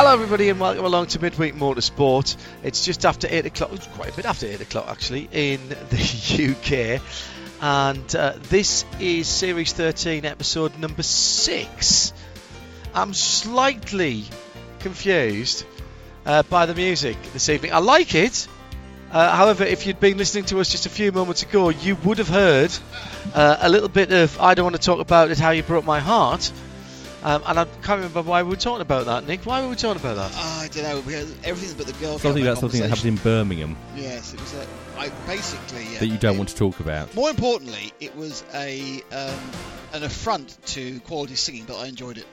Hello, everybody, and welcome along to Midweek Motorsport. It's just after 8 o'clock, it's quite a bit after 8 o'clock actually, in the UK. And uh, this is Series 13, episode number 6. I'm slightly confused uh, by the music this evening. I like it. Uh, however, if you'd been listening to us just a few moments ago, you would have heard uh, a little bit of I Don't Want to Talk About It, How You Broke My Heart. Um, and I can't remember why we were talking about that, Nick. Why were we talking about that? Oh, I don't know. Because everything's but the girl. Something about something that happened in Birmingham Yes, it was. A, I basically. Yeah, that you don't it- want to talk about. More importantly, it was a um, an affront to quality singing, but I enjoyed it.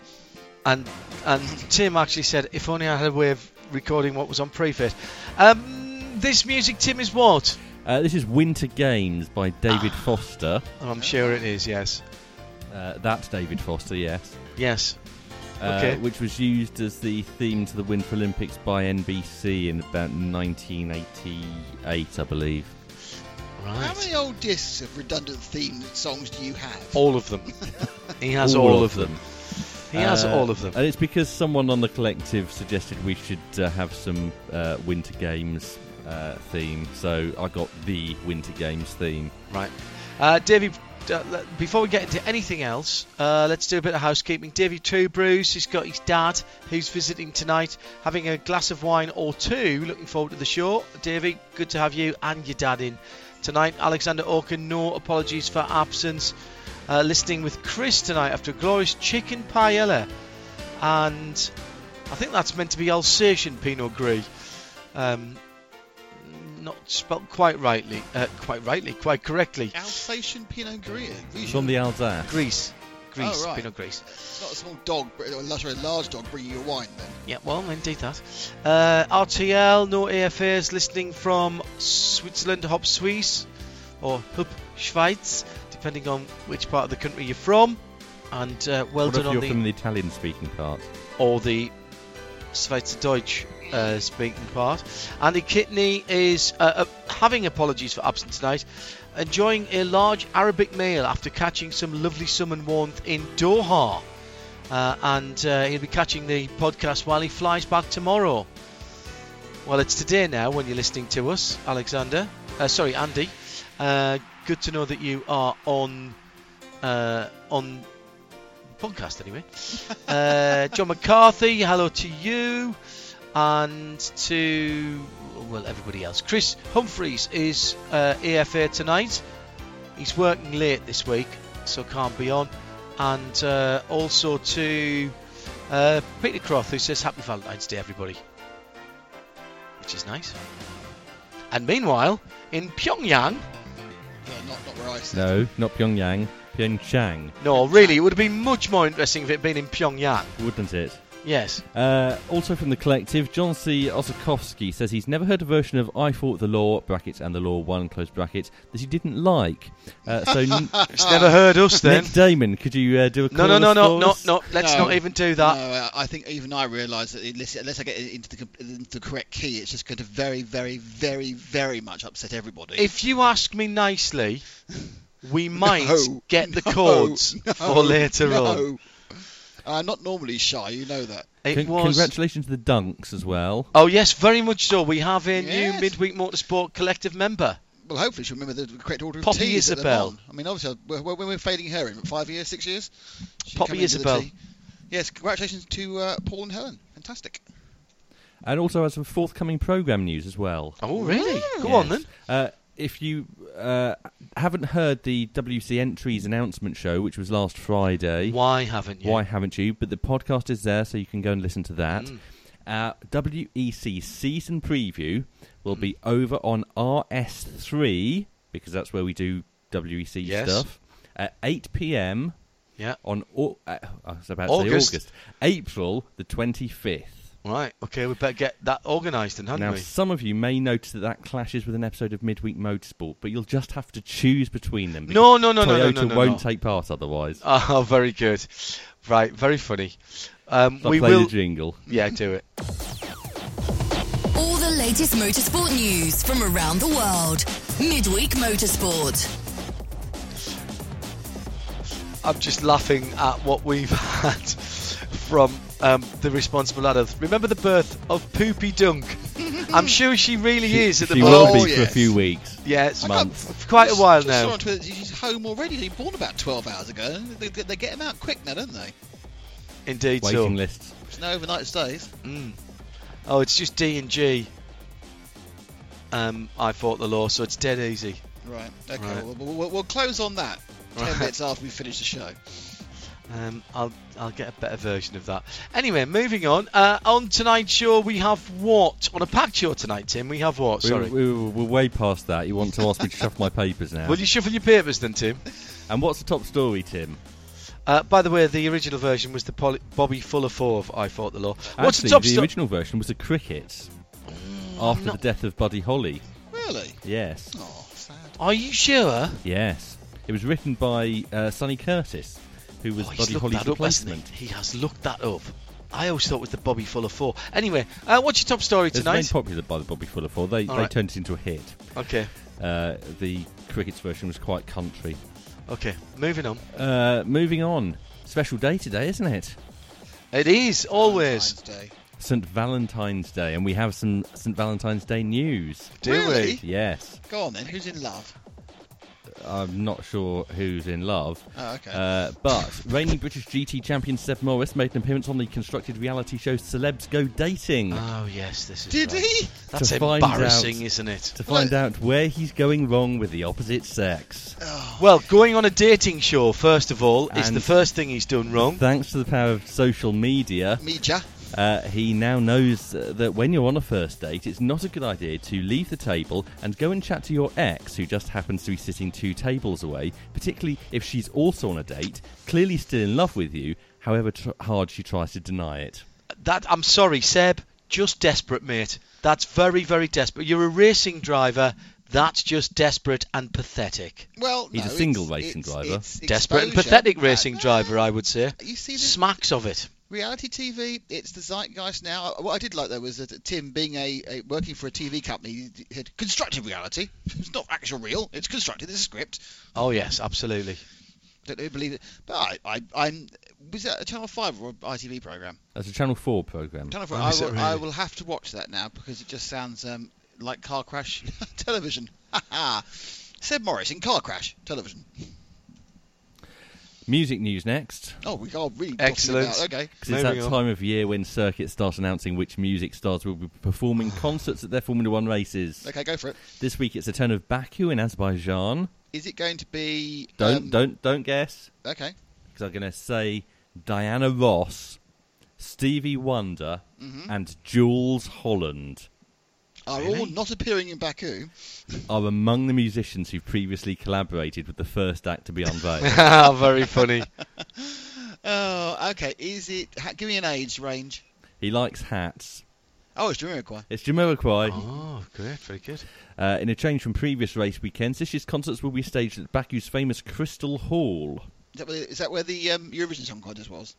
And and Tim actually said, if only I had a way of recording what was on Prefit. Um, this music, Tim, is what? Uh, this is Winter Games by David Foster. Oh, I'm sure it is. Yes. Uh, that's David Foster, yes. Yes. Uh, Okay. Which was used as the theme to the Winter Olympics by NBC in about 1988, I believe. Right. How many old discs of redundant theme songs do you have? All of them. He has all, of them. He has Uh, all of them. And it's because someone on the collective suggested we should uh, have some uh, Winter Games uh, theme, so I got the Winter Games theme. Right. Uh, Davey, le- before we get into anything else, uh, let's do a bit of housekeeping. Davey Two Brews, he's got his dad who's visiting tonight, having a glass of wine or two. Looking forward to the show. Davey, good to have you and your dad in tonight. Alexander Orkin, no apologies for absence. Uh, listening with Chris tonight after a glorious chicken paella. And I think that's meant to be Alsatian Pinot Gris. Um, not spelt quite rightly, uh, quite rightly, quite correctly. Alsatian Pinot Gris. It's from the Alsace. Greece. Greece, Oh, right. Pinot Greece. It's not a small dog, but a sorry, a large dog bringing you wine then. Yeah, well, indeed that. Uh, RTL, no AFAs, listening from Switzerland, Hop Suisse, or Hub Schweiz, depending on which part of the country you're from. And uh, well What if done on you're the from the Italian speaking part? or the Schweizerdeutsch uh, speaking part. Andy Kitney is uh, uh, having apologies for absence tonight, enjoying a large Arabic meal after catching some lovely summer warmth in Doha. Uh, and uh, he'll be catching the podcast while he flies back tomorrow. Well, it's today now when you're listening to us, Alexander. Uh, sorry, Andy. Good to know that you are on on podcast anyway. Uh, John McCarthy, hello to you, and to well everybody else. Chris Humphreys is uh, AFA tonight. He's working late this week, so can't be on. And uh, also to uh, Peter Croth, who says Happy Valentine's Day, everybody, which is nice. And meanwhile, in Pyongyang, No, not, not where I sit. No, not Pyongyang. Pyeongchang, no, really, it would have been much more interesting if it had been in Pyongyang. wouldn't it? Yes. Uh, also from the collective, John C. Osakowski says he's never heard a version of I Fought the Law, brackets, and the Law 1, close brackets, that he didn't like. Uh, so, N- It's never heard us then. Nick Daman, could you uh, do a No, no, no, no, no, no. Let's No. not even do that. No, uh, I think even I realise that unless, unless I get it into the, com- into the correct key, it's just going to very, very, very, very much upset everybody. If you ask me nicely, we might No, get the no, chords no, for later no. on. I'm not normally shy, you know that. It Con- was. Congratulations to the Dunks as well. Oh yes, very much so. We have a new midweek motorsport collective member. Well, hopefully she'll remember the correct order of Poppy teas at the Isabel. I mean, obviously, we're, we're, we're fading her in five years, six years. She Poppy come into the Isabel. tea. Yes, congratulations to uh, Paul and Helen. Fantastic. And also has some forthcoming program news as well. Oh really? Go Yes. on then. Uh, if you uh, haven't heard the WEC Entries announcement show, which was last Friday, Why haven't you? why haven't you? But the podcast is there, so you can go and listen to that. Mm. Uh, WEC season preview will Mm. be over on RS3 because that's where we do WEC Yes. stuff at 8 p.m. Yeah. on uh, I was about to say August, April the 25th. Right. Okay. We better get that organised, then, hadn't Now, we? some of you may notice that that clashes with an episode of Midweek Motorsport, but you'll just have to choose between them. because No, no, no, no, no, Toyota no, no, won't no. take part otherwise. Oh, very good. Right. Very funny. Um, I'll we play will. the jingle. Yeah, do it. All the latest motorsport news from around the world. Midweek Motorsport. I'm just laughing at what we've had from um, the responsible adult. Remember the birth of Poopy Dunk? I'm sure she really is at the she moment. will Oh, be for a few weeks. Yeah, it's months. for quite a while now. on Twitter, she's home already. She was born about 12 hours ago. They, they, they get them out quick now, don't they? Indeed, so. Waiting lists. There's no overnight stays. Mm. Oh, it's just D and G. Um, I fought the law, so it's dead easy. Right. Okay. Right. We'll, we'll, we'll close on that. Ten Right. minutes after we finish the show. Um, I'll I'll get a better version of that. Anyway, moving on. Uh, on tonight's show, we have what? On a packed show tonight, Tim. We have what? Sorry. We, we, we're way past that. You want to ask me to shuffle my papers now? Will you shuffle your papers then, Tim? And what's the top story, Tim? Uh, by the way, the original version was the Poly- Bobby Fuller 4 of I Fought the Law. What's Actually, the top the story? original version was the cricket after no. the death of Buddy Holly. Really? Yes, Oh, sad. Are you sure? yes. It was written by uh, Sonny Curtis, who was Oh, Buddy looked Holly's that up, replacement. he? He has looked that up. I always thought it was the Bobby Fuller 4. Anyway, uh, what's your top story tonight? was made popular by the Bobby Fuller Four. They, All they right. turned it into a hit. Okay, Uh, the cricket's version was quite country. okay, moving on. Uh, moving on. Special day today, isn't it? It is always. Valentine's Day. St. Valentine's Day, and we have some St. Valentine's Day news. Do Really? we? Yes. Go on then. Who's in love? I'm not sure who's in love. Oh, okay. Uh, but reigning British GT champion Seb Morris made an appearance on the constructed reality show Celebs Go Dating Oh, yes, this is Did right. he? That's To embarrassing, out- isn't it? to find out where he's going wrong with the opposite sex. Oh, Well, going on a dating show, first of all, is the first thing he's done wrong. Thanks to the power of social media, Media. Uh, he now knows uh, that when you're on a first date, it's not a good idea to leave the table and go and chat to your ex, who just happens to be sitting two tables away, particularly if she's also on a date, clearly still in love with you, however tr- hard she tries to deny it. That I'm sorry, Seb. Just desperate, mate. That's very, very desperate. You're a racing driver. That's just desperate and pathetic. Well, He's no, a single it's- racing it's- driver. it's Desperate and pathetic Uh, racing driver, I would say. You see this Smacks of it. Reality TV? It's the zeitgeist now. What I did like though was that Tim, being a, a working for a TV company, he had constructed reality. It's not actual real. It's constructed. It's a script. Oh yes, absolutely. Don't know, believe it. But I, I, I'm. Was that a Channel Five or ITV program? That's a Channel 4 programme. Channel Five. Oh, I is it will, I will have to watch that now because it just sounds um, like car crash television. Ha ha. Seb Morris in car crash television. Music news next. Oh, we are really Excellent. About. Okay. Because it's that on. time of year when circuits start announcing which music stars will be performing concerts at their Formula One races. Okay, go for it. This week it's the turn of Baku in Azerbaijan. Is it going to be? Don't um, don't don't guess Okay. because I'm going to say Diana Ross, Stevie Wonder, Mhm. and Jools Holland Are all not appearing in Baku. are among the musicians who previously collaborated with the first act to be unveiled. very funny. Oh, okay. Is it? Ha, give me an age range. he likes hats. Oh, it's Jamiroquai. It's Jamiroquai. Oh, great, very good. Uh, in a change from previous race weekends, this year's concerts will be staged at Baku's famous Crystal Hall. Is that where, is that where the um, Eurovision Song Contest was?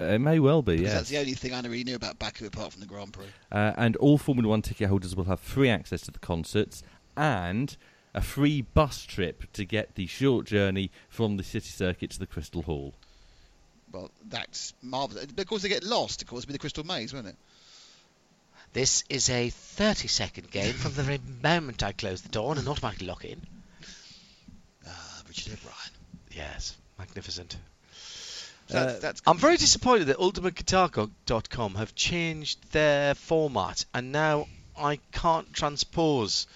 Uh, it may well be, Because yes. that's the only thing I really knew about Baku apart from the Grand Prix. Uh, and all Formula One ticket holders will have free access to the concerts and a free bus trip to get the short journey from the city circuit to the Crystal Hall. Well, that's marvellous. Of course, they get lost, of course, with the Crystal Maze, won't it? This is a 30 second game from the very moment I close the door and an automatic lock in. Ah, Richard O'Brien. Yes, magnificent. So that's, Uh, that's I'm very disappointed that UltimateGuitar.com have changed their format and now I can't transpose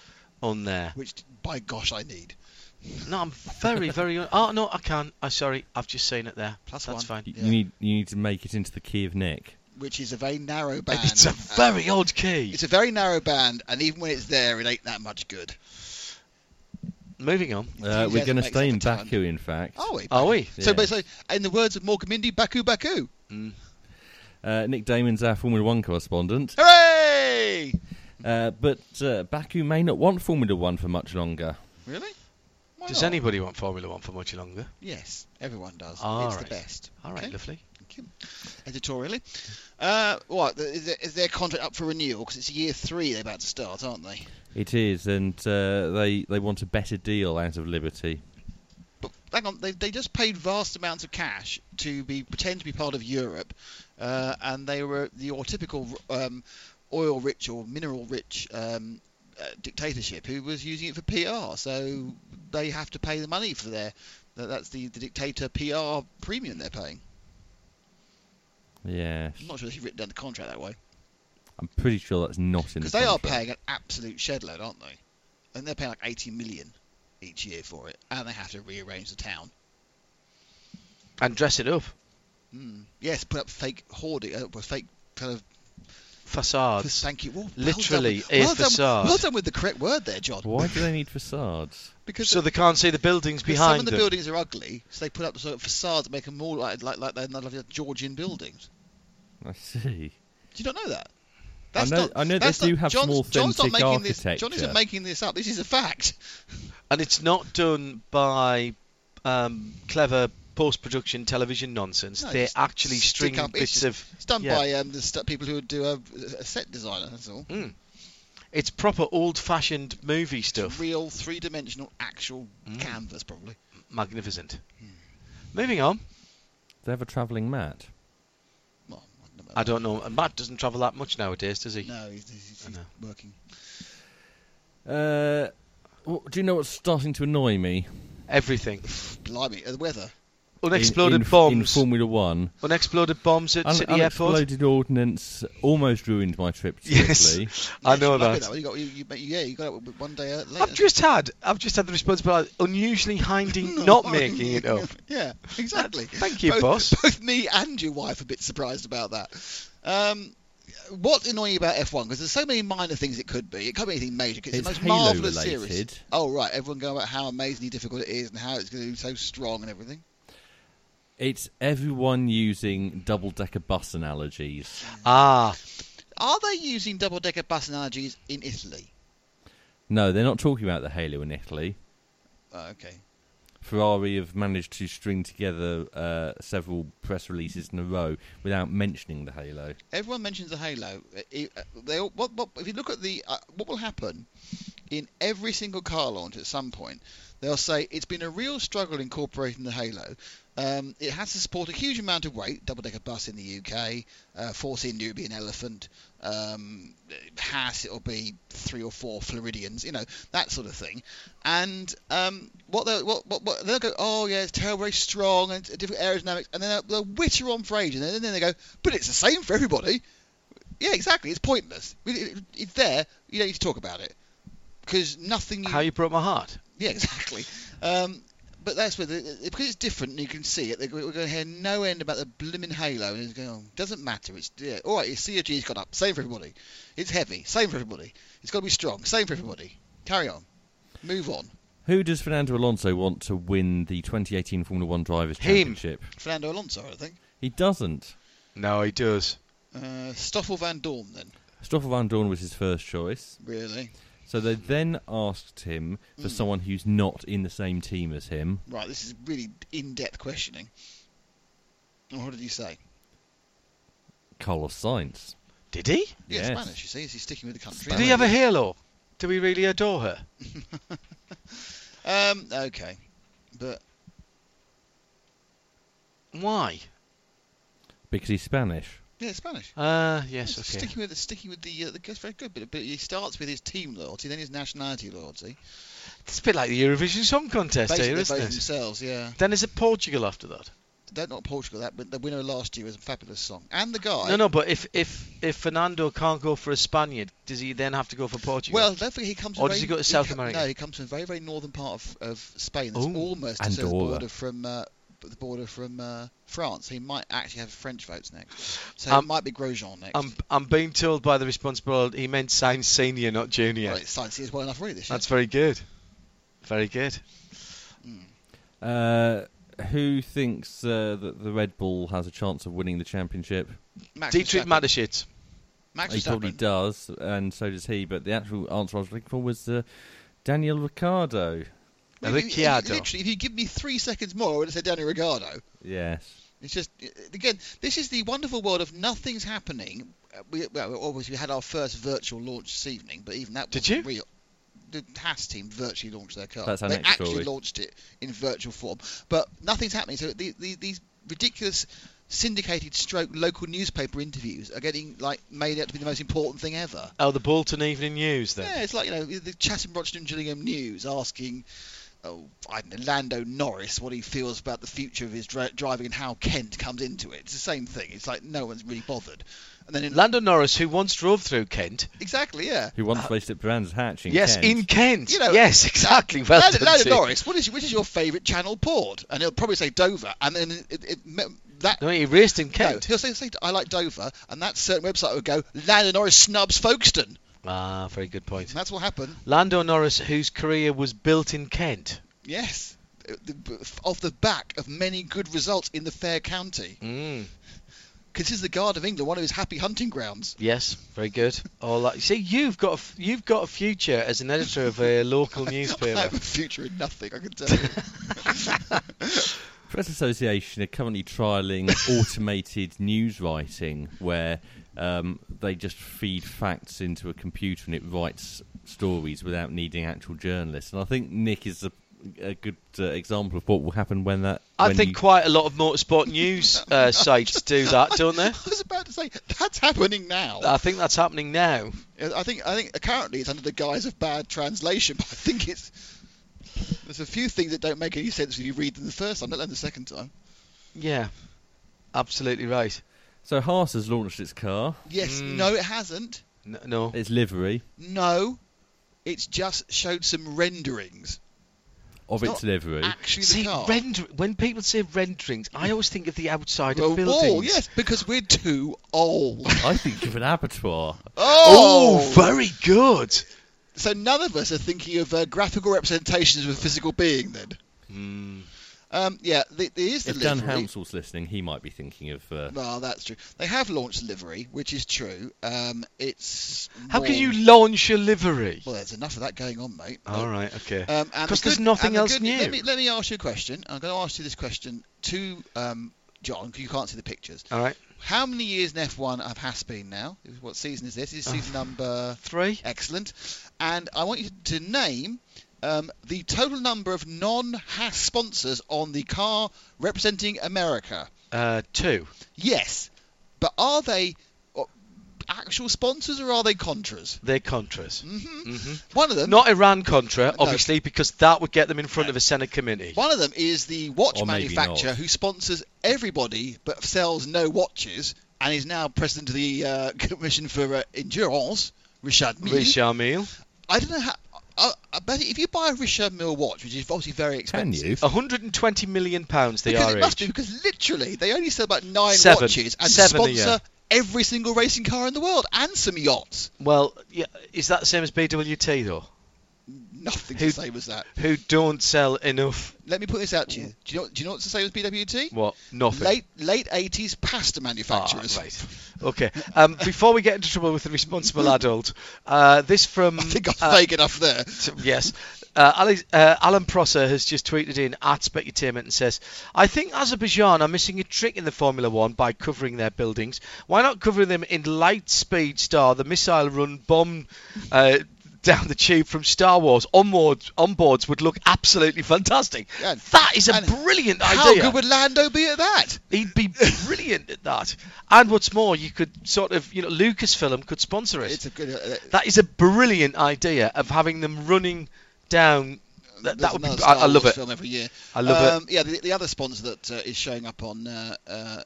on there. which, by gosh, I need. No, I'm very, very. oh no, I can. I'm sorry. I've just seen it there. Plus That's one. fine. You, Yeah. you need you need to make it into the key of Nick. Which is a very narrow band. It's a very odd key. It's a very narrow band, and even when it's there, it ain't that much good. Moving on. Uh, we're going to stay in the talent. Baku, in fact. Are we? Are we? So, Yeah. but so, in the words of Mork and Mindy, Baku Baku. Mm. Uh, Nick Daman's our Formula One correspondent, Hooray! uh, but uh, Baku may not want Formula One for much longer. Really? Why Does not? anybody want Formula One for much longer? Yes, everyone does. All it's right. the best. All right, Okay. lovely. Thank you. Editorially. Uh, what? Is, their- is their contract up for renewal? Because it's year three they're about to start, aren't they? It is, and uh, they they want a better deal out of Liberty. But hang on, they, they just paid vast amounts of cash to be pretend to be part of Europe, uh, and they were the your typical um, oil-rich or mineral-rich um, uh, dictatorship who was using it for PR. So they have to pay the money for their. that- That's the, the dictator PR premium they're paying. Yeah. I'm not sure if you've written down the contract that way. I'm pretty sure that's not in the Because they are paying an absolute shed load, aren't they? And they're paying like 80 million each year for it, and they have to rearrange the town. And dress it up. Mm. Yes, put up fake hoarding, uh, fake kind of. Facades. Thank you. Well, well Literally done, a well done, well done with the correct word there, John. Why do they need facades? Because So they can't see the buildings behind some of the them. buildings are ugly, so they put up sort of facades that make them more like like like they're lovely Georgian buildings. I see. Do you not know that? I know- not, I know they that's do not, have some John's, John's not authentic making this. John isn't making this up. This is a fact. And it's not done by um, clever post-production television nonsense. No, they just actually string up- it's bits just- of. It's done Yeah. by um, the st- people who do a, a set designer. That's all. Mm. It's proper old-fashioned movie stuff. Real three-dimensional actual Mm. canvas, probably. Magnificent. Moving on. They have a travelling mat. Well, I don't know. I don't know. and Matt doesn't travel that much nowadays, does he? No, he's, he's, he's working. Uh, w- do you know what's starting to annoy me? Everything. Blimey, uh, the weather. Unexploded in, in, In. Formula One, Unexploded bombs at Un- City Airport. unexploded ordnance almost ruined my trip to Yes. Italy. I know you like that. You got, you, you, yeah, you got it one day later. I've just had. I've just had the responsibility, unusually hinding, No, not making it up. yeah, exactly. Thank you, both, boss. Both me and your wife are a bit surprised about that. Um, what's annoying about F1? Because there's so many minor things it could be. It could be anything major. 'cause It's, It's the most Halo marvelous series. Oh right, everyone going about how amazingly difficult it is and how it's going to be so strong and everything. It's everyone using double-decker bus analogies. Ah, Are they using double-decker bus analogies in Italy? No, they're not talking about the Halo in Italy. Oh, okay. Ferrari have managed to string together uh, several press releases in a row without mentioning the Halo. Everyone mentions the Halo. Uh, it- uh, They all, what, what, if you look at the uh, what will happen in every single car launch at some point, they'll say it's been a real struggle incorporating the Halo. Um, it has to support a huge amount of weight, double-decker bus in the UK. Uh, Force India will be an elephant. Um, Haas it'll be three or four Floridians, you know that sort of thing. And um, what they what, what, what they'll go, oh yeah, it's terribly very strong and different aerodynamics, and then they'll, they'll witter on for ages, and then they go, but it's the same for everybody. Yeah, exactly. It's pointless. It- it- It's there. You don't need to talk about it because nothing. You, how you broke my heart. yeah, exactly. Um, but that's where the, because it's different and you can see it. they're We're going to hear no end about the blimmin' halo, and it's going. Oh, doesn't matter. It's yeah, all right. Your COG's gone up. Same for everybody. It's heavy. Same for everybody. It's got to be strong. Same for everybody. Carry on. Move on. Who does Fernando Alonso want to win the 2018 Formula One Drivers' Him. Championship? Fernando Alonso, I think. He doesn't. No, he does. Uh, Stoffel Vandoorne, then. Stoffel Vandoorne was his first choice. Really? So they then asked him for Mm. someone who's not in the same team as him. Right. This is really in-depth questioning. What did he say? Carlos Sainz. Did he? Yeah, Yes. Spanish. You see, is he sticking with the country? Did he have a halo? Do we really adore her? Um. Okay. But Why? because he's Spanish. Yeah, Spanish. Ah, yes, okay. Sticking with sticking with the uh, the very good, but, but he starts with his team loyalty, then his nationality loyalty. It's a bit like the Eurovision Song Contest Basically, here, isn't both it? themselves, yeah. Then is it Portugal after that? They're not Portugal, that but the winner last year was a fabulous song, and the guy. No, no, but if if if Fernando can't go for a Spaniard, does he then have to go for Portugal? Well, don't forget he comes. Or does he go to South America? No, he comes from a very, very northern part of, of Spain. That's Ooh. almost to the Andorra. border from uh, the border from uh, France. He might actually have French votes next. So Um, it might be Grosjean next. I'm I'm being told by the responsible he meant signed senior, not junior. Well, it's science is well enough already this year. That's very good. Very good. Uh, who thinks uh, that the Red Bull has a chance of winning the championship? Max Dietrich Verstappen. Mateschitz. Max He probably does, and so does he. But the actual answer I was looking for was uh, Daniel Ricciardo. Well, if you- you- Ricciardo. Literally, if you give me three seconds more, I would have said Daniel Ricciardo. Yes. It's just again, this is the wonderful world of nothing's happening. Uh, We, well, obviously we had our first virtual launch this evening, but even that Did wasn't you? real. The Haas team virtually launched their car. That's our they next actually story. launched it in virtual form, but nothing's happening. So the, the, these ridiculous syndicated stroke local newspaper interviews are getting like made out to be the most important thing ever. Oh, the Bolton Evening News then. Yeah, it's like you know the Chatham, Rochester, and Gillingham News asking, oh, I don't know, Lando Norris what he feels about the future of his dri- driving and how Kent comes into it. It's the same thing. It's like no one's really bothered. And then in, Lando Norris, who once drove through Kent. exactly, yeah. Who once uh, raced at Brands Hatch in Kent. yes, Kent. in Kent. You know, yes, exactly. Well Lando, done, Lando Norris, what is which is your favourite Channel port? And he'll probably say Dover, and then it, it, it, that. No, he raced in no, Kent. he'll say, say I like Dover, and that certain website would go Lando Norris snubs Folkestone. Ah, very good point. And that's what happened. Lando Norris, whose career was built in Kent. Yes, off the back of many good results in the fair county. Mm. Considers the Garden of England one of his happy hunting grounds. Yes, very good. All that. See, you've got a, f- you've got a future as an editor of a local newspaper. I newspaper. have a future in nothing, I can tell you. Press Association are currently trialling automated news writing, where um, they just feed facts into a computer and it writes stories without needing actual journalists. And I think Nick is a, a good uh, example of what will happen when that. I when think you- quite a lot of motorsport news uh, sites do that, don't they? I was about to say that's happening now. I think that's happening now. I think I think currently it's under the guise of bad translation, but I think it's there's a few things that don't make any sense when you read them the first time, let alone the second time. Yeah, absolutely right. So Haas has launched its car, Yes, Mm. no, it hasn't. N- no, its livery No, it's just showed some renderings. of It's its not livery. Actually, see, the car. render- when people say renderings, I always think of the outside the of buildings. wall, yes, because we're too old. I think of an abattoir. Oh, very good. So none of us are thinking of uh, graphical representations of a physical being then. Um, yeah, the, there is the If Dan livery. Hamsel's listening, he might be thinking of. Uh, Well, that's true. They have launched livery, which is true. Um, it's How can you launch a livery? Well, there's enough of that going on, mate. All right, okay. Um, and the 'Cause there's nothing and the else good- new. Let me let me ask you a question. I'm going to ask you this question to um, John because you can't see the pictures. All right, How many years in F1 have Haas been now? What season is this? Is this season number three. excellent? And I want you to name um, the total number of non-Haas sponsors on the car representing America. Uh, two. Yes, but are they uh, actual sponsors or are they contras? They're contras. hmm hmm One of them. Not Iran Contra, No. obviously, because that would get them in front of a Senate committee. One of them is the watch Or manufacturer who sponsors everybody but sells no watches and is now president of the uh, Commission for uh, Endurance, Richard Mille. Richard Mille. I don't know how. I, I bet if you buy a Richard Mille watch, which is obviously very expensive, Can expensive. you? 120 million pounds they because are it must be because literally they only sell about nine Seven. watches and Seven sponsor every single racing car in the world and some yachts. Well, yeah, is that the same as BWT though? Nothing's Who- the same as that. Who don't sell enough? Let me put this out to you. Do you know? Do you know what's the same as BWT? What? Nothing. Late late 80s pasta Ah, manufacturers. right. Okay. Um, before we get into trouble with the responsible adult, uh, this from I think I'm uh, vague enough there. So, yes. Uh, Ali, uh, Alan Prosser has just tweeted in at Specutainment and says, I think Azerbaijan are missing a trick in the Formula One by covering their buildings. Why not cover them in light speed star, the missile run bomb uh, down the tube from Star Wars onboards, onboards would look absolutely fantastic. Yeah. That is a And brilliant How idea. How good would Lando be at that? He'd be brilliant at that. And what's more, you could sort of, you know, Lucasfilm could sponsor it. It's a good. Uh, that is a brilliant idea of having them running down. That, that would be. another I, I love Wars it. Film every year. I love um, Yeah, the, the other sponsor that uh, is showing up on uh, uh,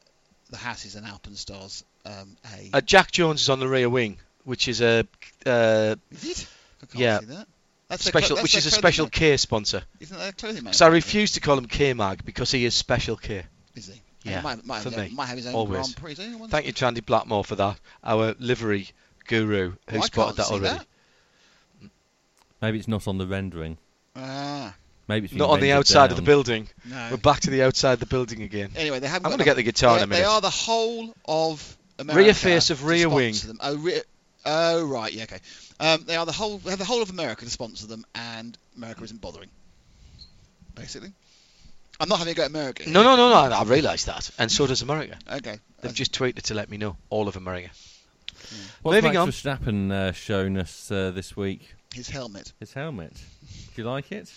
the hat is an Alpinestars um, A. Uh, Jack Jones is on the rear wing, which is a uh, is it? I can't yeah. see that. That's special, clo- that's which is a special mag- care sponsor. Isn't that a clothing mag? So I refuse to call him Care Mag because he is special care. Is he? Yeah, He might, might, for have, his me, own- might have his own always. Grand Prix. don't? Thank you, Chandy Blackmore, for that. Our livery guru who Oh, I spotted can't that see already. that. Maybe it's not on the rendering. Ah, Maybe it's Not on the rendered outside of the building. no. We're back to the outside of the building again. Anyway, they haven't. I'm gonna get the guitar in they, a minute. They are the whole of America. Rear face of rear wing. Them. Oh, rear, oh, right. Yeah, okay. Um, they are the whole. They have the whole of America to sponsor them, and America isn't bothering. Basically, I'm not having a go at America. No, no, no, no. I realise that, and so does America. Okay. They've just tweeted to let me know. All of America. What's Moving Max on. Verstappen uh, shown us uh, this week? his helmet. His helmet. Do you like it?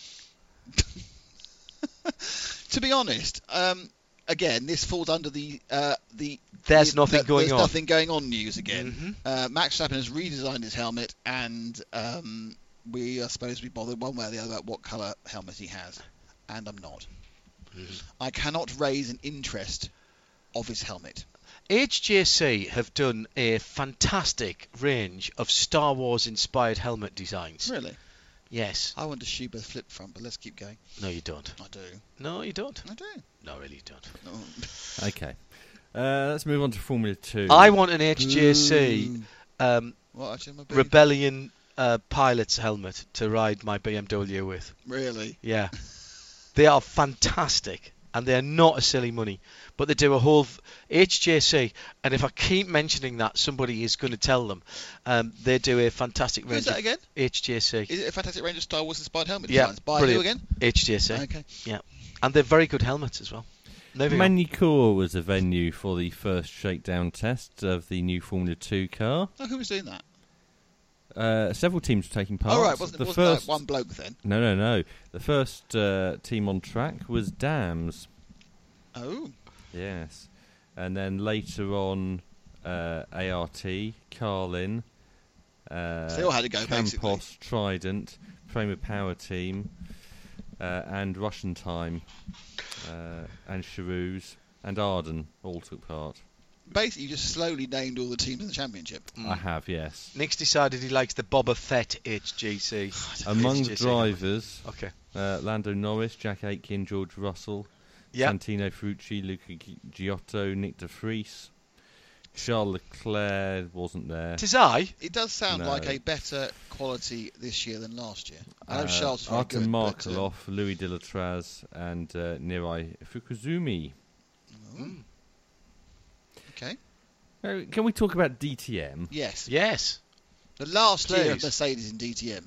to be honest, um, again, this falls under the uh, the. There's the- nothing the- going there's on. nothing going on news again. Mhm. Uh, Max Verstappen has redesigned his helmet, and um, we are supposed to be bothered one way or the other about what colour helmet he has, and I'm not. Mhm. I cannot raise an interest of his helmet. HJC have done a fantastic range of Star Wars inspired helmet designs. Really, Yes. I want a Schuberth flip front, but let's keep going. No, you don't. I do. No, you don't. I do. No, really, you don't. No. Okay. Uh, let's move on to Formula 2. I want an HJC um, What actually am I being? Rebellion uh, pilot's helmet to ride my BMW with. Really? Yeah. they are fantastic and they're not a silly money. But they do a whole v- HJC, and if I keep mentioning that, somebody is going to tell them. Um, they do a fantastic Who's range that of again? HJC. Is it a fantastic range of Star Wars inspired helmet Yeah, designs? By brilliant. who again? HJC. Okay. Yeah, and they're very good helmets as well. Moving on. Was a venue for the first shakedown test of the new Formula 2 car. Oh, who was doing that? Uh, several teams were taking part. Oh, right. Wasn't, the wasn't first that one bloke then? No, no, no. The first uh, team on track was Dams. Oh. Yes. And then later on, uh, ART, Carlin, uh, So they all had to go, basically. Campos, Trident, Prema Power Team, uh, and Russian Time, uh, and Charouz, and Arden all took part. Basically, you just slowly named all the teams in the championship. Mm. I have, yes. Nick's decided he likes the Boba Fett HJC. Among the drivers, Okay. uh, Lando Norris, Jack Aitken, George Russell, Yeah. Santino Ferrucci, Luca Ghiotto, Nyck De Vries. Charles Leclerc wasn't there. Tis I. It does sound No. like a better quality this year than last year. I know Uh, Charles is very Artem good, but, Markelov, Louis Deletraz, and uh, Nirei Fukuzumi. Mm. Okay. Uh, can we talk about DTM Yes. Yes. The last year of Mercedes in DTM.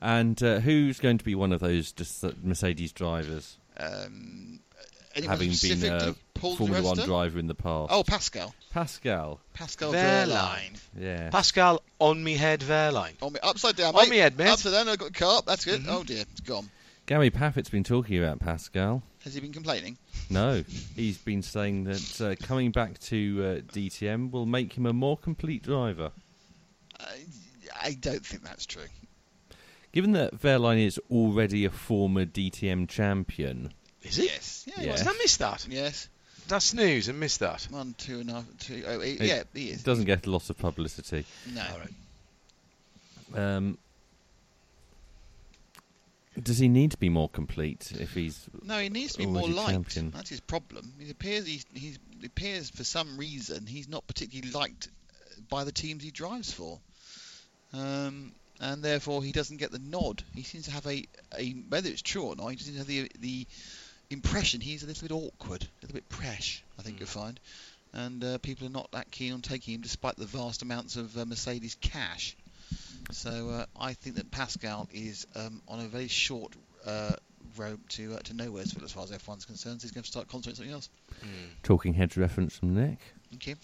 and uh, who's going to be one of those Mercedes drivers, Um, anyone having been a Paul Formula One driver in the past? Oh, Pascal. Pascal. Pascal Wehrlein. Wehrlein. Yeah. Pascal on me head Verline. On me, upside down, On mate. me head, mate. Upside down, I've got a car. That's good. Mhm. Oh dear, it's gone. Gary Paffett's been talking about Pascal. Has he been complaining? No, he's been saying that uh, coming back to uh, DTM will make him a more complete driver. I, I don't think that's true. Given that Wehrlein is already a former DTM champion, Is it? Yes. Yeah. Yeah. Did I miss that? Yes. That's snooze and missed that. One, two and a half, two. Oh, he, It yeah, he is. doesn't get a lot of publicity. No. Um, does he need to be more complete if he's No, he needs to be more liked. champion. That's his problem. He appears he's, he's it appears for some reason he's not particularly liked uh, by the teams he drives for, um, and therefore he doesn't get the nod. He seems to have a, a whether it's true or not. He seems to have the the impression he's a little bit awkward, a little bit presh. I think Mm. you'll find, and uh, people are not that keen on taking him despite the vast amounts of uh, Mercedes cash. So uh, I think that Pascal is um, on a very short uh, road to uh, to nowhere's as far as F1's concerned. He's going to start concentrating on something else. talking heads reference from Nick? Okay.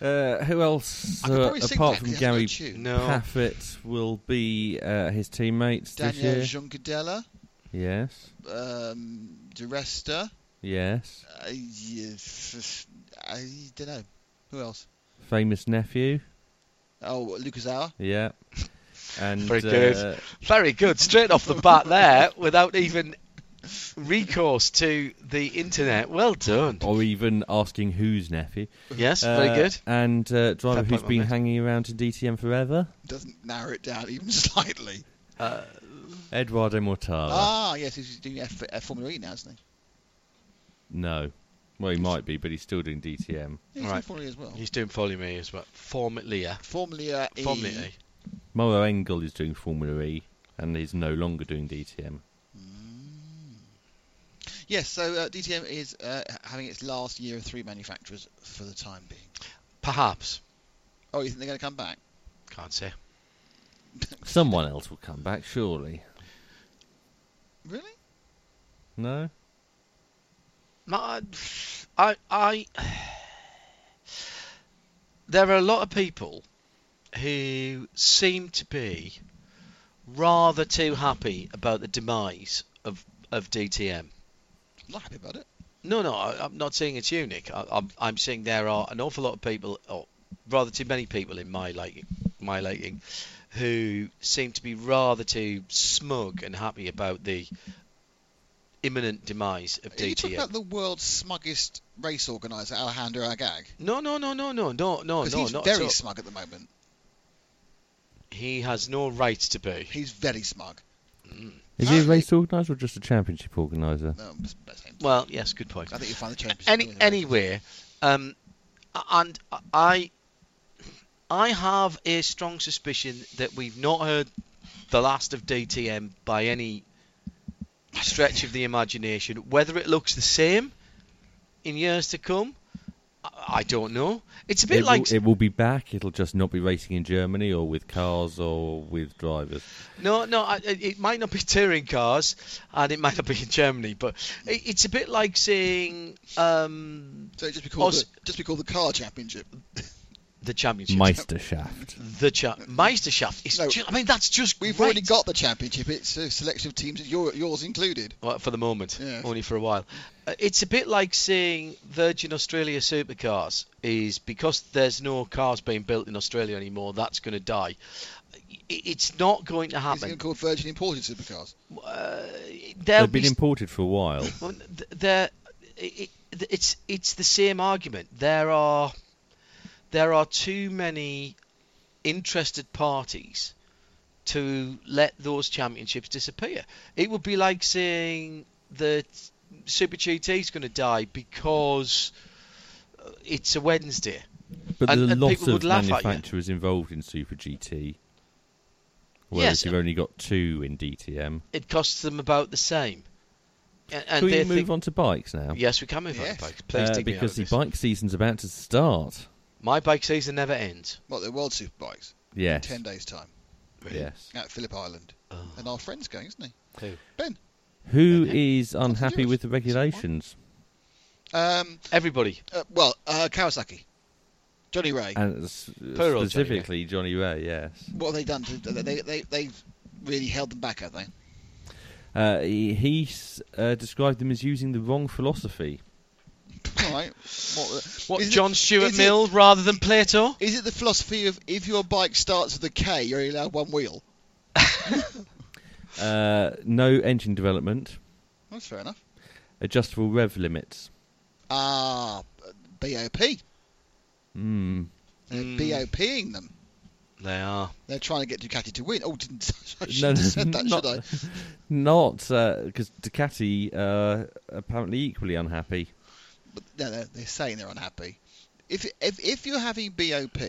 Uh, who else uh, apart from he Gary got. No. Paffett will be uh, his teammates Daniel this year? Juncadella, Yes, um, Di Resta. yes. Uh, yes, I don't know. Who else? Famous nephew. Oh, Lucas Auer. Yeah. And Very good. uh, Very good. Straight off the bat there, without even recourse to the internet. Well done. or even asking whose nephew. Yes, Uh, very good. And uh, driver Fair who's point, been hanging around in DTM forever, Doesn't narrow it down even slightly. Uh, Edoardo Mortara. Ah, yes, he's doing F- F- Formula E now, isn't he? No. Well, he might be, but he's still doing DTM. Yeah, he's Right. doing Formula E as well. he's doing Formula E as well. Formula Formula E. Formula E. Maro Engel is doing Formula E, and he's no longer doing DTM. Yes, so uh, DTM is uh, having its last year of three manufacturers for the time being. Perhaps. Oh, you think they're going to come back? Can't say. Someone else will come back, surely. Really? No? My- I, I, there are a lot of people who seem to be rather too happy about the demise of, of DTM. I'm not happy about it. No, no, I, I'm not saying it's unique. I, I'm, I'm saying there are an awful lot of people, or rather too many people in my liking, my liking, who seem to be rather too smug and happy about the imminent demise of Are you talking about the world's smuggest race organizer, Alejandro Agag? No, no, no, no, no, no, no, Because no, he's not very at smug at the moment. He has no right to be. He's very smug. Is he a race organiser or just a championship organiser? No, that's- that's. Well, yes, good point. I think you find the championship. Any, anyway. anyway, um, and I, I have a strong suspicion that we've not heard the last of DTM by any stretch of the imagination. Whether it looks the same in years to come, I, I don't know. It's a bit It, like will, it will be back. It'll just not be racing in Germany or with cars or with drivers. No, no, I, it it might not be touring cars, and it might not be in Germany, but it, it's a bit like saying um, So it'd just be called Us- the, just be called the car championship. the championship. Meisterschaft. the cha- Meisterschaft. Is No. ju- I mean, that's just We've great. already got the championship. It's a selection of teams, your, yours included. Well, for the moment, Yeah. only for a while. Uh, it's a bit like saying Virgin Australia supercars is because there's no cars being built in Australia anymore. That's going to die. It's not going to It's happen. going to called Virgin Imported Supercars. Uh, They've been be imported for a while. Well, th- there, it, it, it's it's the same argument. There are there are too many interested parties to let those championships disappear. It would be like saying that Super GT is going to die because uh, it's a Wednesday. But And- there are and lots people would of laugh manufacturers involved in Super GT. Whereas Yes. you've only got two in DTM. It costs them about the same. And, and Can we move think, on to bikes now? Yes, we can move on to bikes. Please Uh, dig me out because of the this. bike season's about to start. My bike season never ends. What, the World Superbikes? Yes. In 10 days' time. Yes. At Phillip Island. Oh. And our friend's going, isn't he? Who? Ben. Who Yeah. is unhappy with the regulations? Um, Everybody. uh, well, uh, Kawasaki. Johnny Rea. And s- Poor Johnny specifically Johnny Rea, yes. what have they done? To, they, they, they've really held them back, have they? Uh, he he uh, described them as using the wrong philosophy. All right. What, What, is it- John Stuart is it- Mill rather than Plato? Is it the philosophy of if your bike starts with a K, you're only allowed one wheel? Uh, no engine development, That's fair enough. adjustable rev limits. Ah, BOP. Mm. They're Mm. BOPing them. They are. They're trying to get Ducati to win. Oh, didn't I No, shouldn't have said that, not, should I? Not because Ducati uh, apparently equally unhappy. But no, they're saying they're unhappy. If if if you're having BOP,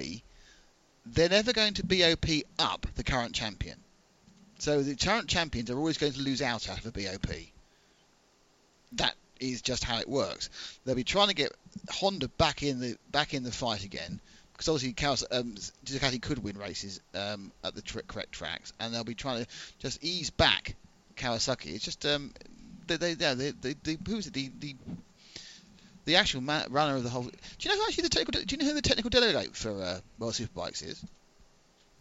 they're never going to BOP up the current champion. So the current champions are always going to lose out out of a BOP. That is just how it works. They'll be trying to get Honda back in the back in the fight again because obviously Kawas- um, Ducati could win races um, at the tr- correct tracks, and they'll be trying to just ease back Kawasaki. It's just um, they they yeah, they, they, they it the the the actual ma- runner of the whole. Do you know who actually the technical? Do you know who the technical delegate for uh, World Superbikes is?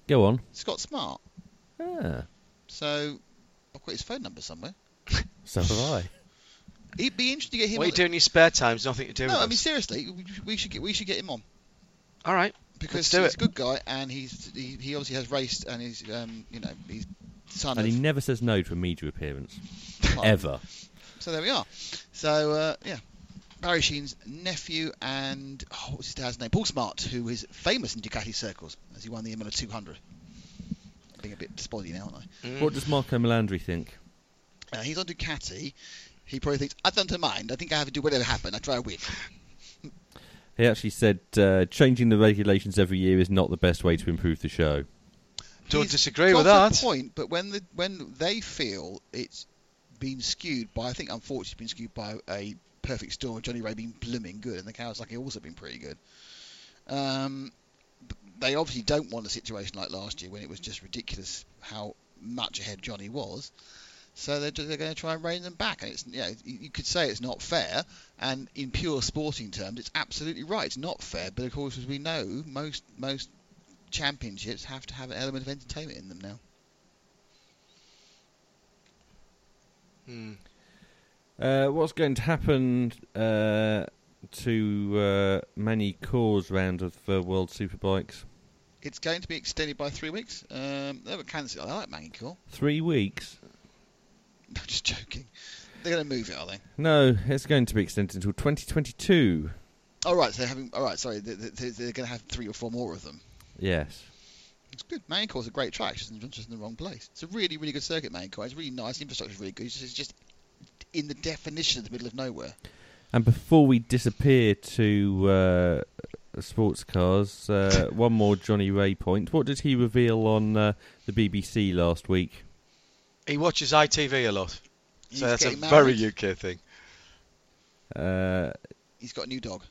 Go on. Scott Smart. Ah, So I've got his phone number somewhere. so have I. He'd be interested to get him. What are on you doing in your spare time? There's nothing to do with No, with I mean seriously, we, we should get we should get him on All right. because Let's do he's it. a good guy and he's he, he obviously has raced and he's um you know he's son And of he never says no to a media appearance. Ever. So there we are. So uh, yeah, Barry Sheene's nephew and oh, what's his dad's name? Paul Smart, who is famous in Ducati circles as he won the Imola 200. Being a bit spoily now, aren't I? Mm. What does Marco Melandri think? Uh, he's on Ducati. He probably thinks I don't mind. I think I have to do whatever happen. I try to win. He actually said uh, changing the regulations every year is not the best way to improve the show. Don't He's disagree got with a that. point, but when the when they feel it's been skewed by, I think unfortunately it's been skewed by a perfect storm of Johnny Rea being blooming good and the Kawasaki also been pretty good. Um, they obviously don't want a situation like last year when it was just ridiculous how much ahead Johnny was. So they're, they're going to try and rein them back, and it's you, know, you could say it's not fair, and in pure sporting terms, it's absolutely right. It's not fair, but of course, as we know, most most championships have to have an element of entertainment in them now. Hmm. Uh, what's going to happen uh, to uh, Magny-Cours's round of uh, World Superbikes? It's going to be extended by three weeks. Um, they were cancelled. I like Magny-Cours. Three weeks? I'm just joking. They're going to move it, are they? No, it's going to be extended until 2022. All right, so they're having. All right, sorry, they- they- they're going to have three or four more of them. Yes. It's good. Magny-Cours's a great track. It's just, in the wrong place. It's a really, really good circuit, Magny-Cours. It's really nice. The infrastructure's really good. It's just, it's just in the definition of the middle of nowhere. And before we disappear to uh, sports cars, uh, one more Johnny Rea point. What did he reveal on uh, the BBC last week? He watches ITV a lot, He's so that's a getting very. UK thing. Uh, He's got a new dog.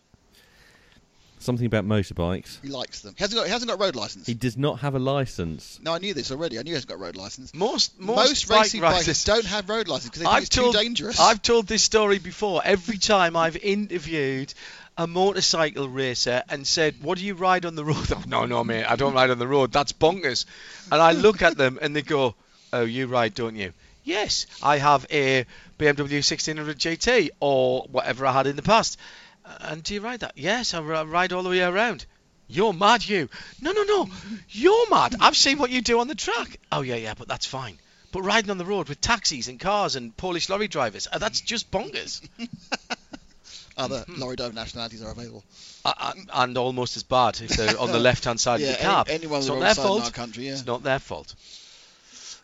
Something about motorbikes. He likes them. He hasn't got. He hasn't got a road license. He does not have a license. No, I knew this already. I knew he hasn't got a road license. Most most, Most, bike racing riders bikers don't have road license because they think I've it's told, too dangerous. I've told this story before. Every time I've interviewed a motorcycle racer and said, "What do you ride on the road?" Oh, no, no, mate, I don't ride on the road. That's bonkers. And I look at them and they go, "Oh, you ride, don't you?" Yes, I have a BMW 1600 GT or whatever I had in the past. And do you ride that? Yes, I ride all the way around. You're mad, you. No, no, no. You're mad. I've seen what you do on the track. Oh, yeah, yeah, but that's fine. But riding on the road with taxis and cars and Polish lorry drivers, uh, that's just bonkers. Other lorry driver nationalities are available. uh, uh, and almost as bad if they're on the left hand side yeah, of the cab. any, anyone on it's not their side in our fault. country. Yeah. It's not their fault.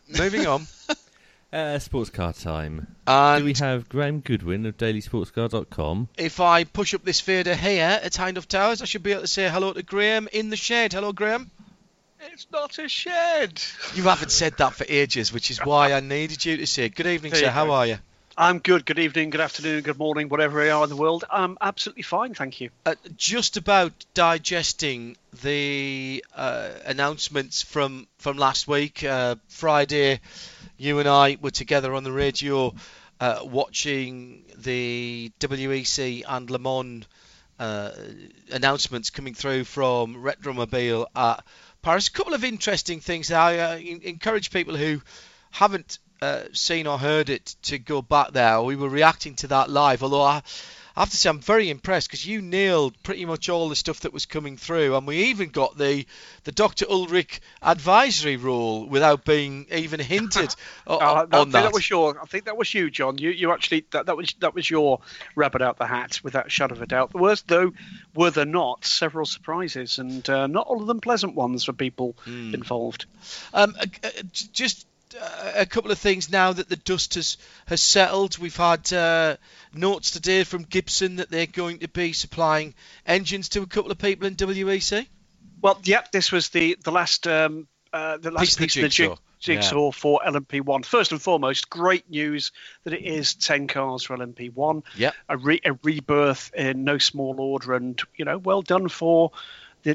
Moving on. Uh, sports car time. And Do we have Graham Goodwin of dailysportscar.com? if I push up this fader here at Hindhaugh Towers, I should be able to say hello to Graham in the shed. Hello, Graham. It's not a shed. You haven't said that for ages, which is why I needed you to say good evening, There sir. you How go. are you? I'm good. Good evening, good afternoon, good morning, whatever you are in the world. I'm absolutely fine, thank you. uh, just about digesting the uh, announcements from from last week. Uh, Friday, you and I were together on the radio uh, watching the WEC and Le Mans uh, announcements coming through from Retromobile at Paris. A couple of interesting things. I uh, encourage people who haven't uh, seen or heard it to go back there. We were reacting to that live, although I, I have to say I'm very impressed because you nailed pretty much all the stuff that was coming through, and we even got the the Dr. Ulrich advisory rule without being even hinted o- Uh, I on think that. that was your. I think that was you, John. You, you actually that, that was that was your rabbit out the hat, without a shadow of a doubt. The worst, though, were there not several surprises, and uh, not all of them pleasant ones for people Hmm. involved. Um, uh, uh, just a couple of things now that the dust has has settled. We've had uh, notes today from Gibson that they're going to be supplying engines to a couple of people in WEC. Well, yep, this was the the last um, uh, the last Piece piece, of the of the jig- jigsaw. jigsaw for LMP1. First and foremost, great news that it is 10 cars for LMP1. Yep. A, re- a rebirth in no small order, and you know, well done for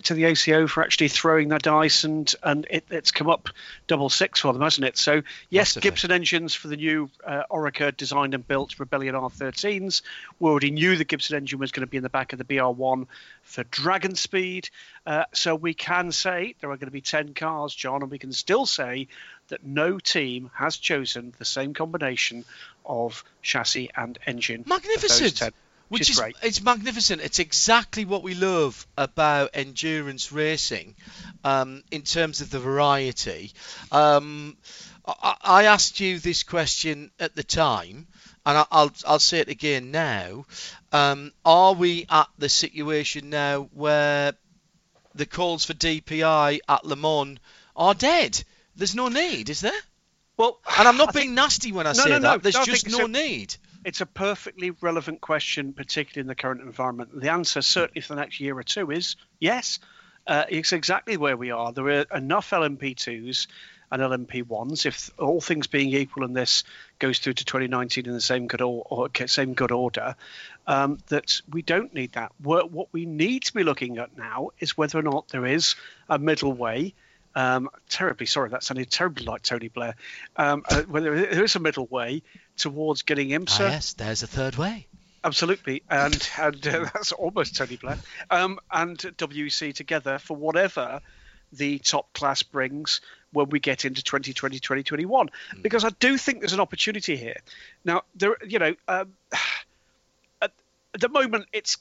to the ACO for actually throwing their dice, and and it, it's come up double six for them, hasn't it? So yes, Massively. Gibson engines for the new uh, Oreca designed and built Rebellion R13s. We already knew the Gibson engine was going to be in the back of the BR1 for Dragon Speed, uh, so we can say there are going to be ten cars, John, and we can still say that no team has chosen the same combination of chassis and engine. Magnificent. 10, Which is is great. it's magnificent. It's exactly what we love about endurance racing, um, in terms of the variety. Um, I, I asked you this question at the time, and I, I'll I'll say it again now. Um, are we at the situation now where the calls for DPI at Le Mans are dead? There's no need, is there? Well, And I'm not I think- being nasty when I No, say no, that. no. There's just no so. need. It's a perfectly relevant question, particularly in the current environment. The answer, certainly for the next year or two, is yes. Uh, it's exactly where we are. There are enough LMP2s and LMP1s. If all things being equal, and this goes through to 2019 in the same good or, or same good order, um, that we don't need that. What, we need to be looking at now is whether or not there is a middle way. Um, terribly sorry, that sounded terribly like Tony Blair. Um, uh, whether there is a middle way towards getting Ah, IMSA yes, there's a third way. Absolutely, and and uh, that's almost Tony Blair, um, and WEC together for whatever the top class brings when we get into 2020 2021 because I do think there's an opportunity here. Now there, you know, um, at, at the moment it's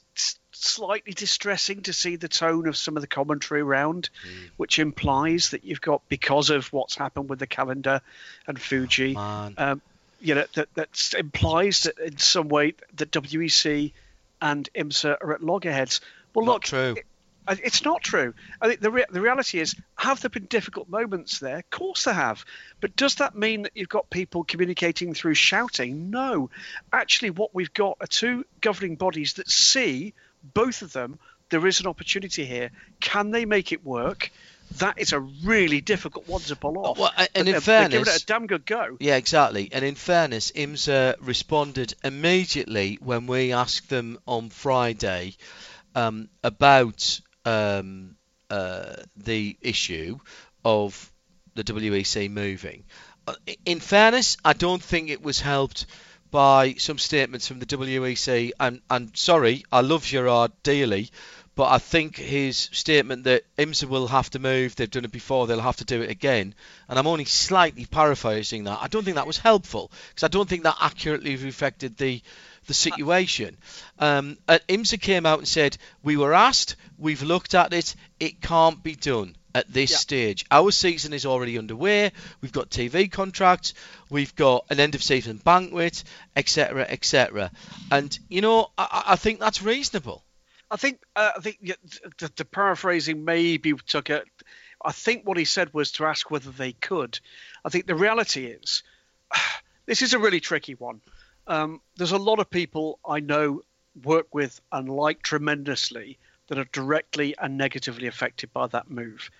slightly distressing to see the tone of some of the commentary around, which implies that you've got because of what's happened with the calendar and Fuji Man. um, you know that that implies that in some way that WEC and IMSA are at loggerheads. Well, Not look, true. it- it's not true. I think the re- the reality is, have there been difficult moments there? Of course there have. But does that mean that you've got people communicating through shouting? No. Actually, what we've got are two governing bodies that see both of them. There is an opportunity here. Can they make it work? That is a really difficult one to pull off. Well, and in they're- they're giving it a damn good go. Yeah, exactly. And in fairness, IMSA responded immediately when we asked them on Friday um, about um, uh, the issue of the WEC moving. Uh, In fairness, I don't think it was helped by some statements from the WEC. And, and sorry, I love Gerard dearly, but I think his statement that IMSA will have to move, they've done it before, they'll have to do it again, and I'm only slightly paraphrasing that. I don't think that was helpful because I don't think that accurately reflected the the situation. Um, and IMSA came out and said, We were asked, we've looked at it, it can't be done at this Yeah. stage. Our season is already underway, we've got TV contracts, we've got an end of season banquet, etc., etc. And, you know, I I think that's reasonable. I think uh, I think the, the paraphrasing maybe took it. I think what he said was to ask whether they could. I think the reality is this is a really tricky one. Um, there's a lot of people I know work with and like tremendously that are directly and negatively affected by that move,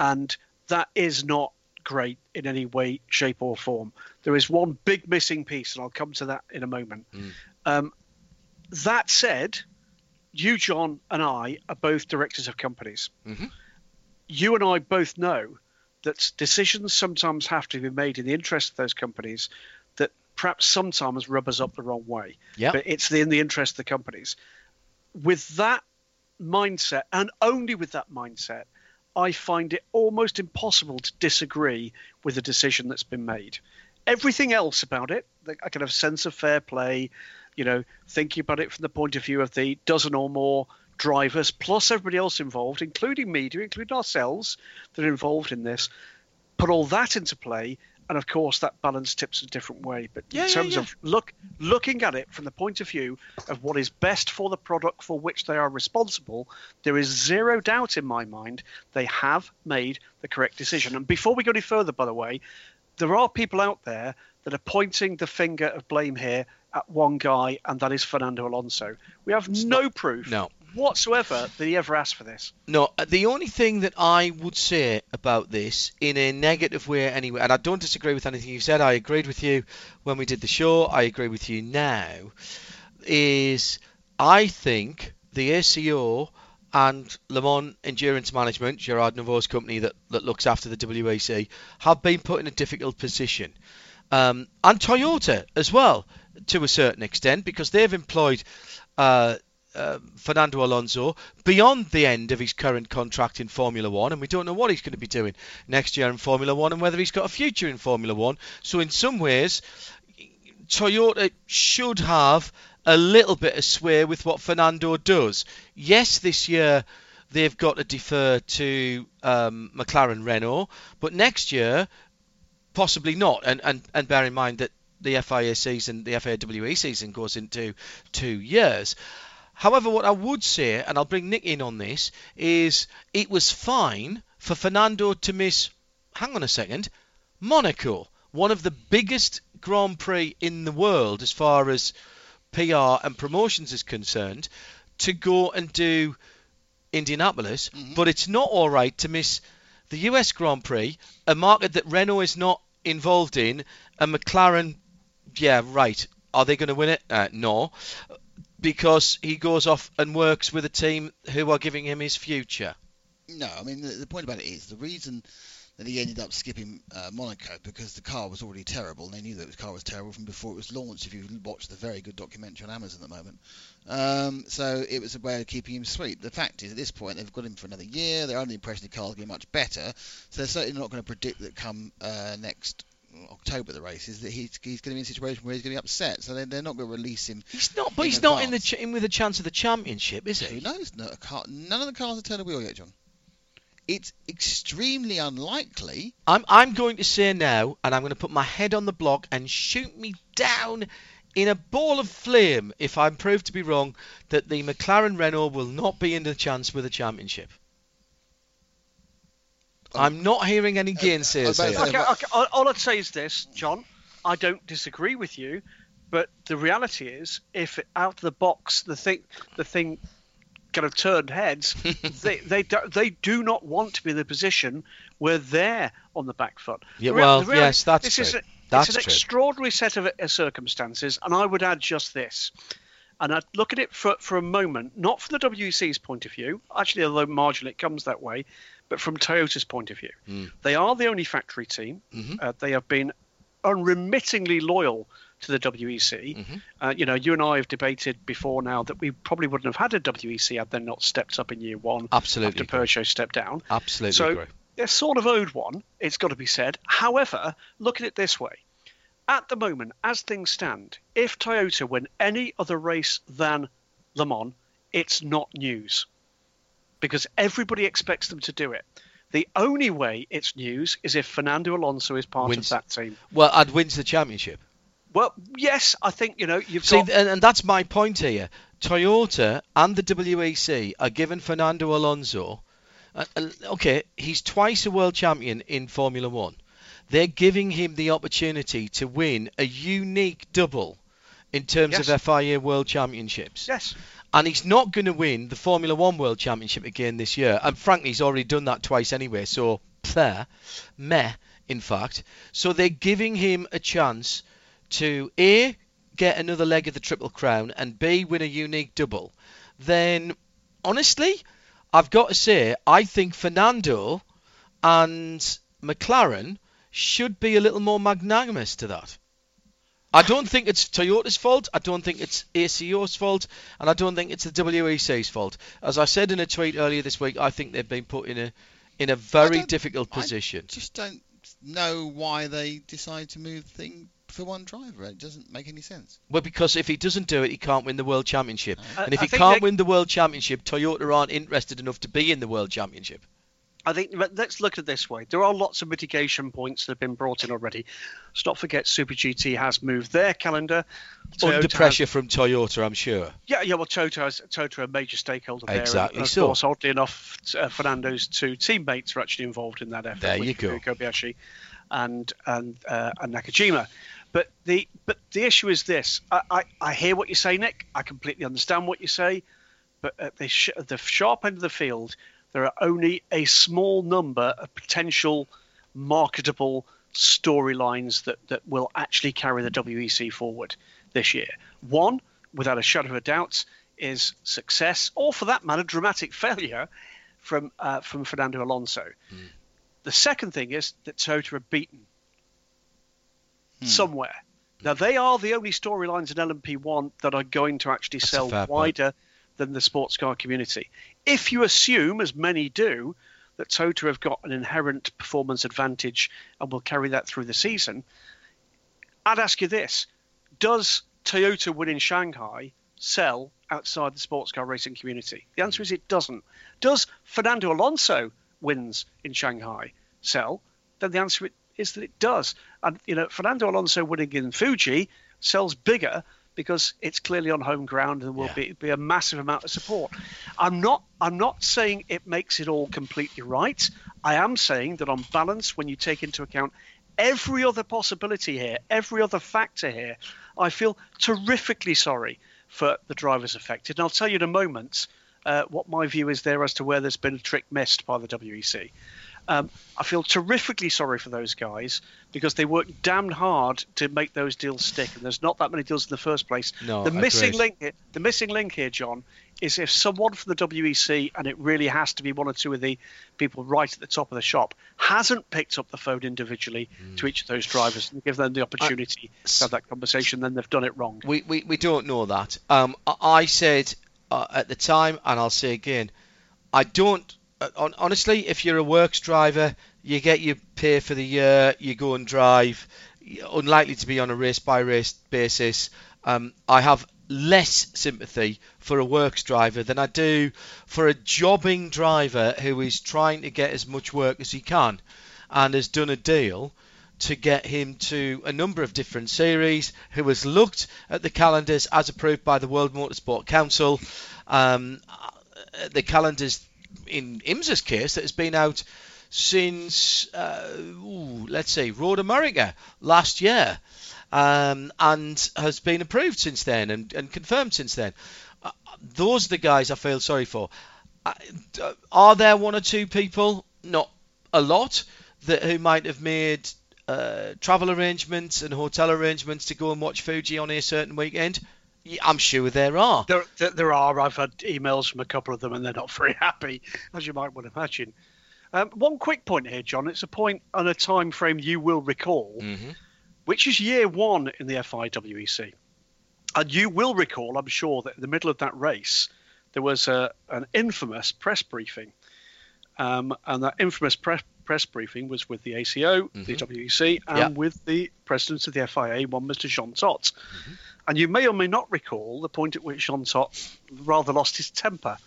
and that is not great in any way, shape, or form. There is one big missing piece, and I'll come to that in a moment. Um, that said, you, John, and I are both directors of companies. Mhm. You and I both know that decisions sometimes have to be made in the interest of those companies that perhaps sometimes rub us up the wrong way. Yep. But it's in the interest of the companies. With that mindset, and only with that mindset, I find it almost impossible to disagree with a decision that's been made. Everything else about it, I can have a sense of fair play, you know, thinking about it from the point of view of the dozen or more drivers, plus everybody else involved, including media, including ourselves, that are involved in this. Put all that into play, and of course that balance tips a different way. But Yeah, in yeah, terms yeah. of look looking at it from the point of view of what is best for the product for which they are responsible, there is zero doubt in my mind they have made the correct decision. And before we go any further, by the way, there are people out there that are pointing the finger of blame here at one guy, and that is Fernando Alonso. We have no proof no. whatsoever that he ever asked for this. No, uh, the only thing that I would say about this, in a negative way anyway, and I don't disagree with anything you said, I agreed with you when we did the show, I agree with you now, is I think the ACO and Le Mans Endurance Management, Gerard Neveu's company that, that looks after the WEC, have been put in a difficult position. Um, and Toyota as well, to a certain extent, because they've employed uh, uh, Fernando Alonso beyond the end of his current contract in Formula One, and we don't know what he's going to be doing next year in Formula One and whether he's got a future in Formula One. So, in some ways, Toyota should have a little bit of sway with what Fernando does. Yes, this year they've got to defer to um, McLaren Renault, but next year possibly not. And, and and bear in mind that the FIA season, the FIA season goes into two years. However, what I would say, and I'll bring Nick in on this, is it was fine for Fernando to miss. Hang on a second, Monaco, one of the biggest Grand Prix in the world as far as PR and promotions is concerned to go and do Indianapolis, mm-hmm. but it's not all right to miss the US Grand Prix, a market that Renault is not involved in, and McLaren, yeah, right. Are they going to win it? Uh, no, because he goes off and works with a team who are giving him his future. No, I mean the, the point about it is the reason that he ended up skipping uh, Monaco because the car was already terrible, and they knew that the car was terrible from before it was launched. If you watch the very good documentary on Amazon at the moment, um, so it was a way of keeping him sweet. The fact is, at this point, they've got him for another year. They're under the impression the car's going to be much better, so they're certainly not going to predict that come uh, next October the race is that he's, he's going to be in a situation where he's going to be upset. So they're, they're not going to release him. He's not, but he's advance. not in the ch- in with a chance of the championship, is he? Who knows? No, car, none of the cars have turned a wheel yet, John it's extremely unlikely. I'm I'm going to say now, and I'm going to put my head on the block and shoot me down in a ball of flame if I'm proved to be wrong that the McLaren Renault will not be in the chance with the championship. I'm not hearing any gainsayers uh, here. Okay, okay, all I'd say is this, John. I don't disagree with you, but the reality is, if out of the box the thing the thing kind of turned heads, they they do, they do not want to be in the position where they're on the back foot. Yeah, well, yes, that's this true. Is a, that's it's an true. extraordinary set of uh, circumstances, and I would add just this. And I'd look at it for, for a moment, not from the WEC's point of view, actually, although marginally it comes that way, but from Toyota's point of view. Mm. They are the only factory team. Mm-hmm. Uh, they have been unremittingly loyal to the WEC. Mm-hmm. Uh, you know, you and I have debated before now that we probably wouldn't have had a WEC had they not stepped up in year one. Absolutely. After Peugeot stepped down. Absolutely. So agree. they're sort of owed one. It's got to be said. However, look at it this way. At the moment, as things stand, if Toyota win any other race than Le Mans, it's not news because everybody expects them to do it. The only way it's news is if Fernando Alonso is part wins, of that team. Well, and wins the championship. Well, yes, I think you know you've see, got... and, and that's my point here. Toyota and the WEC are giving Fernando Alonso. Uh, uh, okay, he's twice a world champion in Formula One. They're giving him the opportunity to win a unique double in terms yes. of FIA World Championships. Yes. And he's not going to win the Formula One World Championship again this year. And frankly, he's already done that twice anyway. So, fair, meh, in fact. So they're giving him a chance to A, get another leg of the Triple Crown, and B, win a unique double, then honestly, I've got to say, I think Fernando and McLaren should be a little more magnanimous to that. I don't think it's Toyota's fault. I don't think it's ACO's fault, and I don't think it's the WEC's fault. As I said in a tweet earlier this week, I think they've been put in a in a very difficult position. I just don't know why they decide to move the thing for one driver. It doesn't make any sense. Well, because if he doesn't do it, he can't win the World Championship. Uh, and if I he can't they... win the World Championship, Toyota aren't interested enough to be in the World Championship. I think let's look at it this way. There are lots of mitigation points that have been brought in already. Let's not forget Super GT has moved their calendar. Toyota Under pressure has, from Toyota, I'm sure. Yeah, yeah. Well, Toyota has Toyota a major stakeholder there. Exactly. And of so. course, oddly enough, uh, Fernando's two teammates are actually involved in that effort. There you go. Kobayashi and and uh, and Nakajima. But the but the issue is this: I, I, I hear what you say, Nick. I completely understand what you say, but at the sh- the sharp end of the field, there are only a small number of potential marketable storylines that that will actually carry the WEC forward this year. One, without a shadow of a doubt, is success, or for that matter, dramatic failure from uh, from Fernando Alonso. Hmm. The second thing is that Toyota are beaten somewhere. Now they are the only storylines in LMP1 that are going to actually a sell wider point. Than the sports car community. If you assume, as many do, that Toyota have got an inherent performance advantage and will carry that through the season, I'd ask you this: Does Toyota win in Shanghai sell outside the sports car racing community? The answer is it doesn't. Does Fernando Alonso wins in Shanghai sell? Then the answer is that it does. And you know, Fernando Alonso winning in Fuji sells bigger because it's clearly on home ground and will Yeah. be, be a massive amount of support. I'm not I'm not saying it makes it all completely right. I am saying that on balance, when you take into account every other possibility here, every other factor here, I feel terrifically sorry for the drivers affected. And I'll tell you in a moment uh, what my view is there as to where there's been a trick missed by the WEC. Um, I feel terrifically sorry for those guys because they worked damned hard to make those deals stick, and there's not that many deals in the first place. No, the missing agreed. link, here, the missing link here, John, is if someone from the WEC, and it really has to be one or two of the people right at the top of the shop, hasn't picked up the phone individually Hmm. to each of those drivers and give them the opportunity to have that conversation, then they've done it wrong. We, we, we don't know that. Um, I- I said uh, at the time, and I'll say again, I don't. Uh, honestly, if you're a works driver, you get your pay for the year, you go and drive. Unlikely to be on a race by race basis. Um, I have less sympathy for a works driver than I do for a jobbing driver who is trying to get as much work as he can and has done a deal to get him to a number of different series, who has looked at the calendars as approved by the World Motorsport Council. Um, uh, the calendars, in IMSA's case, that has been out since, uh, ooh, let's say, Road America last year, um, and has been approved since then and, and confirmed since then. Uh, those are the guys I feel sorry for. Uh, are there one or two people, not a lot, that who might have made uh, travel arrangements and hotel arrangements to go and watch Fuji on a certain weekend? I'm sure there are. There, there, there are. I've had emails from a couple of them, and they're not very happy, as you might well imagine. Um, one quick point here, John. It's a point on a time frame you will recall, Mhm. which is year one in the FIWEC. And you will recall, I'm sure, that in the middle of that race, there was a, an infamous press briefing. Um, and that infamous press, press briefing was with the ACO, the WEC, and Yeah. with the president of the FIA, one Mr. Jean Todt. And you may or may not recall the point at which Jean Todt rather lost his temper.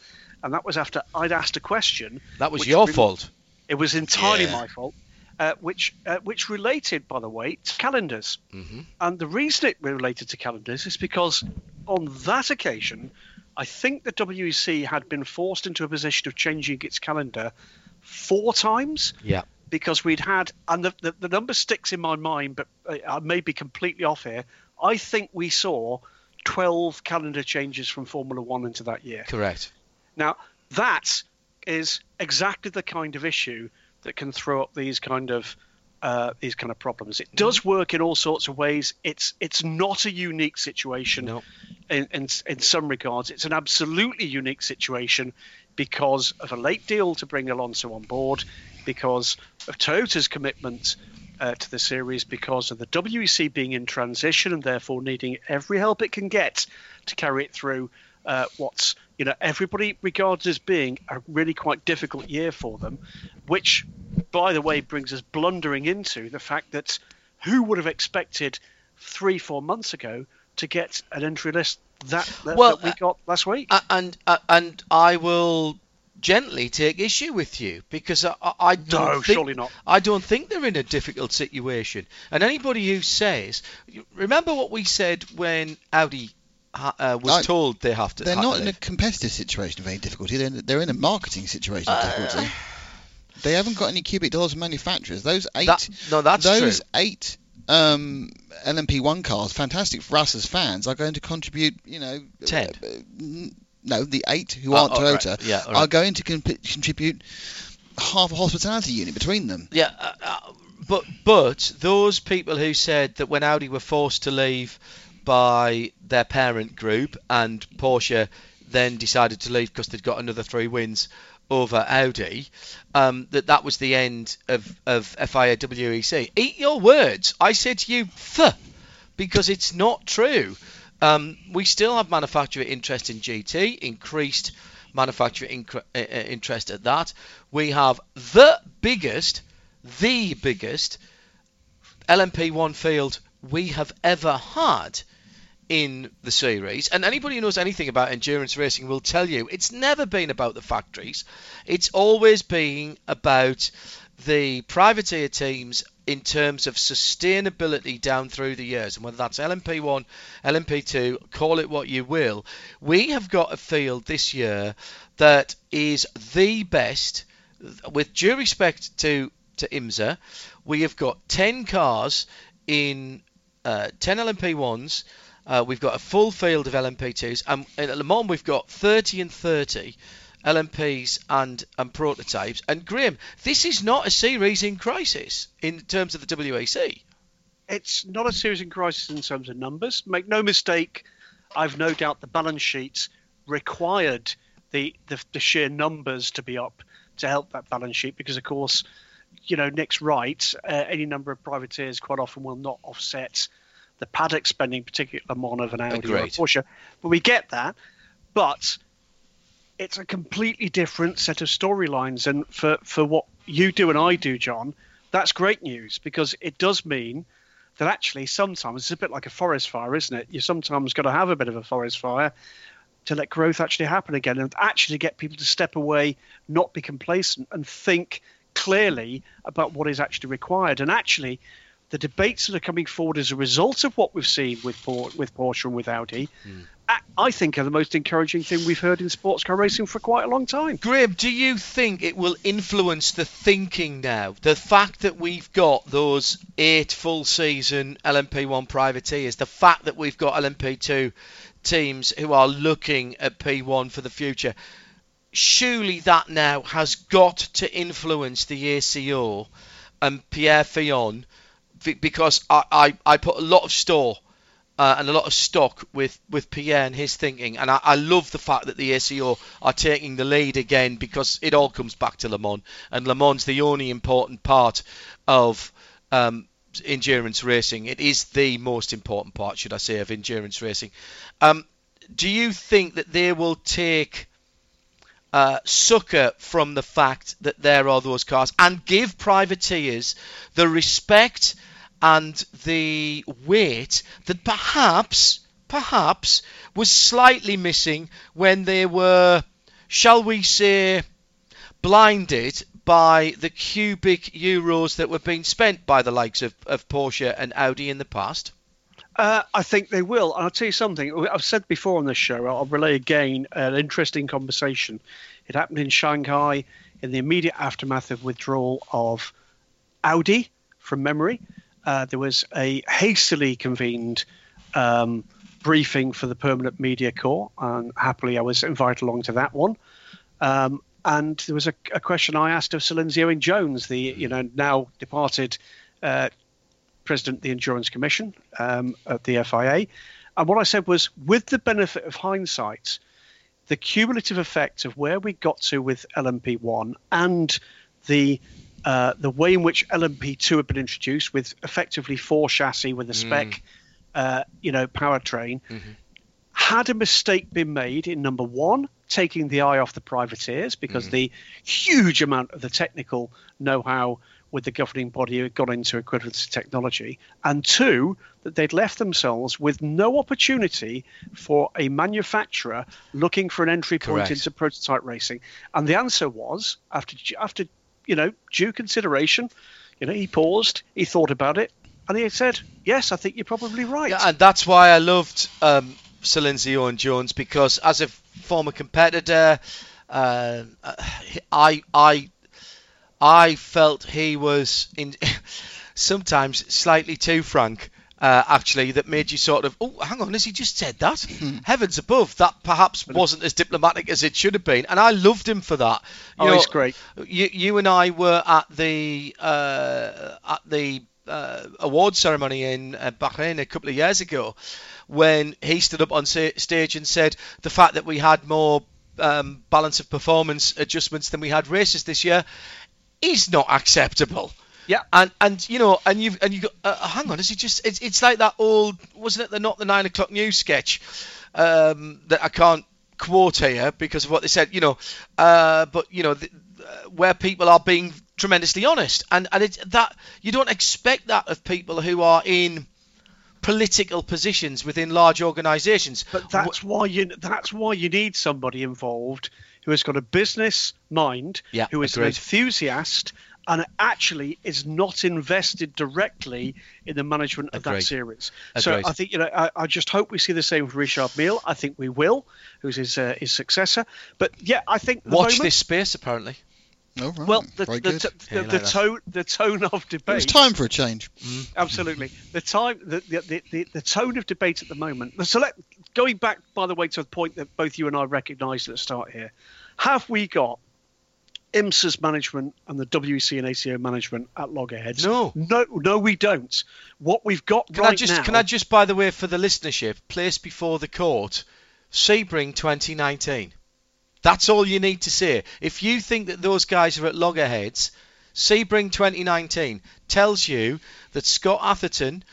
And that was after I'd asked a question. That was your re- fault. It was entirely Yeah. my fault. Uh, which uh, which related, by the way, to calendars. hmm And the reason it related to calendars is because on that occasion, I think the WEC had been forced into a position of changing its calendar four times Yeah. because we'd had, and the, the, the number sticks in my mind, but uh, I may be completely off here. I think we saw 12 calendar changes from Formula One into that year. Correct. Now, that is exactly the kind of issue that can throw up these kind of uh, these kind of problems. It does work in all sorts of ways. It's it's not a unique situation No. in, in in some regards. It's an absolutely unique situation because of a late deal to bring Alonso on board, because of Toyota's commitment uh, to the series, because of the WEC being in transition and therefore needing every help it can get to carry it through uh, what's you know everybody regards as being a really quite difficult year for them, which, by the way, brings us blundering into the fact that who would have expected three four months ago to get an entry list that, that, Well, that we uh, got last week? A- and uh, and I will gently take issue with you because I, I, I don't No, think, surely not. I don't think they're in a difficult situation. And anybody who says, remember what we said when Audi ha- uh, was No, told they have to. They're ha- not in a competitive situation of any difficulty. They're in, they're in a marketing situation of difficulty. They haven't got any cubic dollars from manufacturers. Those eight, That- no, that's those true. eight um, LMP1 cars, fantastic for us as fans, are going to contribute. You know, Ten. uh, n- no, the eight who Oh, aren't oh, right. Toyota Yeah, all are going to comp- contribute half a hospitality unit between them. Yeah, uh, uh, but but those people who said that when Audi were forced to leave by their parent group and Porsche then decided to leave because they'd got another three wins over Audi, um, that that was the end of, of FIA WEC. Eat your words. I said to you, because it's not true. Um, we still have manufacturer interest in GT, increased manufacturer inc- uh, interest at that. We have the biggest, the biggest LMP1 field we have ever had in the series. And anybody who knows anything about endurance racing will tell you it's never been about the factories. It's always been about the privateer teams in terms of sustainability down through the years, and whether that's LMP1, LMP2, call it what you will, we have got a field this year that is the best. With due respect to to IMSA, we have got 10 cars in uh, 10 LMP1s. Uh, we've got a full field of LMP2s, and at Le Mans we've got 30 and 30 LMPs and, and prototypes. And Graham, this is not a series in crisis in terms of the WEC. It's not a series in crisis in terms of numbers. Make no mistake, I've no doubt the balance sheets required the, the, the sheer numbers to be up to help that balance sheet because, of course, you know, Nick's right. Uh, any number of privateers quite often will not offset the paddock spending, particularly Mans of an Audi Agreed. or a Porsche. But we get that. But it's a completely different set of storylines. And for, for what you do and I do, John, that's great news because it does mean that actually sometimes it's a bit like a forest fire, isn't it? You sometimes got to have a bit of a forest fire to let growth actually happen again and actually get people to step away, not be complacent, and think clearly about what is actually required. And actually, the debates that are coming forward as a result of what we've seen with Por- with Porsche and with Audi, hmm. I- I think are the most encouraging thing we've heard in sports car racing for quite a long time. Graham, do you think it will influence the thinking now? The fact that we've got those eight full season LMP1 privateers, the fact that we've got LMP2 teams who are looking at P1 for the future, surely that now has got to influence the ACO and Pierre Fillon because I, I, I put a lot of store uh, and a lot of stock with, with Pierre and his thinking. And I, I love the fact that the ACO are taking the lead again because it all comes back to Le Mans. And Le Mans the only important part of um, endurance racing. It is the most important part, should I say, of endurance racing. Um, do you think that they will take uh, succor from the fact that there are those cars and give privateers the respect and the weight that perhaps, perhaps was slightly missing when they were, shall we say, blinded by the cubic euros that were being spent by the likes of, of Porsche and Audi in the past? Uh, I think they will. And I'll tell you something. I've said before on this show. I'll relay again an interesting conversation. It happened in Shanghai in the immediate aftermath of withdrawal of Audi from memory. Uh, there was a hastily convened um, briefing for the permanent media corps, and happily I was invited along to that one. Um, and there was a, a, question I asked of Sir Lindsay Owen Jones, the you know now departed uh, president of the Endurance Commission um, at the FIA. And what I said was, with the benefit of hindsight, the cumulative effect of where we got to with LMP1 and the uh, the way in which LMP2 had been introduced, with effectively four chassis with a spec, mm. uh, you know, powertrain, mm-hmm. had a mistake been made in number one, taking the eye off the privateers because mm. the huge amount of the technical know-how with the governing body had gone into equivalency technology, and two, that they'd left themselves with no opportunity for a manufacturer looking for an entry point Correct. into prototype racing. And the answer was after after you know due consideration, you know he paused, he thought about it, and he said, "Yes, I think you're probably right." Yeah, and that's why I loved um, Lindsay Owen Jones because as a former competitor, uh, I I I felt he was in sometimes slightly too frank. Uh, actually, that made you sort of, oh, hang on, has he just said that? Heavens above, that perhaps wasn't as diplomatic as it should have been, and I loved him for that. You oh, know, he's great. You, you and I were at the uh, at the uh, award ceremony in uh, Bahrain a couple of years ago, when he stood up on stage and said the fact that we had more um, balance of performance adjustments than we had races this year is not acceptable. Yeah. And and you know and you've and you go uh, hang on is it just it's, it's like that old wasn't it the not the nine o'clock news sketch um, that I can't quote here because of what they said you know uh, but you know the, uh, where people are being tremendously honest. And and it's that you don't expect that of people who are in political positions within large organisations But that's why you that's why you need somebody involved who has got a business mind, Yeah, who is an enthusiast, and actually is not invested directly in the management of Agreed. that series. So I think you know I, I just hope we see the same for Richard Mille. I think we will, who's his uh, his successor. But yeah, I think the watch moment- this space apparently Oh, right. Well, the, the, t- the, the tone the tone of debate. It's time for a change. Absolutely. The time, the, the, the, the, the tone of debate at the moment. So let, going back, by the way, to the point that both you and I recognised at the start here, have we got IMSA's management and the WEC and ACO management at loggerheads? No. no, no, we don't. What we've got Can right I just now. can I just by the way for the listenership place before the court Sebring 2019. That's all you need to say. If you think that those guys are at loggerheads, Sebring 2019 tells you that Scott Atherton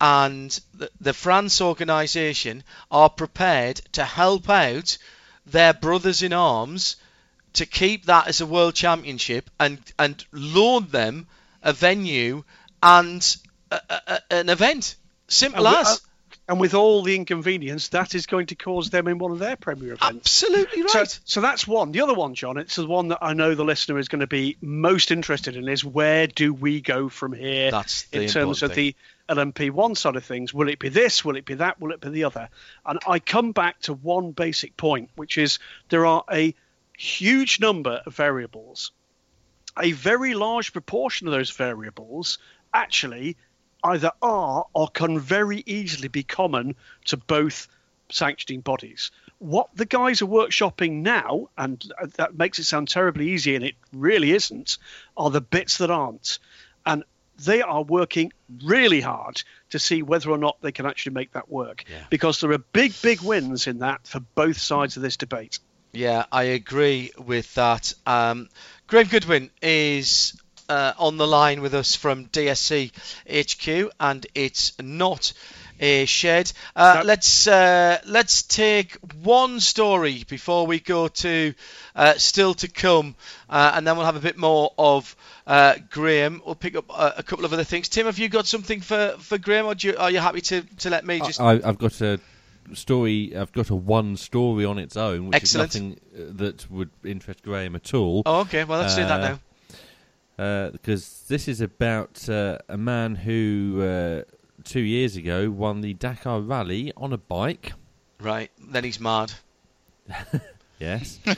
and the, the France organisation are prepared to help out their brothers in arms to keep that as a world championship and and loan them a venue and a, a, an event. Simple and, with- as. uh, and with all the inconvenience that is going to cause them in one of their premier events. Absolutely So, right. so that's one. The other one, John, it's the one that I know the listener is going to be most interested in is where do we go from here That's in terms of important the LMP1 side of things? Will it be this? Will it be that? Will it be the other? And I come back to one basic point, which is there are a huge number of variables. A very large proportion of those variables actually either are or can very easily be common to both sanctioning bodies. What the guys are workshopping now, and that makes it sound terribly easy, and it really isn't, are the bits that aren't. And they are working really hard to see whether or not they can actually make that work. Yeah. Because there are big, big wins in that for both sides of this debate. Yeah, I agree with that. Um, Graham Goodwin is uh, on the line with us from DSC HQ, and it's not a shed. Uh, No. Let's uh, let's take one story before we go to uh, still to come, uh, and then we'll have a bit more of uh, Graham. We'll pick up uh, a couple of other things. Tim, have you got something for, for Graham, or do you, are you happy to, to let me just? I, I've got a story. I've got a one story on its own, which Excellent. is nothing uh, that would interest Graham at all. oh, okay. Well, let's do that Uh, now. Uh, because this is about uh, a man who uh, two years ago won the Dakar Rally on a bike. Right. Then he's mad. Yes. On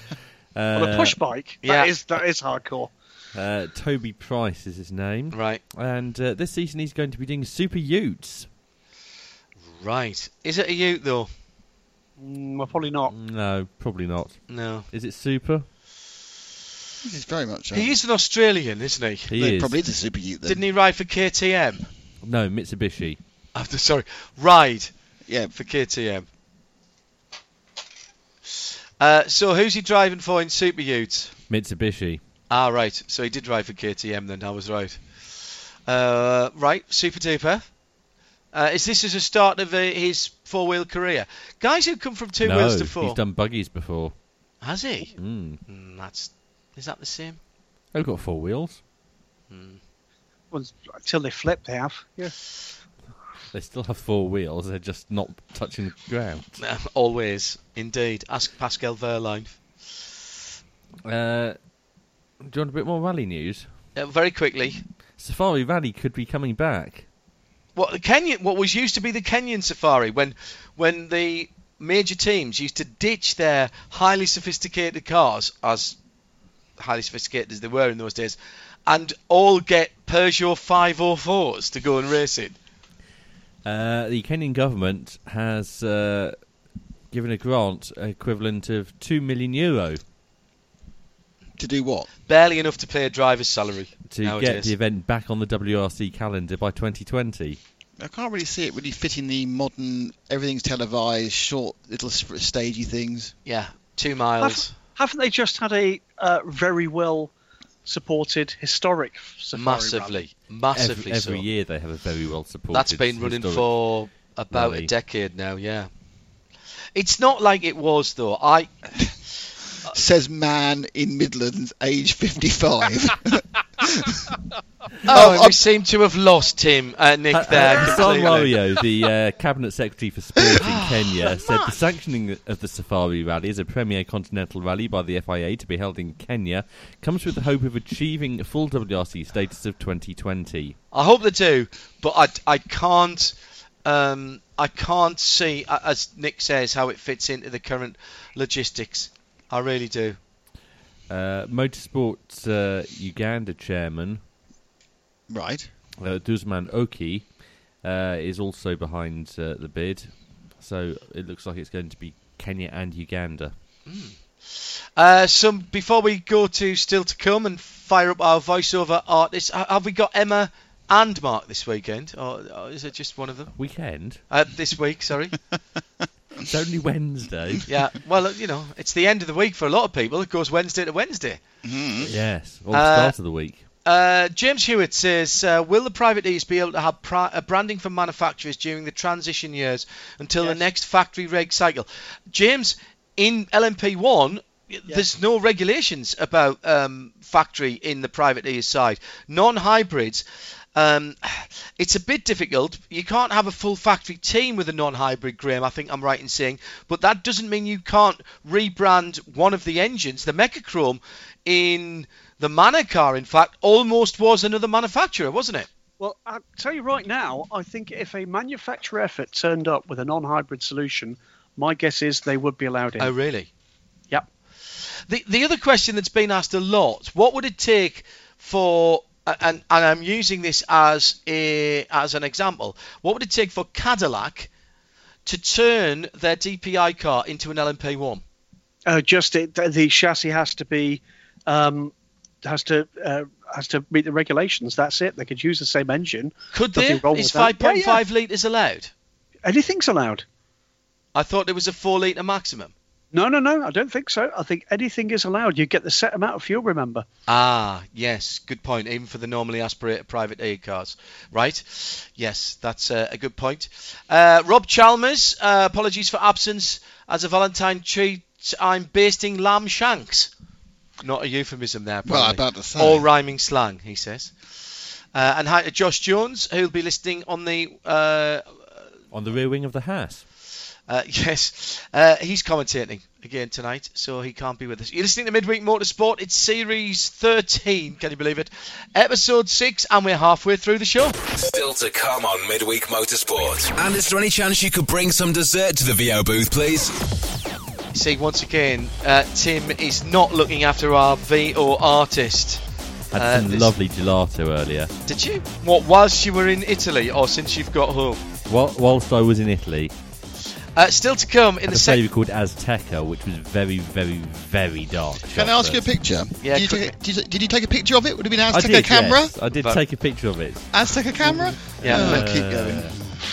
a Uh, push bike, yeah. that is that is hardcore. Uh, Toby Price is his name, Right. and uh, this season he's going to be doing super Utes. Right. Is it a Ute though? Mm, well, probably not. No, probably not. No. Is it super? He's very much. so. He is an Australian, isn't he? He There is. probably is a super Ute then. Didn't he ride for KTM? No, Mitsubishi. After sorry, ride Yeah. for KTM. Uh, so who's he driving for in Super Utes? Mitsubishi. Ah, right. So he did drive for KTM then. I was right. Uh, right. Super duper. Uh, is this as a start of uh, his four-wheel career? Guys who come from two no, wheels to four. he's done buggies before. Has he? Mm. Mm, that's. Is that the same? They've got four wheels. Well, until they flip, they have. Yeah. They still have four wheels. They're just not touching the ground. Uh, always, indeed. Ask Pascal Wehrlein. Uh, do you want a bit more rally news? Uh, very quickly, Safari Rally could be coming back. What the Kenyan, what was used to be the Kenyan Safari, when when the major teams used to ditch their highly sophisticated cars, as highly sophisticated as they were in those days, and all get Peugeot 504s to go and race it. Uh, the Kenyan government has uh, given a grant equivalent of two million euro. To do what? Barely enough to pay a driver's salary to nowadays. get the event back on the WRC calendar by 2020. I can't really see it really fitting the modern, everything's televised, short, little stagey things. Yeah, two miles. Haven't they just had a uh, very well supported historic safari rally? massively, massively Every, every so. year they have a very well supported. That's been running for about rally. a decade now. Yeah, it's not like it was though. I Says man in Midlands, age 55. oh, I'm- we seem to have lost Tim, uh, Nick there. Hassan completely. Wario, the uh, cabinet secretary for sport in Kenya, said the sanctioning of the Safari Rally as a premier continental rally by the FIA to be held in Kenya comes with the hope of achieving full WRC status of 2020. I hope they do, but I, I can't um, I can't see, as Nick says, how it fits into the current logistics. I really do. Uh, Motorsport uh, Uganda chairman right. uh, Duzman Oki uh, is also behind uh, the bid, so it looks like it's going to be Kenya and Uganda. Uh, some before we go to still to come and fire up our voiceover artists, have we got Emma and Mark this weekend, or, or is it just one of them? Weekend? Uh, this week, sorry. It's only Wednesday. yeah. Well, you know, it's the end of the week for a lot of people. It goes Wednesday to Wednesday. yes, or the Uh, start of the week. Uh, James Hewitt says, uh, "Will the privateers be able to have pri- uh, branding from manufacturers during the transition years until the next factory reg cycle?" James, in LMP1, there's no regulations about um, factory in the privateers side. Non-hybrids. Um, it's a bit difficult. You can't have a full factory team with a non-hybrid, Graham. I think I'm right in saying, but that doesn't mean you can't rebrand one of the engines, the Mecachrome, in the Manor car. In fact, almost was another manufacturer, wasn't it? Well, I'll tell you right now, I think if a manufacturer effort turned up with a non-hybrid solution, my guess is they would be allowed in. Oh, really? Yep. The the other question that's been asked a lot: What would it take for and and I'm using this as a as an example. What would it take for Cadillac to turn their DPI car into an LMP1? Uh, just it, the chassis has to be um, has to uh, has to meet the regulations. That's it. They could use the same engine. Could Nothing they? Is with that. 5.5 Yeah, yeah. litres allowed? Anything's allowed. I thought it was a 4 litre maximum. No, no, no. I don't think so. I think anything is allowed. You get the set amount of fuel. Remember. Ah, yes, good point. Even for the normally aspirated privateer cars, right? Yes, that's uh, a good point. Uh, Rob Chalmers, uh, apologies for absence. As a Valentine treat, I'm basting lamb shanks. Not a euphemism there. Well, about to say. All rhyming slang, he says. Uh, and hi to Josh Jones, who'll be listening on the uh, On the rear wing of the Haas. Uh, yes, uh, he's commentating again tonight, so he can't be with us. You're listening to Midweek Motorsport. It's Series 13, can you believe it? Episode 6, and we're halfway through the show. Still to come on Midweek Motorsport. And is there any chance you could bring some dessert to the VO booth, please? See, once again, uh, Tim is not looking after our VO artist. Had Uh, some lovely gelato earlier. Did you? What, whilst you were in Italy, or since you've got home? Whil- whilst I was in Italy, Uh, still to come in had the a second. flavour called Azteca, which was very, very, very dark. Can I ask you a picture? Yeah, did, you take, did, you, did you take a picture of it? Would it have been I Azteca did, camera? yes. I did But- take a picture of it. Azteca camera? Yeah. Uh, keep going.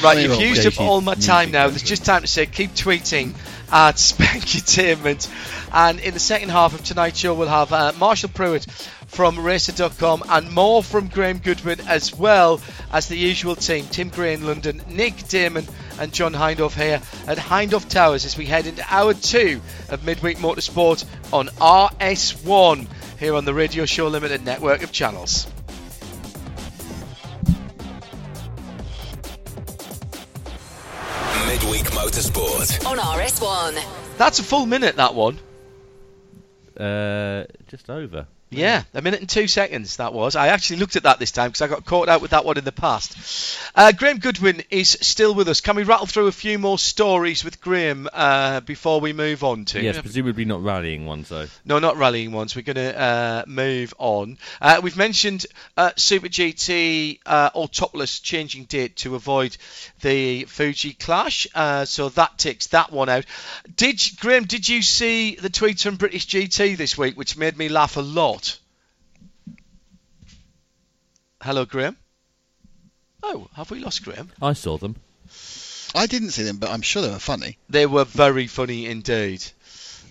Right, Maybe you've used up all my time now. There's just time to say keep tweeting at Spankutainment. And in the second half of tonight's show, we'll have uh, Marshall Pruitt from Racer.com and more from Graham Goodwin, as well as the usual team Tim Gray in London, Nick Daman, and John Hindhaugh here at Hindhaugh Towers as we head into hour two of Midweek Motorsport on RS1 here on the Radio Show Limited network of channels. Midweek Motorsport. On RS1. That's a full minute, that one. Uh, just over. Yeah, a minute and two seconds that was. I actually looked at that this time because I got caught out with that one in the past. Uh, Graham Goodwin is still with us. Can we rattle through a few more stories with Graham uh, before we move on to? Yes, presumably not rallying ones though. No, not rallying ones. We're going to uh, move on. Uh, we've mentioned uh, Super GT uh, topless changing date to avoid the Fuji clash, uh, so that ticks that one out. Did Graham? Did you see the tweet from British GT this week, which made me laugh a lot? Hello, Graham. Oh, have we lost Graham? I saw them. I didn't see them, but I'm sure they were funny. They were very funny indeed.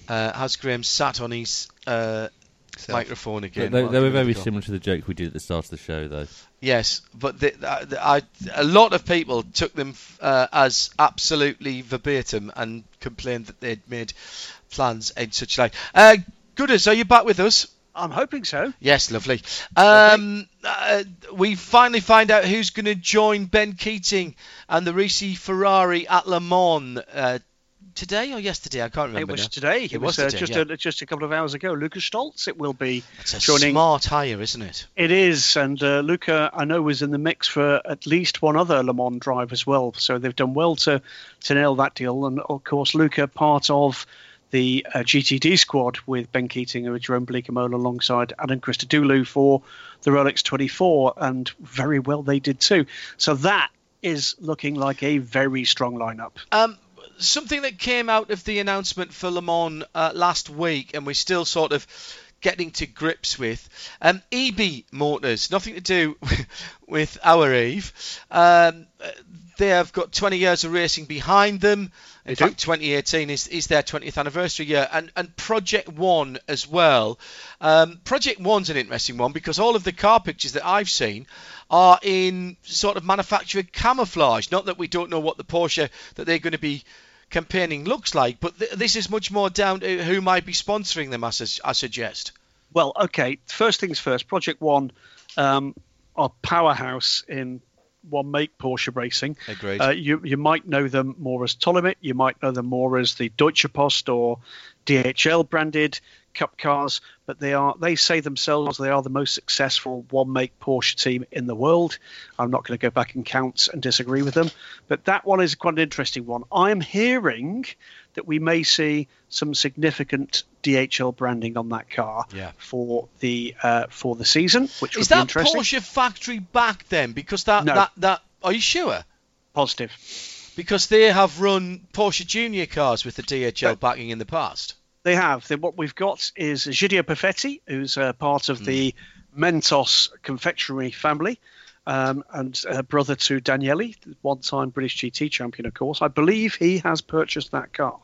Uh, has Graham sat on his uh, microphone again? they, I'll they were give it a very similar to the joke we did at the start of the show, though. Yes, but the, the, I, a lot of people took them uh, as absolutely verbatim and complained that they'd made plans in such like. Uh, Gooders, are you back with us? I'm hoping so. Yes, lovely. Um, uh, we finally find out who's going to join Ben Keating and the Risi Ferrari at Le Mans uh, today or yesterday. I can't remember. It was now. today. It, It was, was uh, today, just yeah. a, just a couple of hours ago. Luca Stolz. It will be It's a joining. smart hire, isn't it? It is, and uh, Luca I know was in the mix for at least one other Le Mans drive as well. So they've done well to to nail that deal. And of course, Luca part of the uh, GTD squad with Ben Keating and Jeroen Bleekemolen alongside Adam Christodoulou for the Rolex 24, and very well they did too. So that is looking like a very strong lineup. Um, something that came out of the announcement for Le Mans uh, last week, and we're still sort of getting to grips with. Um, EB Motors, nothing to do with our Eve. Um, they have got 20 years of racing behind them. In do. fact, 2018 is, is their 20th anniversary year, and, and Project One as well. Um, Project One's an interesting one because all of the car pictures that I've seen are in sort of manufactured camouflage. Not that we don't know what the Porsche that they're going to be campaigning looks like, but th- this is much more down to who might be sponsoring them. I, su- I suggest. Well, okay. First things first. Project One um, are powerhouse in one make Porsche racing. Agreed. Uh, you you might know them more as Tolimit. You might know them more as the Deutsche Post or DHL branded Cup cars. But they are they say themselves they are the most successful one make Porsche team in the world. I'm not going to go back and count and disagree with them. But that one is quite an interesting one. I'm hearing that we may see some significant DHL branding on that car Yeah. for the uh, for the season, which is that interesting. Porsche factory back then? Because that No. that that are you sure? Positive. Because they have run Porsche Junior cars with the DHL But- backing in the past. They have. Then what we've got is Gidio Perfetti, who's uh, part of the Mentos confectionery family, um, and uh, brother to Daniele, one-time British GT champion, of course. I believe he has purchased that car.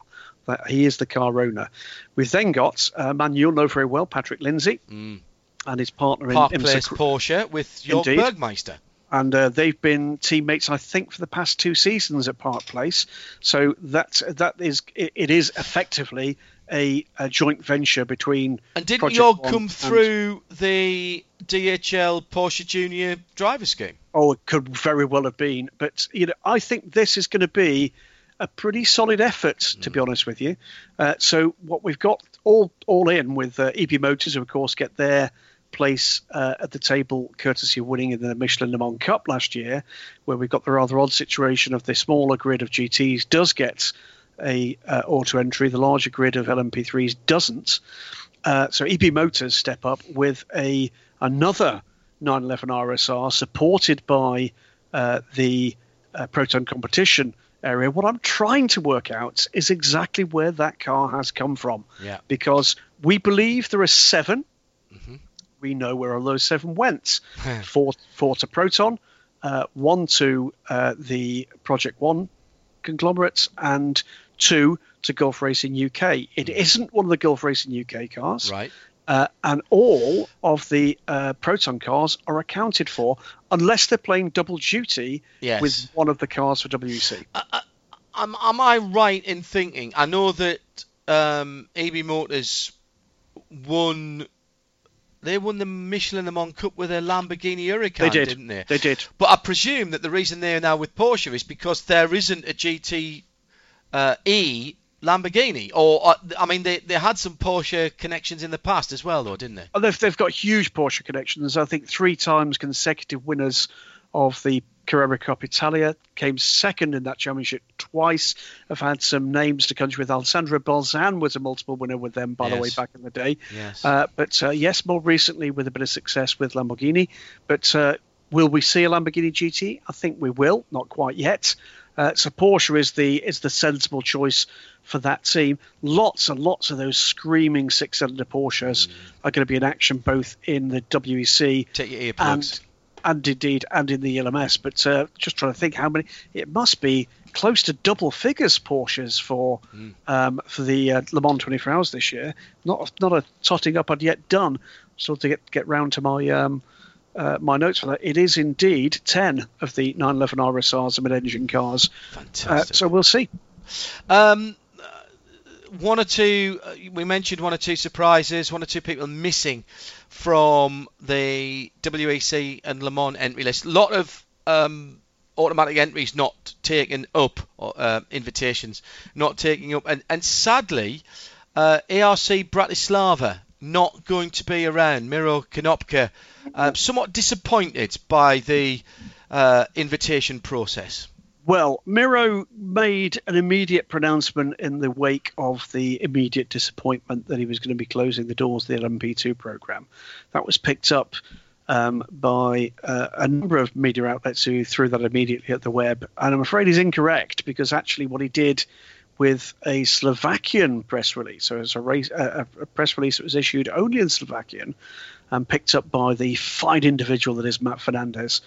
That he is the car owner. We've then got a man you'll know very well, Patrick Lindsay, and his partner in Park IMSA Place Porsche with Jörg Indeed. Bergmeister. and uh, they've been teammates, I think, for the past two seasons at Park Place. So that that is it, it is effectively a, a joint venture between. And didn't Project York come through the DHL Porsche Junior driver scheme? Oh, it could very well have been, but you know, I think this is going to be a pretty solid effort, to be honest with you. Uh, so what we've got all all in with uh, EB Motors, who of course get their place uh, at the table courtesy of winning in the Michelin Le Mans Cup last year, where we've got the rather odd situation of the smaller grid of GTs does get a uh, auto entry, the larger grid of LMP3s doesn't. Uh, so EB Motors step up with a another 911 RSR supported by uh, the uh, Proton competition area. What I'm trying to work out is exactly where that car has come from. Yeah. Because we believe there are 7 We know where all those seven went. four, four to Proton, uh, one to uh, the Project One conglomerates, and two to Gulf Racing UK. It isn't one of the Gulf Racing UK cars. Right. Uh, and all of the uh, Proton cars are accounted for unless they're playing double duty Yes. with one of the cars for WEC. Am, am I right in thinking? I know that um, AB Motors won. They won the Michelin Le Mans Cup with a Lamborghini Huracan, They did. didn't they? They did. But I presume that the reason they're now with Porsche is because there isn't a GT uh, E Lamborghini, or uh, I mean, they, they had some Porsche connections in the past as well, though, didn't they? Oh, they've, they've got huge Porsche connections. I think three times consecutive winners of the Carrera Cup Italia, came second in that championship twice. Have had some names to country with. Alessandro Balzan was a multiple winner with them, by the way, back in the day. Yes. Uh, but uh, yes, more recently with a bit of success with Lamborghini. But uh, will we see a Lamborghini GT? I think we will. Not quite yet. Uh, so Porsche is the is the sensible choice for that team. Lots and lots of those screaming six-cylinder Porsches are going to be in action both in the WEC Take your earplugs. and and indeed and in the LMS. But uh, just trying to think how many. It must be close to double figures Porsches for um, for the uh, Le Mans 24 Hours this year. Not not a totting up I'd yet done. Still to get get round to my. Um, uh, my notes for that. It is indeed 10 of the 911 RSRs and mid-engine cars. Uh, Fantastic. so we'll see. Um, uh, one or two, uh, we mentioned one or two surprises, one or two people missing from the WEC and Le Mans entry list. A lot of um, automatic entries not taken up, or uh, invitations not taking up, and, and sadly, uh, ARC Bratislava not going to be around. Miro Konopka, uh, somewhat disappointed by the uh, invitation process. Well, Miro made an immediate pronouncement in the wake of the immediate disappointment that he was going to be closing the doors of the LMP2 program. That was picked up um, by uh, a number of media outlets who threw that immediately at the web. And I'm afraid he's incorrect because actually what he did with a Slovakian press release, so it's a, race, a, a press release that was issued only in Slovakian and picked up by the fine individual that is Matt Fernandez.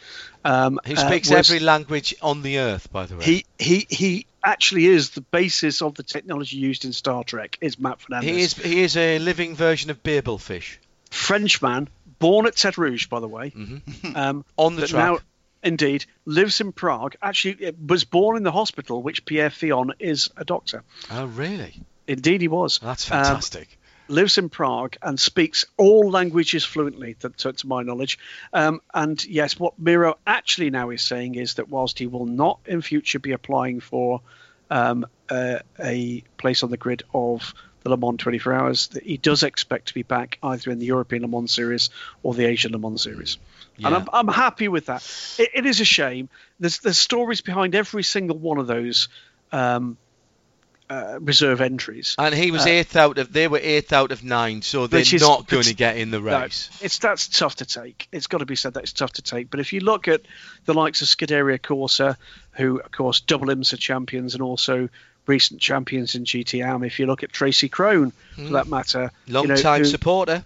Um, Who uh, speaks was- every language on the earth, by the way. he he he actually is the basis of the technology used in Star Trek. Is Matt Fernandez? He is he is a living version of Babel fish. Frenchman, born at Tertre Rouge, by the way. Mm-hmm. Um, On the track. Now, indeed, lives in Prague. Actually, uh, was born in the hospital, which Pierre Fillon is a doctor. Oh, really? Indeed, he was. That's Um, fantastic. Lives in Prague and speaks all languages fluently, to, to, to my knowledge. Um, and yes, what Miro actually now is saying is that whilst he will not in future be applying for um, uh, a place on the grid of the Le Mans 24 Hours, that he does expect to be back either in the European Le Mans Series or the Asian Le Mans Series. And I'm, I'm happy with that. It, it is a shame. There's, there's stories behind every single one of those um, uh, reserve entries. And he was eighth out of. They were eighth out of nine, so they're is- not going to get in the No, race. it's that's tough to take. It's got to be said that it's tough to take. But if you look at the likes of Scuderia Corsa, who of course double IMSA champions and also recent champions in GTM, if you look at Tracy Krohn for that matter, Long you know, time who- supporter.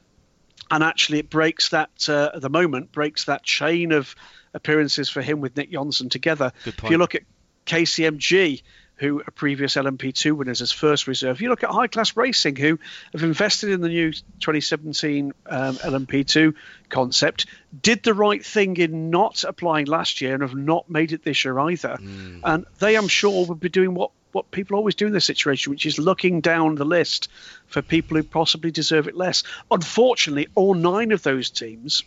and actually it breaks that uh, at the moment breaks that chain of appearances for him with Nick Johnson together. Good If you look at KCMG, who are previous LMP2 winners as first reserve, you look at High Class Racing, who have invested in the new 2017 um, LMP2 concept, did the right thing in not applying last year and have not made it this year either. And they, I'm sure, would be doing what what people always do in this situation, which is looking down the list for people who possibly deserve it less. Unfortunately, all nine of those teams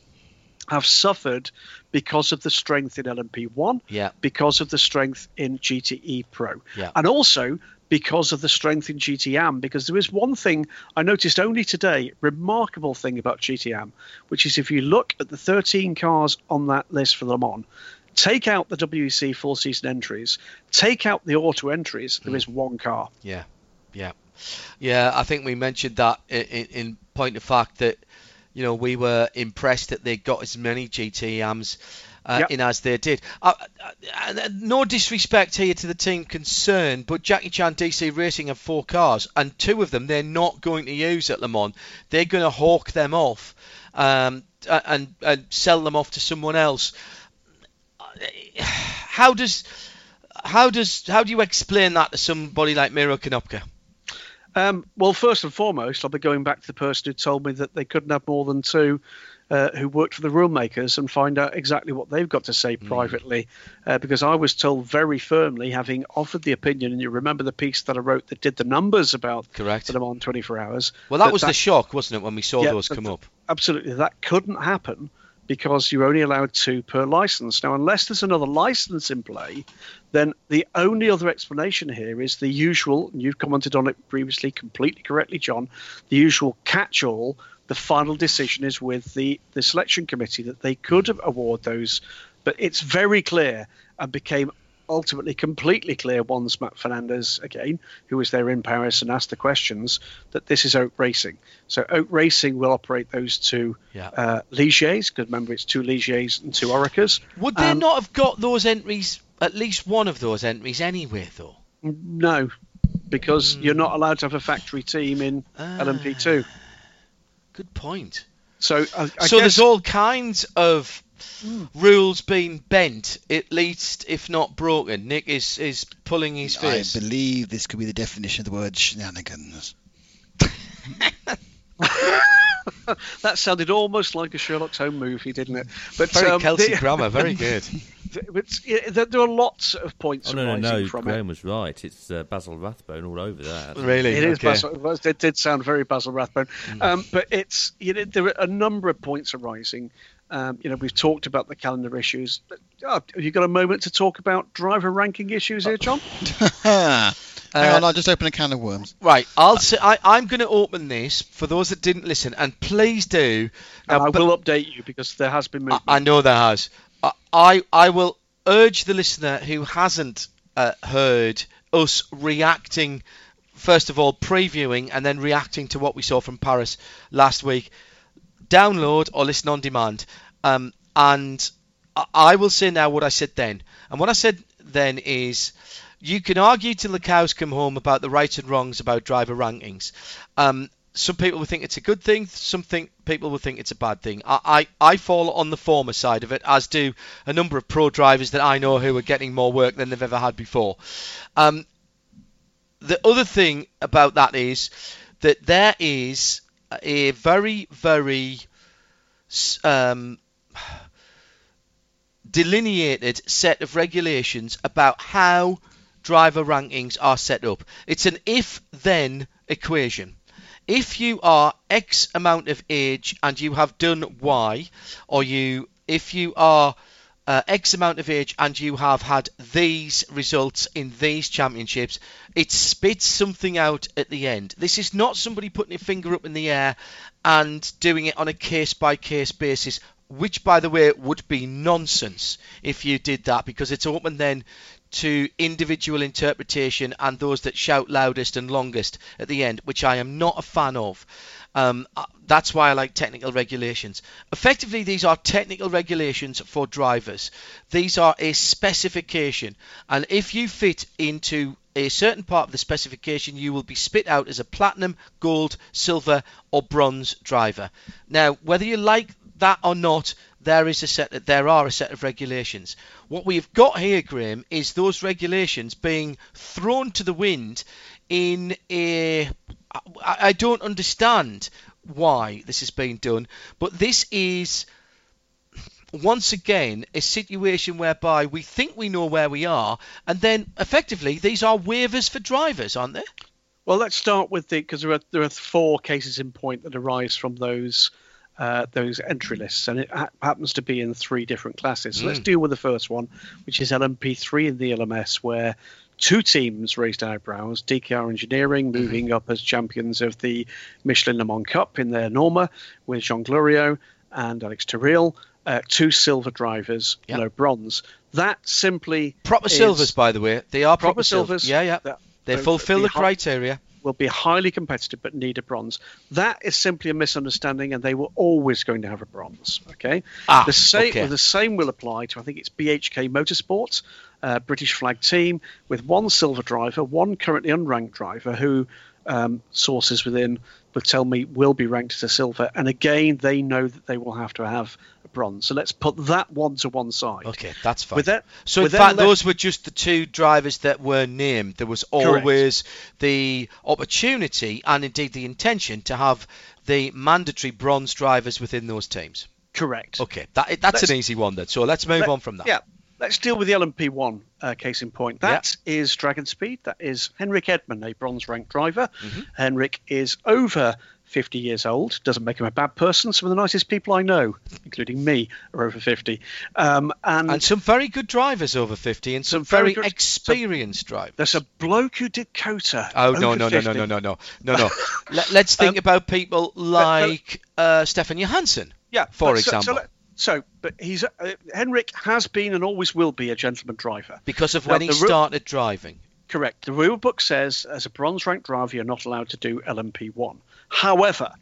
have suffered because of the strength in LMP1, Yeah. because of the strength in GTE Pro, Yeah. and also because of the strength in GTM. Because there is one thing I noticed only today, remarkable thing about GTM, which is if you look at the 13 cars on that list for Le Mans, take out the WEC full season entries, take out the auto entries, there hmm. is one car. Yeah, yeah, yeah. I think we mentioned that in, in point of fact that you know we were impressed that they got as many GTM's uh, Yep. in as they did. Uh, uh, uh, no disrespect here to the team concerned, but Jackie Chan DC Racing have four cars, and two of them they're not going to use at Le Mans. They're going to hawk them off um, and and sell them off to someone else. How does how does how do you explain that to somebody like Miro Konopka? Um, well, first and foremost, I'll be going back to the person who told me that they couldn't have more than two uh, who worked for the rule makers and find out exactly what they've got to say Hmm. privately. Uh, because I was told very firmly, having offered the opinion, and you remember the piece that I wrote that did the numbers about Correct. I'm on 24 hours. Well, that was the shock, wasn't it, when we saw Yeah, those that- come up? absolutely that couldn't happen because you're only allowed two per license. Now, unless there's another license in play, then the only other explanation here is the usual, and you've commented on it previously completely correctly, John, the usual catch all. The final decision is with the, the selection committee that they could award those, but it's very clear and became ultimately completely clear once Matt Fernandez, again, who was there in Paris and asked the questions, that this is Oak Racing. So Oak Racing will operate those two Yeah. uh, Ligiers, because remember it's two Ligiers and two Orecas. Would they Um, not have got those entries, at least one of those entries anywhere, though? No, because you're not allowed to have a factory team in LMP2. Good point. So I, I so guess, there's all kinds of rules being bent, at least if not broken. Nick is is pulling his fist. I believe this could be the definition of the word shenanigans. that sounded almost like a Sherlock Holmes movie, didn't it? But very um, Kelsey the- grammar, very good. it's, there, there are lots of points Oh no, no, no! from Graham it. was right. It's uh, Basil Rathbone all over that. really, It is okay. Basil. It did sound very Basil Rathbone, um, but it's you know there are a number of points arising. Um, you know we've talked about the calendar issues. But, oh, have you got a moment to talk about driver ranking issues here, John? Hang Uh, on, I'll just open a can of worms. Right, I'll say I, I'm going to open this for those that didn't listen, and please do. And Now, I but- will update you because there has been I. I know there has. I, I I will urge the listener who hasn't uh, heard us reacting, first of all previewing and then reacting to what we saw from Paris last week. Download or listen on demand. Um, and I, will say now what I said then. And what I said then is. You can argue till the cows come home about the rights and wrongs about driver rankings. Um, some people will think it's a good thing. Some think people will think it's a bad thing. I, I, I fall on the former side of it, as do a number of pro drivers that I know who are getting more work than they've ever had before. Um, the other thing about that is that there is a very, very um, delineated set of regulations about how driver rankings are set up. It's an if then equation. If you are X amount of age and you have done Y, or you, if you are uh, X amount of age and you have had these results in these championships, it spits something out at the end. This is not somebody putting a finger up in the air and doing it on a case by case basis, which, by the way, would be nonsense if you did that because it's open then to individual interpretation and those that shout loudest and longest at the end, which I am not a fan of. Um, uh, that's why I like technical regulations. Effectively, these are technical regulations for drivers. These are a specification, and if you fit into a certain part of the specification, you will be spit out as a platinum, gold, silver, or bronze driver. Now, whether you like that or not, there is a set. There are a set of regulations. What we've got here, Graham, is those regulations being thrown to the wind in a. I, I don't understand why this is being done, but this is once again a situation whereby we think we know where we are, and then effectively these are waivers for drivers, aren't they? Well, let's start with the because there are there are four cases in point that arise from those uh, those entry lists, and it ha- happens to be in three different classes. So let's deal with the first one, which is LMP3 in the LMS, where two teams raised eyebrows. DKR Engineering moving up as champions of the Michelin Le Mans Cup in their Norma with Jean Glorieux and Alex Toril. Uh, two silver drivers, Yep. no bronze. That simply Proper silvers, by the way. They are proper, Proper silvers. Yeah, yeah. That- They fulfil the criteria. will be highly competitive but need a bronze. That is simply a misunderstanding, and they were always going to have a bronze. Okay. Ah, the same okay. the same will apply to I think it's BHK Motorsports, uh, British flag team with one silver driver, one currently unranked driver who um, sources within will tell me will be ranked as a silver, and again they know that they will have to have a bronze. So let's put that one to one side. Okay, that's fine. With that, so in with them fact, left- those were just the two drivers that were named. There was always the opportunity and indeed the intention to have the mandatory bronze drivers within those teams. correct. Okay, that, that's Let's- an easy one then. So let's move Let- on from that. Yeah. Let's deal with the LMP1 uh, case in point. That is Dragon Speed. That is Henrik Hedman, a bronze ranked driver. Mm-hmm. Henrik is over 50 years old. Doesn't make him a bad person. Some of the nicest people I know, including me, are over 50. Um, and, And some very good drivers over 50 and some, Some very very, good- experienced drivers. there's a bloke who did Cota. Oh no no no no 50. no no no no no! Let, let's think Um, about people like uh, Stefan Johansson. Yeah, for but so- so example. let- So, but he's uh, Henrik has been and always will be a gentleman driver. because of Now, when he ru- started driving. Correct. The rule book says as a bronze rank driver, you're not allowed to do LMP1. However,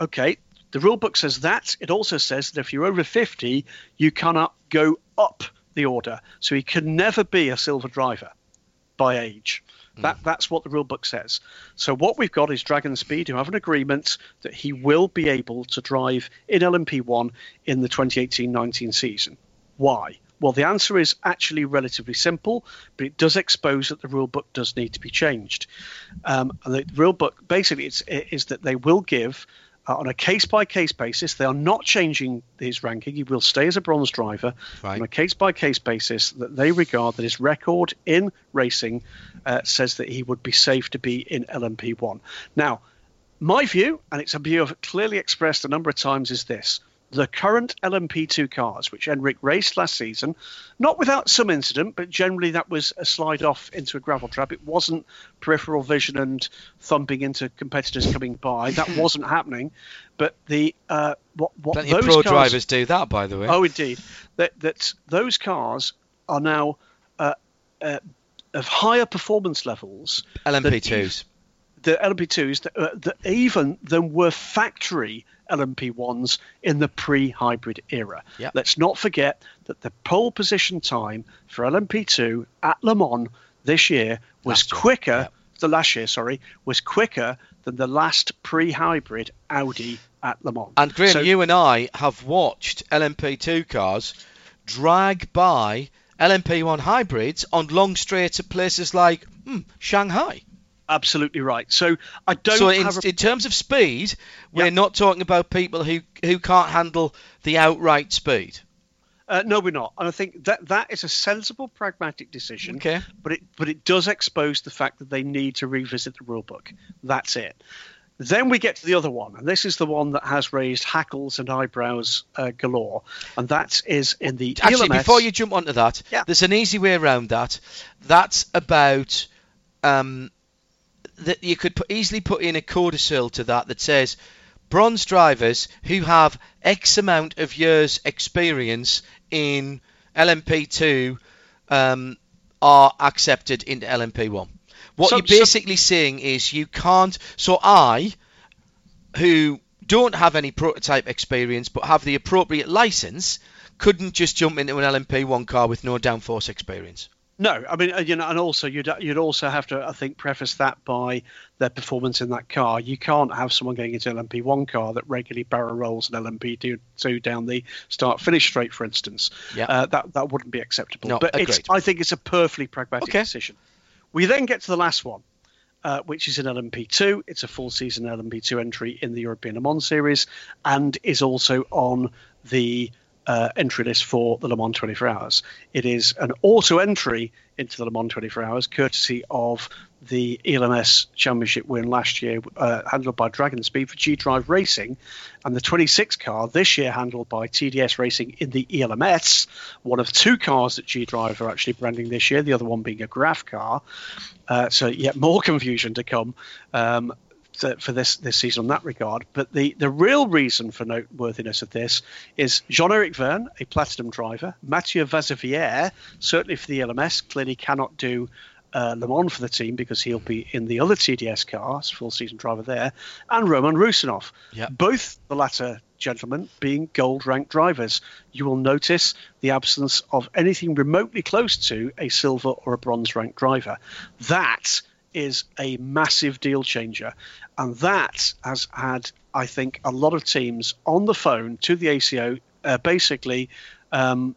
okay, the rule book says that. It also says that if you're over 50, you cannot go up the order. So he can never be a silver driver by age. That, that's what the rule book says. So what we've got is Dragon Speed, who have an agreement that he will be able to drive in LMP1 in the 2018-19 season. Why? Well, the answer is actually relatively simple, but it does expose that the rule book does need to be changed. Um, and the rule book basically it's, is that they will give uh, on a case by case basis. They are not changing his ranking. He will stay as a bronze driver Right. on a case by case basis. That they regard that his record in racing uh, says that he would be safe to be in LMP1. Now, my view, and it's a view I've clearly expressed a number of times, is this. The current LMP2 cars, which Henrik raced last season, not without some incident, but generally that was a slide off into a gravel trap. It wasn't peripheral vision and thumping into competitors coming by. That wasn't happening. But the uh, what what Plenty those pro cars, drivers do that, by the way. Oh, indeed. That that those cars are now uh, uh, of higher performance levels LMP2s. The LMP2s that, uh, that even than were factory LMP1s in the pre-hybrid era. Yep. Let's not forget that the pole position time for LMP2 at Le Mans this year was Last year, quicker. yep. The last year, sorry, was quicker than the last pre-hybrid Audi at Le Mans. And Graham, So- you and I have watched LMP2 cars drag by LMP1 hybrids on long straights at places like hmm, Shanghai. Absolutely right. So I don't So in, a in terms of speed, we're Yep. not talking about people who who can't handle the outright speed. Uh, no, we're not, and I think that that is a sensible, pragmatic decision. Okay. But it but it does expose the fact that they need to revisit the rule book. That's it. Then we get to the other one, and this is the one that has raised hackles and eyebrows uh, galore, and that is in the Actually, ELMS before you jump onto that, Yeah. there's an easy way around that. That's about um, that you could put, easily put in a codicil to that that says bronze drivers who have X amount of years experience in LMP2 um, are accepted into LMP1. What So- you're so- basically saying is you can't. So I, who don't have any prototype experience but have the appropriate license, couldn't just jump into an LMP1 car with no downforce experience. No, I mean, uh, you know, and also you'd you'd also have to, I think, preface that by their performance in that car. You can't have someone getting into an LMP1 car that regularly barrel rolls an LMP2 down the start-finish straight, for instance. Yeah. Uh, that that wouldn't be acceptable. No, but agreed. I think it's a perfectly pragmatic Okay. decision. We then get to the last one, uh, which is an LMP2. It's a full season LMP2 entry in the European Le Mans series, and is also on the uh, entry list for the Le Mans 24 Hours. It is an auto entry into the Le Mans 24 Hours, courtesy of the ELMS Championship win last year, uh, handled by Dragon Speed for G Drive Racing, and the 26 car this year handled by TDS Racing in the ELMS, one of two cars that G Drive are actually branding this year, the other one being a Graff car. Uh, so yet more confusion to come. Um, to- for this this season on that regard. But the, the real reason for noteworthiness of this is Jean-Eric Vergne, a platinum driver, Mathieu Vaxivière, certainly for the LMS, clearly cannot do uh, Le Mans for the team because he'll be in the other TDS cars, full season driver there, and Roman Rusinov. Yep. Both the latter gentlemen being gold ranked drivers. You will notice the absence of anything remotely close to a silver or a bronze ranked driver. That is a massive deal changer. And that has had, I think, a lot of teams on the phone to the ACO uh, basically um,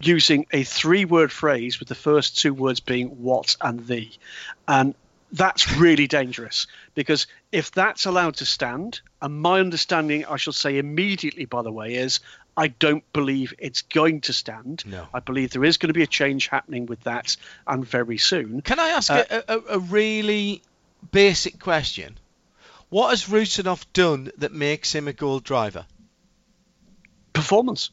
using a three word phrase with the first two words being what and the. And that's really dangerous because if that's allowed to stand, and my understanding, I shall say immediately, by the way, is I don't believe it's going to stand. No. I believe there is going to be a change happening with that and very soon. Can I ask Uh, a, a, a really basic question? What has Rusinov done that makes him a gold driver? Performance.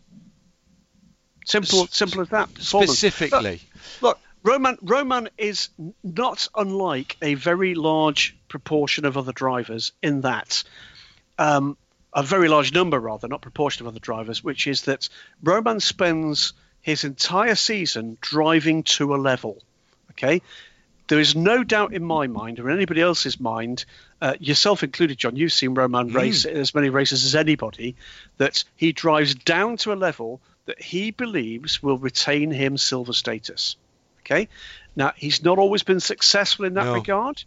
Simple, S- simple as that. Specifically. Look, look, Roman Roman is not unlike a very large proportion of other drivers in that um, a very large number, rather, not proportion of other drivers, which is that Roman spends his entire season driving to a level. Okay, there is no doubt in my mind or in anybody else's mind, uh, yourself included, John. You've seen Roman race as many races as anybody. That he drives down to a level that he believes will retain him silver status. Okay, now he's not always been successful in that No. regard,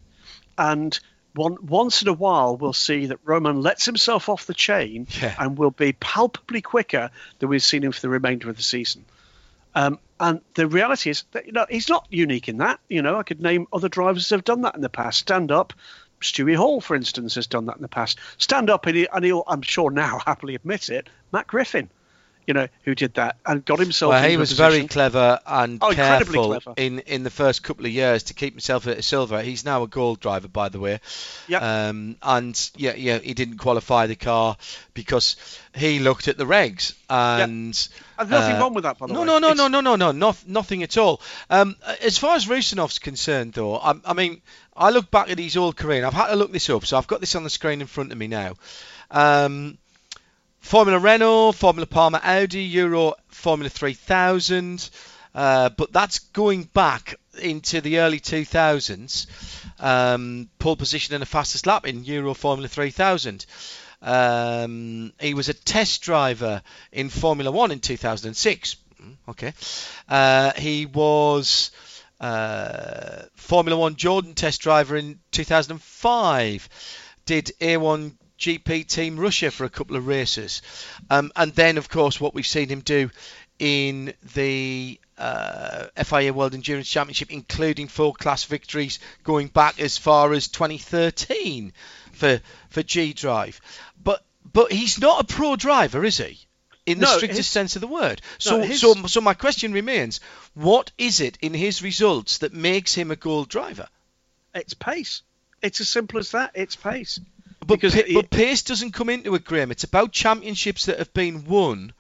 and one, once in a while we'll see that Roman lets himself off the chain Yeah. and will be palpably quicker than we've seen him for the remainder of the season. Um, and the reality is that you know he's not unique in that. You know, I could name other drivers that have done that in the past. Stand up, Stewie Hall, for instance, has done that in the past. Stand up, and, he, and he'll, I'm sure now happily admit it. Matt Griffin, you know, who did that and got himself. Well, he was very clever and Oh, incredibly careful clever. in, in the first couple of years to keep himself at a silver. He's now a gold driver, by the way. Yep. Um, and yeah, yeah, he didn't qualify the car because he looked at the regs and. And nothing uh, wrong with that, by the no, way. No, no, It's- no, no, no, no, no, nothing at all. Um, as far as Rusinov's concerned, though, I, I mean, I look back at his old career, and I've had to look this up, so I've got this on the screen in front of me now. Um, Formula Renault, Formula Palmer Audi, Euro Formula 3000, uh, but that's going back into the early 2000s. Um, pole position and the fastest lap in Euro Formula 3000. Um, he was a test driver in Formula One in 2006. Mm, Okay. Uh, he was uh, Formula One Jordan test driver in 2005. Did A1 GP Team Russia for a couple of races. Um, and then, of course, what we've seen him do in the uh, FIA World Endurance Championship, including four class victories going back as far as 2013 for for G Drive. But but he's not a pro driver, is he? In the No, strictest his- sense of the word. So his- so so my question remains: What is it in his results that makes him a gold driver? It's pace. It's as simple as that. It's pace. But, Because pa- but pace doesn't come into it, Graham. It's about championships that have been won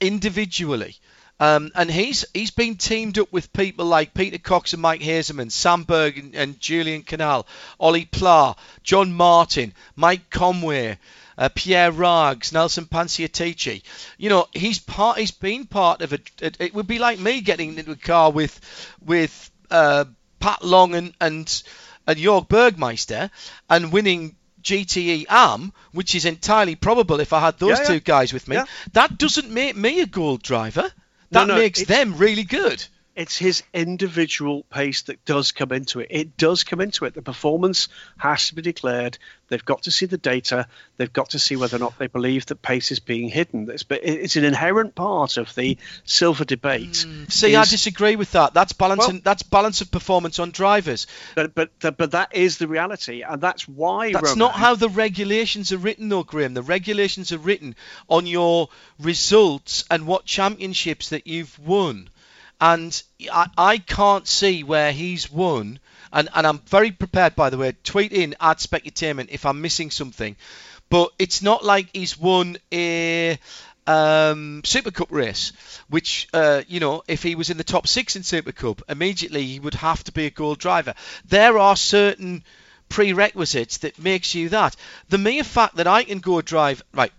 individually. Um, and he's he's been teamed up with people like Peter Cox and Mike Hazeman, Sam Berg and, and Julien Canal, Ollie Pla, John Martin, Mike Conway, uh, Pierre Ragues, Nelson Panciatici. You know, he's part. He's been part of a. It, it would be like me getting into a car with with uh, Pat Long and and and Jörg Bergmeister and winning GTE AM, which is entirely probable if I had those Yeah, yeah. two guys with me. Yeah. That doesn't make me a gold driver. That no, makes them really good. It's his individual pace that does come into it. It does come into it. The performance has to be declared. They've got to see the data. They've got to see whether or not they believe that pace is being hidden. It's, but it's an inherent part of the silver debate. Hmm. See, I disagree with that. That's balancing. Well- that's balance of performance on drivers. But, but but that is the reality, and that's why That's Roman- not how the regulations are written, though, Graham. The regulations are written on your results and what championships that you've won. And I, I can't see where he's won. And, and I'm very prepared, by the way. Tweet in at Specutainment if I'm missing something. But it's not like he's won a um, Super Cup race, which, uh, you know, if he was in the top six in Super Cup, immediately he would have to be a gold driver. There are certain prerequisites that makes you that. The mere fact that I can go drive, right,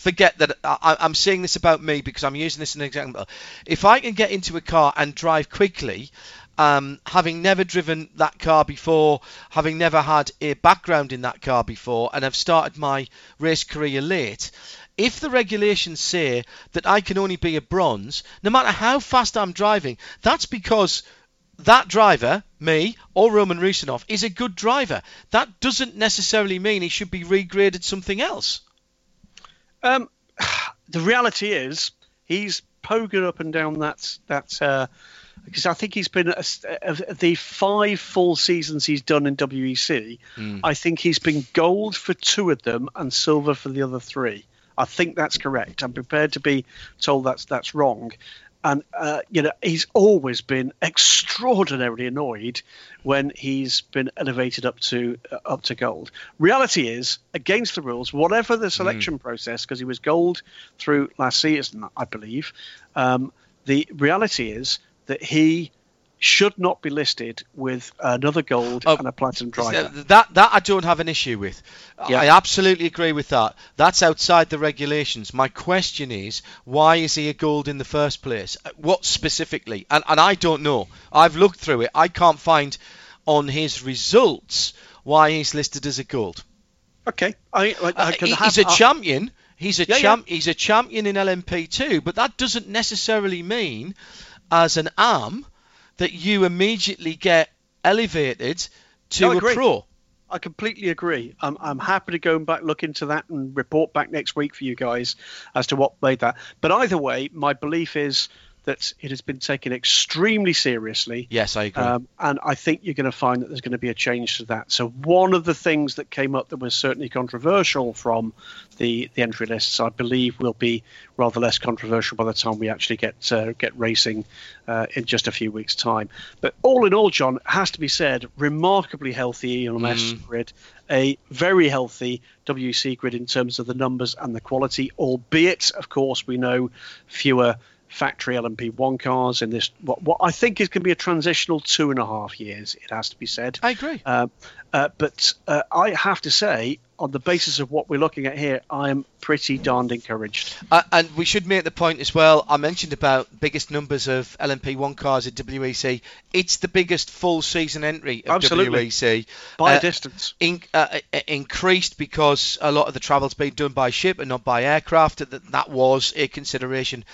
forget that I, I'm saying this about me because I'm using this as an example. If I can get into a car and drive quickly, um, having never driven that car before, having never had a background in that car before, and have started my race career late, if the regulations say that I can only be a bronze, no matter how fast I'm driving, that's because that driver, me or Roman Rusinov, is a good driver. That doesn't necessarily mean he should be regraded something else. Um, the reality is he's poking up and down that that uh, because I think he's been a, of the five full seasons he's done in WEC. I think he's been gold for two of them and silver for the other three. I think that's correct. I'm prepared to be told that's that's wrong. And uh, you know he's always been extraordinarily annoyed when he's been elevated up to uh, up to gold. Reality is, against the rules, whatever the selection Mm. process, because he was gold through last season, I believe. Um, the reality is that he should not be listed with another gold Oh, and a platinum driver. That that I don't have an issue with. Yeah. I absolutely agree with that. That's outside the regulations. My question is, why is he a gold in the first place? Uh, What specifically? And and I don't know. I've looked through it. I can't find on his results why he's listed as a gold. Okay, I, I, I Uh, can he- have, he's a champion. He's a Yeah, champ. He's a champion in LMP2, but that doesn't necessarily mean, as an AM, that you immediately get elevated to No, a agree. pro. I completely agree. I'm, I'm happy to go and back look into that and report back next week for you guys as to what made that. But either way, my belief is that it has been taken extremely seriously. Yes, I agree. Um, and I think you're going to find that there's going to be a change to that. So one of the things that came up that was certainly controversial from the, the entry lists, I believe, will be rather less controversial by the time we actually get uh, get racing uh, in just a few weeks' time. But all in all, John, has to be said, remarkably healthy ELMS grid, a very healthy WC grid in terms of the numbers and the quality, albeit, of course, we know fewer factory LMP1 cars in this what, what I think is going to be a transitional two and a half years. It has to be said. I agree. Uh, uh, but uh, I have to say, on the basis of what we're looking at here, I am pretty darned encouraged. Uh, and we should make the point as well. I mentioned about biggest numbers of LMP1 cars at WEC. It's the biggest full season entry of Absolutely. WEC. By Uh, a distance. in, uh, uh, increased because a lot of the travel's been done by ship and not by aircraft. That that was a consideration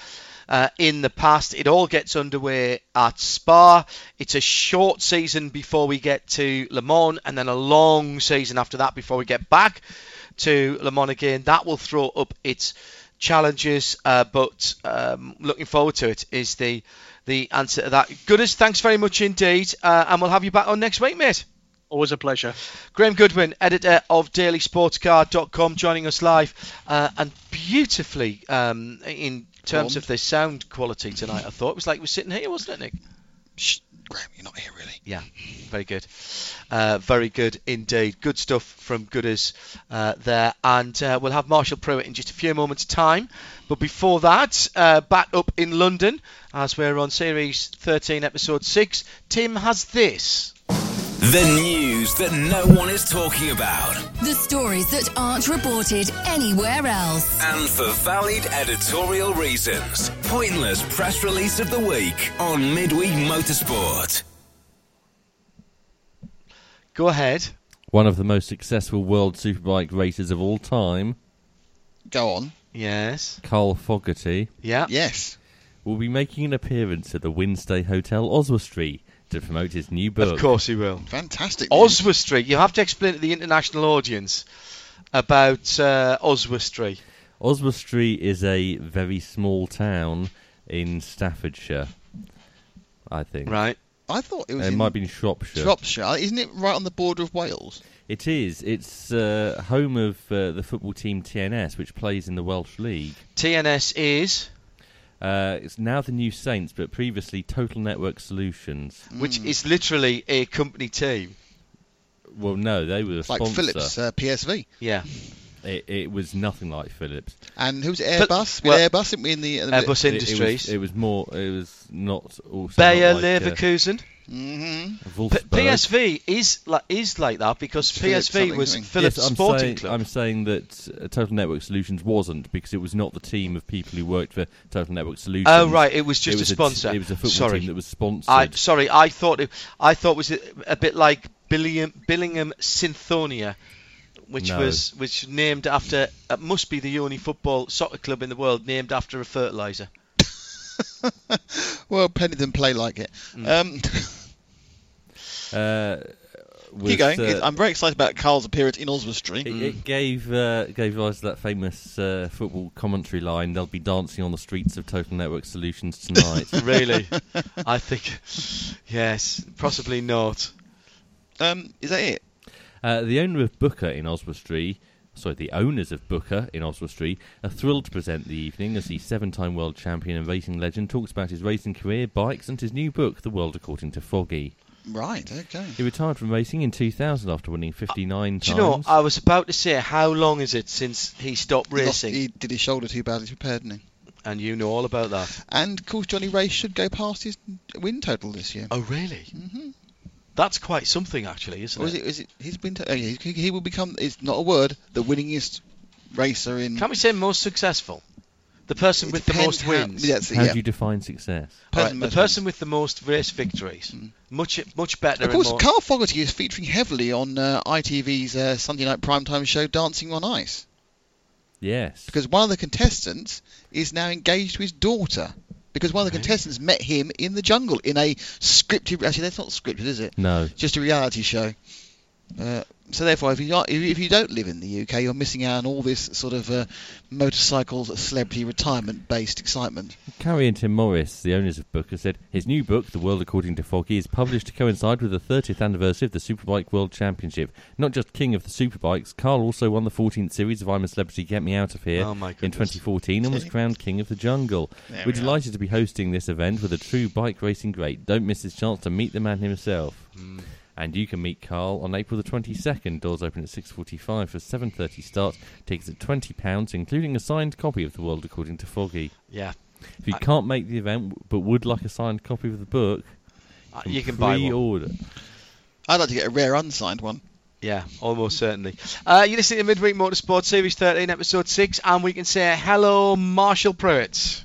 uh, in the past. It all gets underway at Spa. It's a short season before we get to Le Mans, and then a long season after that before we get back to Le Mans again. That will throw up its challenges, uh, but um, looking forward to it is the the answer to that. Gooders, thanks very much indeed, uh, and we'll have you back on next week, mate. Always a pleasure. Graham Goodwin, editor of dailysportscar.com, joining us live uh, and beautifully um, in terms of the sound quality tonight. I thought it was like we're sitting here, wasn't it, Nick? Shh, Graham, you're not here really. Yeah, very good. Uh, very good indeed. Good stuff from Gooders uh, there. And uh, we'll have Marshall Pruitt in just a few moments' time. But before that, uh, back up in London, as we're on Series 13, Episode 6, Tim has this. The news that no one is talking about. The stories that aren't reported anywhere else. And for valid editorial reasons, pointless press release of the week on Midweek Motorsport. Go ahead. One of the most successful world superbike racers of all time, Go on. Yes. Carl Fogarty, Yeah. Yes. will be making an appearance at the Wynnstay Hotel Oswestry to promote his new book. Of course he will. Fantastic. news. Oswestry. You have to explain to the international audience about uh, Oswestry. Oswestry is a very small town in Staffordshire, I think. Right. I thought it was It in might be in Shropshire. Shropshire. Isn't it right on the border of Wales? It is. It's uh, home of uh, the football team TNS, which plays in the Welsh League. TNS is, Uh, it's now the New Saints, but previously Total Network Solutions. which is literally a company team. Well, no, they were a Like sponsor. Philips uh, PSV. Yeah. It, it was nothing like Philips. And who's it? But- Airbus? With well- Airbus, didn't we? In the, in the Airbus It- It, was, Industries. it was more. It was not also. Bayer not like, uh, Leverkusen. hmm P- PSV is like is like that because Philips PSV something, was something. Philips yes, I'm Sporting saying, Club. I'm saying that uh, Total Network Solutions wasn't because it was not the team of people who worked for Total Network Solutions. oh right, it was just it was a sponsor. T- it was a football Sorry. team that was sponsored. I sorry, I thought it, I thought it was a, a bit like Billingham, Billingham Synthonia, which No. was which named after it must be the only football soccer club in the world named after a fertilizer. Well, plenty of them play like it. Mm. Um, uh, was, keep going. uh, I'm very excited about Carl's appearance in Oswestry. It, it gave uh, gave rise to that famous uh, football commentary line. They'll be dancing on the streets of Total Network Solutions tonight. Really, I think yes, possibly not. Um, is that it? Uh, the owner of Booka in Oswestry sorry, the owners of Booka in Oswestry are thrilled to present the evening as the seven-time world champion and racing legend talks about his racing career, bikes, and his new book, The World According to Foggy. Right. Okay. He retired from racing in 2000 after winning 59 Do you times. know? I was about to say, how long is it since he stopped He lost- racing? He did his shoulder too badly prepared, didn't he? And you know all about that. And of course, Johnny Rea should go past his win total this year. Oh, really? That's quite something, actually, isn't Or is it? it? Is it? His win total. Oh, yeah, he, he will become. It's not a word. The winningest racer in. Can we say most successful? The person It with the most how- wins. That's it, How yeah. do you define success? All right, Person the most person with the most race victories. Mm. Much much better. Of course, more, Carl Fogarty is featuring heavily on uh, ITV's uh, Sunday night primetime show Dancing on Ice Yes. because one of the contestants is now engaged to his daughter because one of the contestants met him in the jungle in a scripted. Actually, that's not scripted, is it? No. Just a reality show. Uh, so therefore, if you are, if you- don't live in the UK, you're missing out on all this sort of uh, motorcycles celebrity retirement based excitement. Carrie and Tim Morris, the owners of Booka, said his new book, The World According to Foggy, is published to coincide with the 30th anniversary of the Superbike World Championship. Not just king of the superbikes, Carl also won the 14th series of I'm a Celebrity, Get Me Out of Here Oh, my in 2014 and was crowned king of the jungle. There We're we are. delighted to be hosting this event with a true bike racing great. Don't miss this chance to meet the man himself. Hmm. And you can meet Carl on April the 22nd. Doors open at 6.45 for 7.30 start. Tickets at £20, including a signed copy of The World According to Foggy. yeah, If you I- can't make the event but would like a signed copy of the book, Uh, you can buy one. pre-order. I'd like to get a rare unsigned one. Yeah, almost certainly. Uh, you're listening to Midweek Motorsport Series 13, Episode 6, and we can say hello, Marshall Pruitt.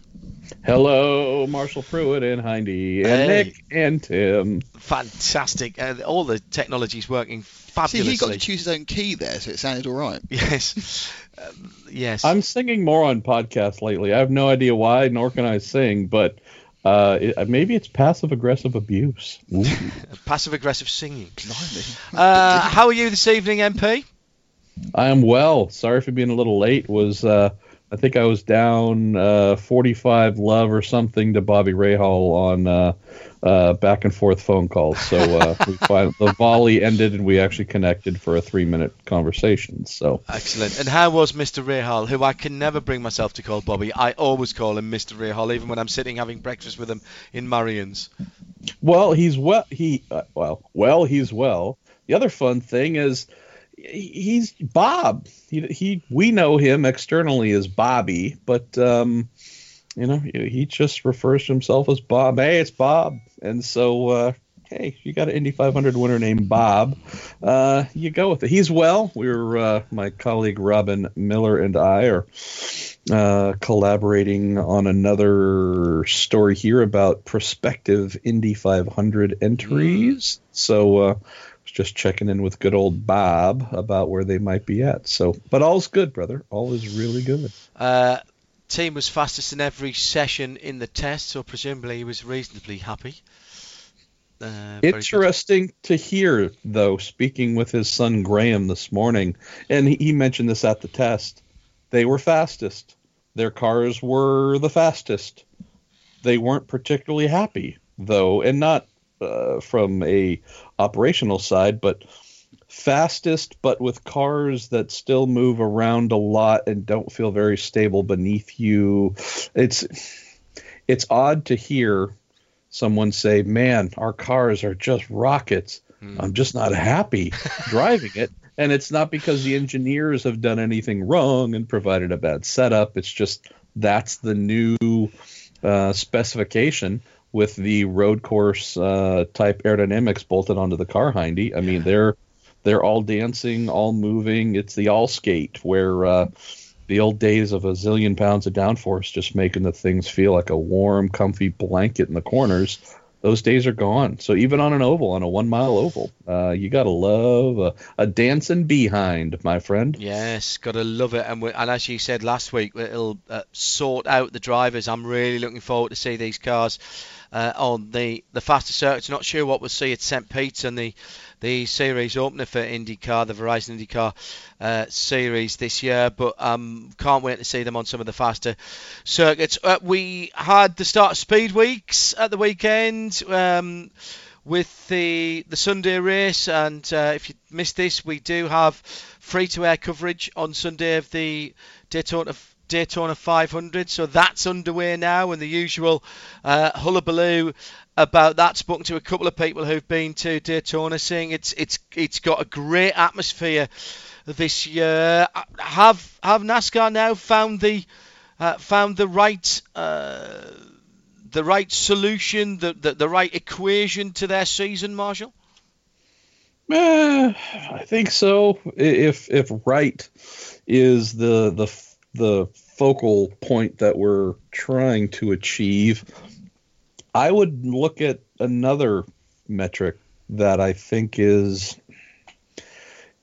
Hello, Marshall Pruitt and Hindy and Hey. Nick and Tim. Fantastic. Uh, all the technology's working fabulously. See, fabulously. he got to choose his own key there, so it sounded all right. Yes. Um, yes. I'm singing more on podcasts lately. I have no idea why, nor can I sing, but uh, it, maybe it's passive aggressive abuse. Passive aggressive singing. Uh, how are you this evening, MP? I am well. Sorry for being a little late. Was uh, I think I was down uh, 45 love or something to Bobby Rahal on uh, uh, back and forth phone calls. So uh, we find, the volley ended and we actually connected for a three minute conversation. So Excellent. And how was Mr. Rahal, who I can never bring myself to call Bobby? I always call him Mr. Rahal, even when I'm sitting having breakfast with him in Marion's. Well, he's well. He uh, well, well, he's well. The other fun thing is he's Bob. He, he we know him externally as Bobby, but um, you know he just refers to himself as Bob. Hey, it's Bob, and so. Uh, Hey, you got an Indy 500 winner named Bob. Uh, you go with it. He's well. We're uh, my colleague Robin Miller and I are uh, collaborating on another story here about prospective Indy 500 entries. So, uh, just checking in with good old Bob about where they might be at. So, but all's good, brother. All is really good. Uh, team was fastest in every session in the test, so presumably he was reasonably happy. Uh. Interesting to hear, though, speaking with his son Graham this morning, and he, he mentioned this at the test. They were fastest. Their cars were the fastest. They weren't particularly happy, though, and not uh, from a operational side, but fastest, but with cars that still move around a lot and don't feel very stable beneath you. It's it's odd to hear someone say, "Man, our cars are just rockets." I'm just not happy driving it. And it's not because the engineers have done anything wrong and provided a bad setup. It's just that's the new uh, specification with the road course uh, type aerodynamics bolted onto the car hindy. I mean, they're they're all dancing, all moving. It's the all skate where uh, the old days of a zillion pounds of downforce just making the things feel like a warm, comfy blanket in the corners. Those days are gone. So even on an oval, on a one mile oval, uh, you gotta love a, a dancing behind, my friend. Yes, gotta love it, and and as you said last week, it'll uh, sort out the drivers. I'm really looking forward to see these cars uh, on the the faster circuits. Not sure what we'll see at St Pete's and the the series opener for IndyCar, the Verizon IndyCar uh, series this year, but um, can't wait to see them on some of the faster circuits. Uh, we had the start of Speed Weeks at the weekend. Um, with the the Sunday race. And uh, if you missed this, we do have free to air coverage on Sunday of the Daytona. Daytona 500, so that's underway now, and the usual uh, hullabaloo about that. Spoken to a couple of people who've been to Daytona, saying it's it's it's got a great atmosphere this year. Have have NASCAR now found the uh, found the right uh, the right solution, the, the the right equation to their season, Marshall? Eh, I think so. If if right is the the the focal point that we're trying to achieve, I would look at another metric that I think is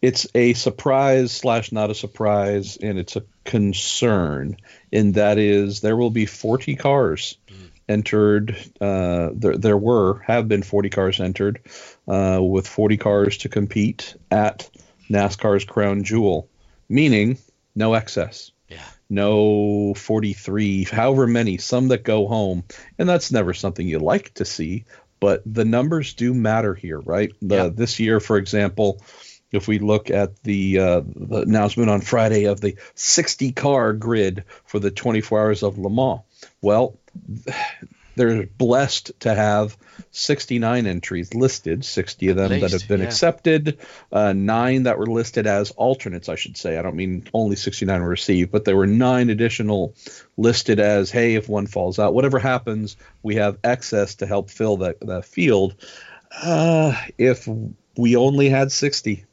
it's a surprise slash not a surprise, and it's a concern. And that is there will be 40 cars mm. entered. Uh, there, there were have been 40 cars entered, uh, with 40 cars to compete at NASCAR's crown jewel, meaning no excess. No 43, however many, some that go home. And that's never something you like to see, but the numbers do matter here, right? The, yeah. This year, for example, if we look at the, uh, the announcement on Friday of the 60 car grid for the 24 hours of Le Mans, well, they're blessed to have 69 entries listed, 60 of them least, that have been yeah. accepted, uh, nine that were listed as alternates, I should say. I don't mean only 69 were received, but there were nine additional listed as, hey, if one falls out, whatever happens, we have excess to help fill that, that field. Uh, if we only had 60,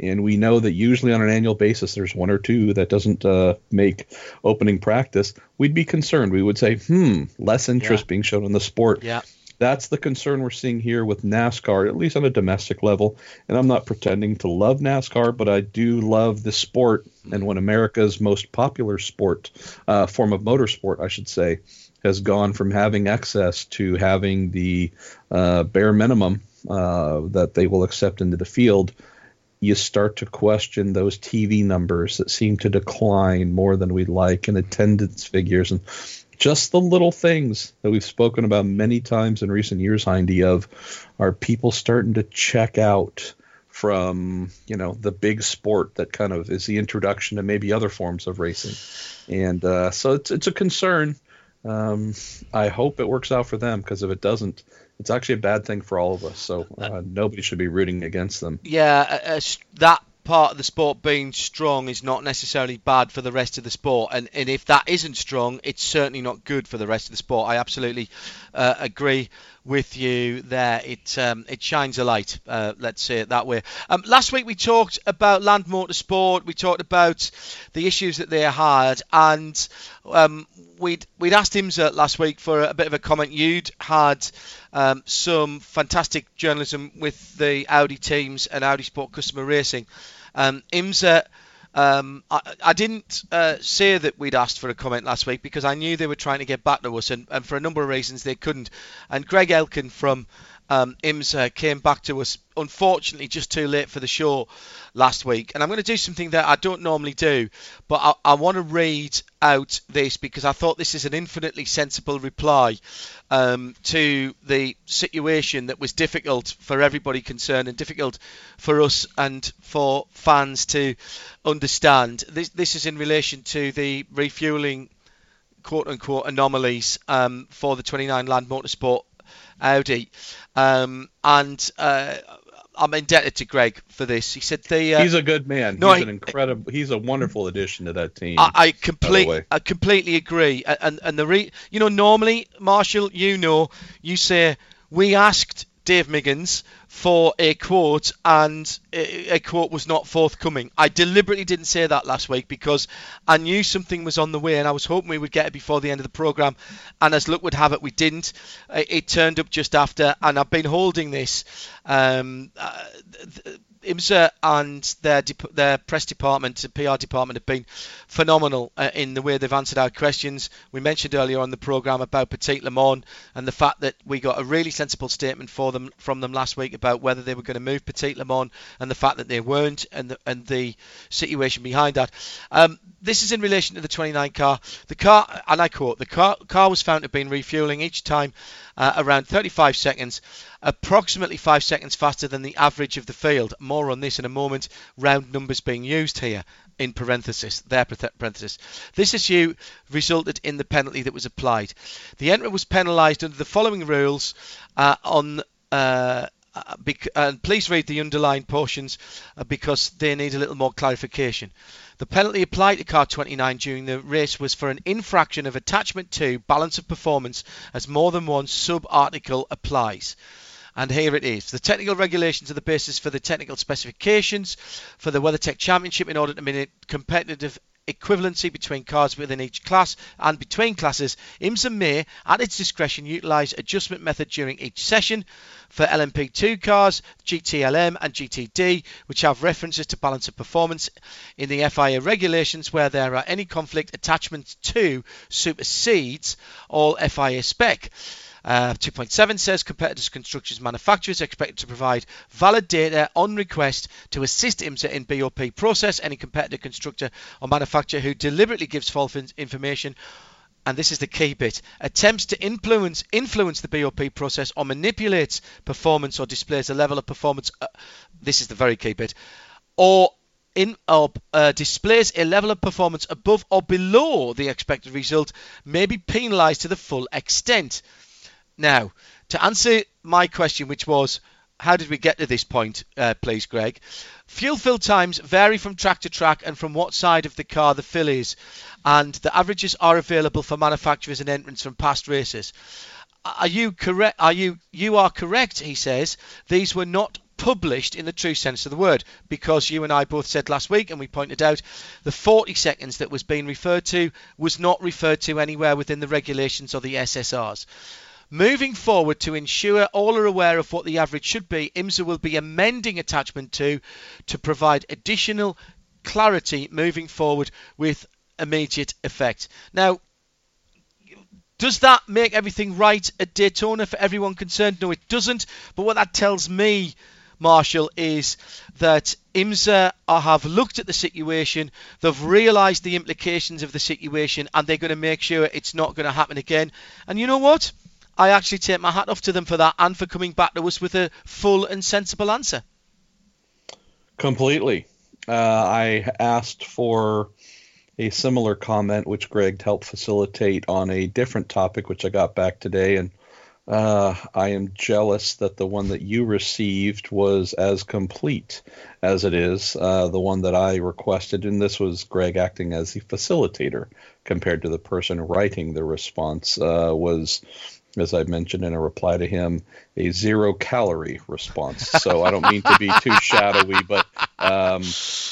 and we know that usually on an annual basis there's one or two that doesn't uh, make opening practice, we'd be concerned. We would say, hmm, less interest yeah. being shown in the sport. Yeah. That's the concern we're seeing here with NASCAR, at least on a domestic level. And I'm not pretending to love NASCAR, but I do love the sport. And when America's most popular sport, uh, form of motorsport, I should say, has gone from having excess to having the uh, bare minimum uh, that they will accept into the field, you start to question those TV numbers that seem to decline more than we'd like and attendance figures and just the little things that we've spoken about many times in recent years, Hindy, of are people starting to check out from, you know, the big sport that kind of is the introduction to maybe other forms of racing. And uh, so it's, it's a concern. Um, I hope it works out for them because if it doesn't, it's actually a bad thing for all of us. So uh, nobody should be rooting against them. Yeah, uh, uh that part of the sport being strong is not necessarily bad for the rest of the sport, and and if that isn't strong, it's certainly not good for the rest of the sport. I absolutely uh, agree with you there. It um, it shines a light. Uh, let's say it that way. Um, last week we talked about Land Motorsport. We talked about the issues that they had, and um, we'd we'd asked him last week for a bit of a comment. You'd had um, some fantastic journalism with the Audi teams and Audi Sport Customer Racing. Um, IMSA um, I, I, didn't uh, say that we'd asked for a comment last week because I knew they were trying to get back to us, and, and for a number of reasons they couldn't. And Greg Elkin from um, IMSA came back to us, unfortunately, just too late for the show last week. And I'm going to do something that I don't normally do, but I, I want to read out this because I thought this is an infinitely sensible reply um, to the situation that was difficult for everybody concerned and difficult for us and for fans to understand. This, this is in relation to the refueling quote unquote anomalies um, for the 29 Land Motorsport Audi. Um, and uh, I'm indebted to Greg for this. He said the uh, he's a good man. No, he's I, an incredible. He's a wonderful addition to that team. I, I completely, I completely agree. And and the re, you know, normally Marshall, you know, you say we asked Dave Miggins for a quote, and a, quote was not forthcoming. I deliberately didn't say that last week because I knew something was on the way, and I was hoping we would get it before the end of the program. And as luck would have it, we didn't. It, turned up just after, and I've been holding this. Um, uh, IMSA and their their press department, the PR department, have been phenomenal uh, in the way they've answered our questions. We mentioned earlier on the program about Petit Le Mans and the fact that we got a really sensible statement for them from them last week about whether they were going to move Petit Le Mans and the fact that they weren't, and the, and the situation behind that. Um, this is in relation to the 29 car. The car, and I quote, the car, car was found to have been refueling each time uh, around 35 seconds, approximately 5 seconds faster than the average of the field. More on this in a moment. Round numbers being used here in parenthesis, their parenthesis. This issue resulted in the penalty that was applied. The entrant was penalised under the following rules uh, on. Uh, uh, bec- and please read the underlined portions uh, because they need a little more clarification. The penalty applied to car 29 during the race was for an infraction of attachment 2 balance of performance as more than one sub-article applies. And here it is. The technical regulations are the basis for the technical specifications for the WeatherTech Championship in order to make competitive equivalency between cars within each class and between classes, IMSA may, at its discretion, utilise adjustment method during each session for LMP2 cars, GTLM and GTD, which have references to balance of performance in the FIA regulations where there are any conflict attachment to supersedes all FIA spec. Uh, 2.7 says competitors, constructors, manufacturers are expected to provide valid data on request to assist IMSA in BOP process. Any competitor, constructor, or manufacturer who deliberately gives false information and this is the key bit, attempts to influence influence the BOP process or manipulates performance or displays a level of performance. Uh, this is the very key bit, or in or uh, displays a level of performance above or below the expected result may be penalised to the full extent. Now, to answer my question, which was, how did we get to this point, uh, please, Greg? Fuel fill times vary from track to track and from what side of the car the fill is, and the averages are available for manufacturers and entrants from past races. Are you correct? Are you you are correct? He says these were not published in the true sense of the word because you and I both said last week and we pointed out the 40 seconds that was being referred to was not referred to anywhere within the regulations or the SSRs. Moving forward to ensure all are aware of what the average should be, IMSA will be amending attachment 2 to provide additional clarity moving forward with immediate effect. Now, does that make everything right at Daytona for everyone concerned? No, it doesn't. But what that tells me, Marshall, is that IMSA have looked at the situation, they've realised the implications of the situation, and they're going to make sure it's not going to happen again. And you know what? I actually take my hat off to them for that and for coming back to us with a full and sensible answer. Completely. Uh, I asked for a similar comment, which Greg helped facilitate on a different topic, which I got back today, and uh, I am jealous that the one that you received was as complete as it is uh, the one that I requested, and this was Greg acting as the facilitator compared to the person writing the response uh, was as I mentioned in a reply to him, a zero calorie response. So I don't mean to be too shadowy, but um,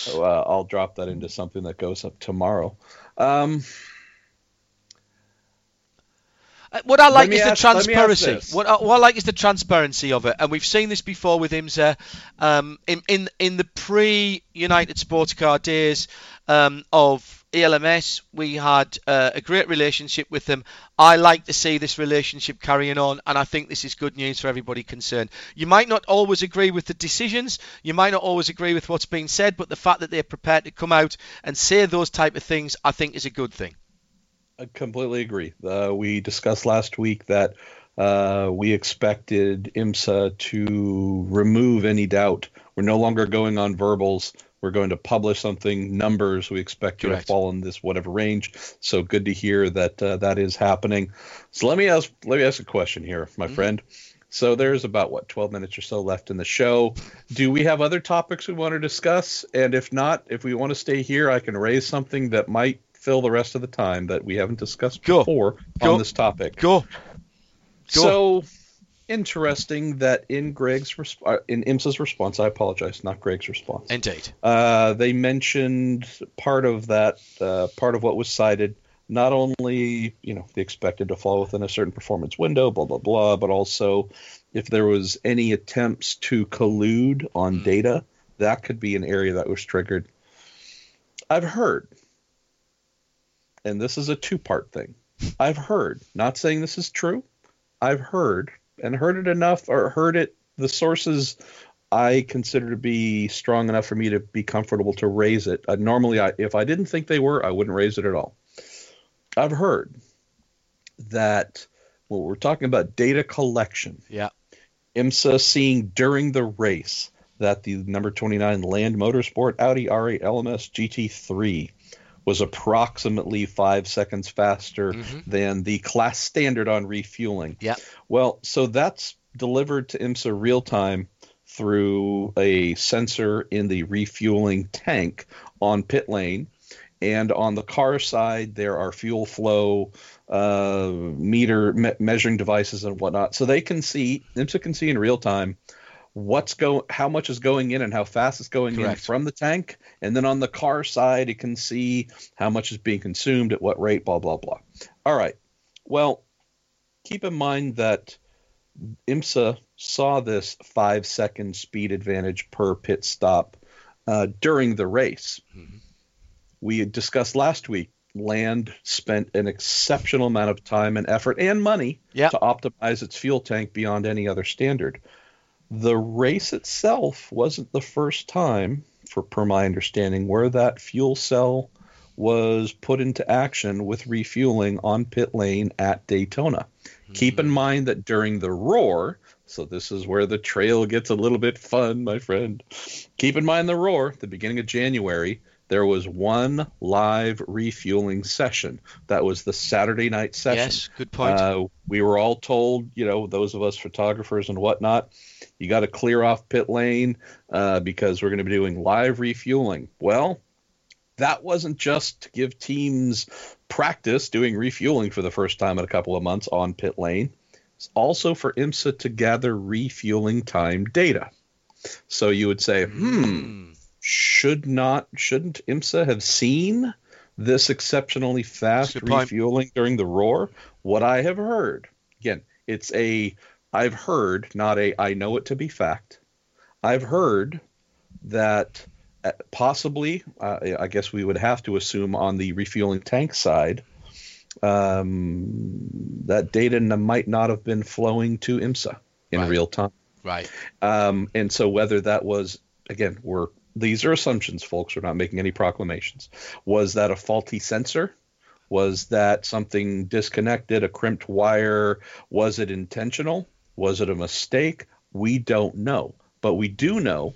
uh, I'll drop that into something that goes up tomorrow. Um, uh, what I like is ask, the transparency. What I, what I, like is the transparency of it, and we've seen this before with IMSA um, in, in in the pre United Sports Car days um, of ELMS, we had uh, a great relationship with them. I like to see this relationship carrying on, and I think this is good news for everybody concerned. You might not always agree with the decisions, you might not always agree with what's being said, but the fact that they're prepared to come out and say those type of things, I think, is a good thing. I completely agree. Uh, we discussed last week that uh, we expected IMSA to remove any doubt. We're no longer going on verbals we're going to publish something, numbers. We expect you Correct. to fall in this whatever range. So good to hear that uh, that is happening. So let me ask let me ask a question here, my mm-hmm. friend. So there's about what 12 minutes or so left in the show. Do we have other topics we want to discuss? And if not, if we want to stay here, I can raise something that might fill the rest of the time that we haven't discussed before on this topic. Go. So interesting that in Greg's resp- uh, in IMSA's response, I apologize, not Greg's response. Indeed. Uh, they mentioned part of that, uh, part of what was cited, not only you know the expected to fall within a certain performance window, blah blah blah, but also if there was any attempts to collude on mm. data, that could be an area that was triggered. I've heard, and this is a two-part thing. I've heard, not saying this is true. I've heard and heard it enough or heard it the sources I consider to be strong enough for me to be comfortable to raise it. Uh, normally, I, if I didn't think they were, I wouldn't raise it at all. I've heard that well, we're talking about data collection. Yeah. IMSA seeing during the race that the number 29 Land Motorsport Audi R8 LMS GT3 was approximately five seconds faster Mhm. than the class standard on refueling. Yeah. Well, so that's delivered to IMSA real time through a sensor in the refueling tank on pit lane. And on the car side, there are fuel flow uh, meter me- measuring devices and whatnot, so they can see IMSA can see in real time what's go how much is going in and how fast it's going in from the tank, and then on the car side, it can see how much is being consumed at what rate, blah blah blah. All right, well, keep in mind that IMSA saw this five second speed advantage per pit stop uh, during the race. We had discussed last week. Land spent an exceptional amount of time and effort and money Yeah. to optimize its fuel tank beyond any other standard. The race itself wasn't the first time, for per my understanding, where that fuel cell was put into action with refueling on pit lane at Daytona. Hmm. Keep in mind that during the roar, so this is where the trail gets a little bit fun, my friend. Keep in mind the roar, the beginning of January, there was one live refueling session. That was the Saturday night session. Yes, good point. Uh, we were all told, you know, those of us photographers and whatnot, you got to clear off pit lane uh, because we're going to be doing live refueling. Well, that wasn't just to give teams practice doing refueling for the first time in a couple of months on pit lane. It's also for IMSA to gather refueling time data. So you would say, hmm, should not shouldn't IMSA have seen this exceptionally fast point. refueling during the roar? What I have heard, again, it's a I've heard, not a I know it to be fact. I've heard that uh, possibly, uh, I guess we would have to assume on the refueling tank side, um, that data might not have been flowing to IMSA in Right. real time. right. Um, and so whether that was again, we're these are assumptions, folks. We're not making any proclamations. Was that a faulty sensor? Was that something disconnected, a crimped wire? Was it intentional? Was it a mistake? We don't know. But we do know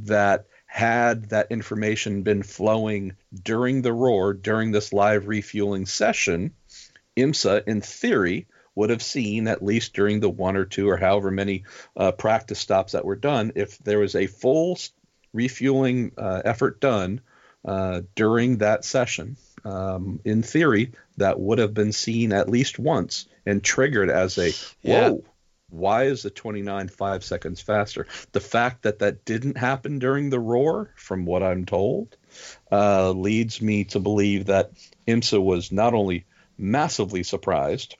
that had that information been flowing during the roar, during this live refueling session, IMSA, in theory, would have seen, at least during the one or two or however many uh, practice stops that were done, if there was a full refueling uh, effort done uh, during that session, um, in theory, that would have been seen at least once and triggered as a Yeah. whoa. Why is the 29 five seconds faster? The fact that that didn't happen during the roar, from what I'm told, uh, leads me to believe that IMSA was not only massively surprised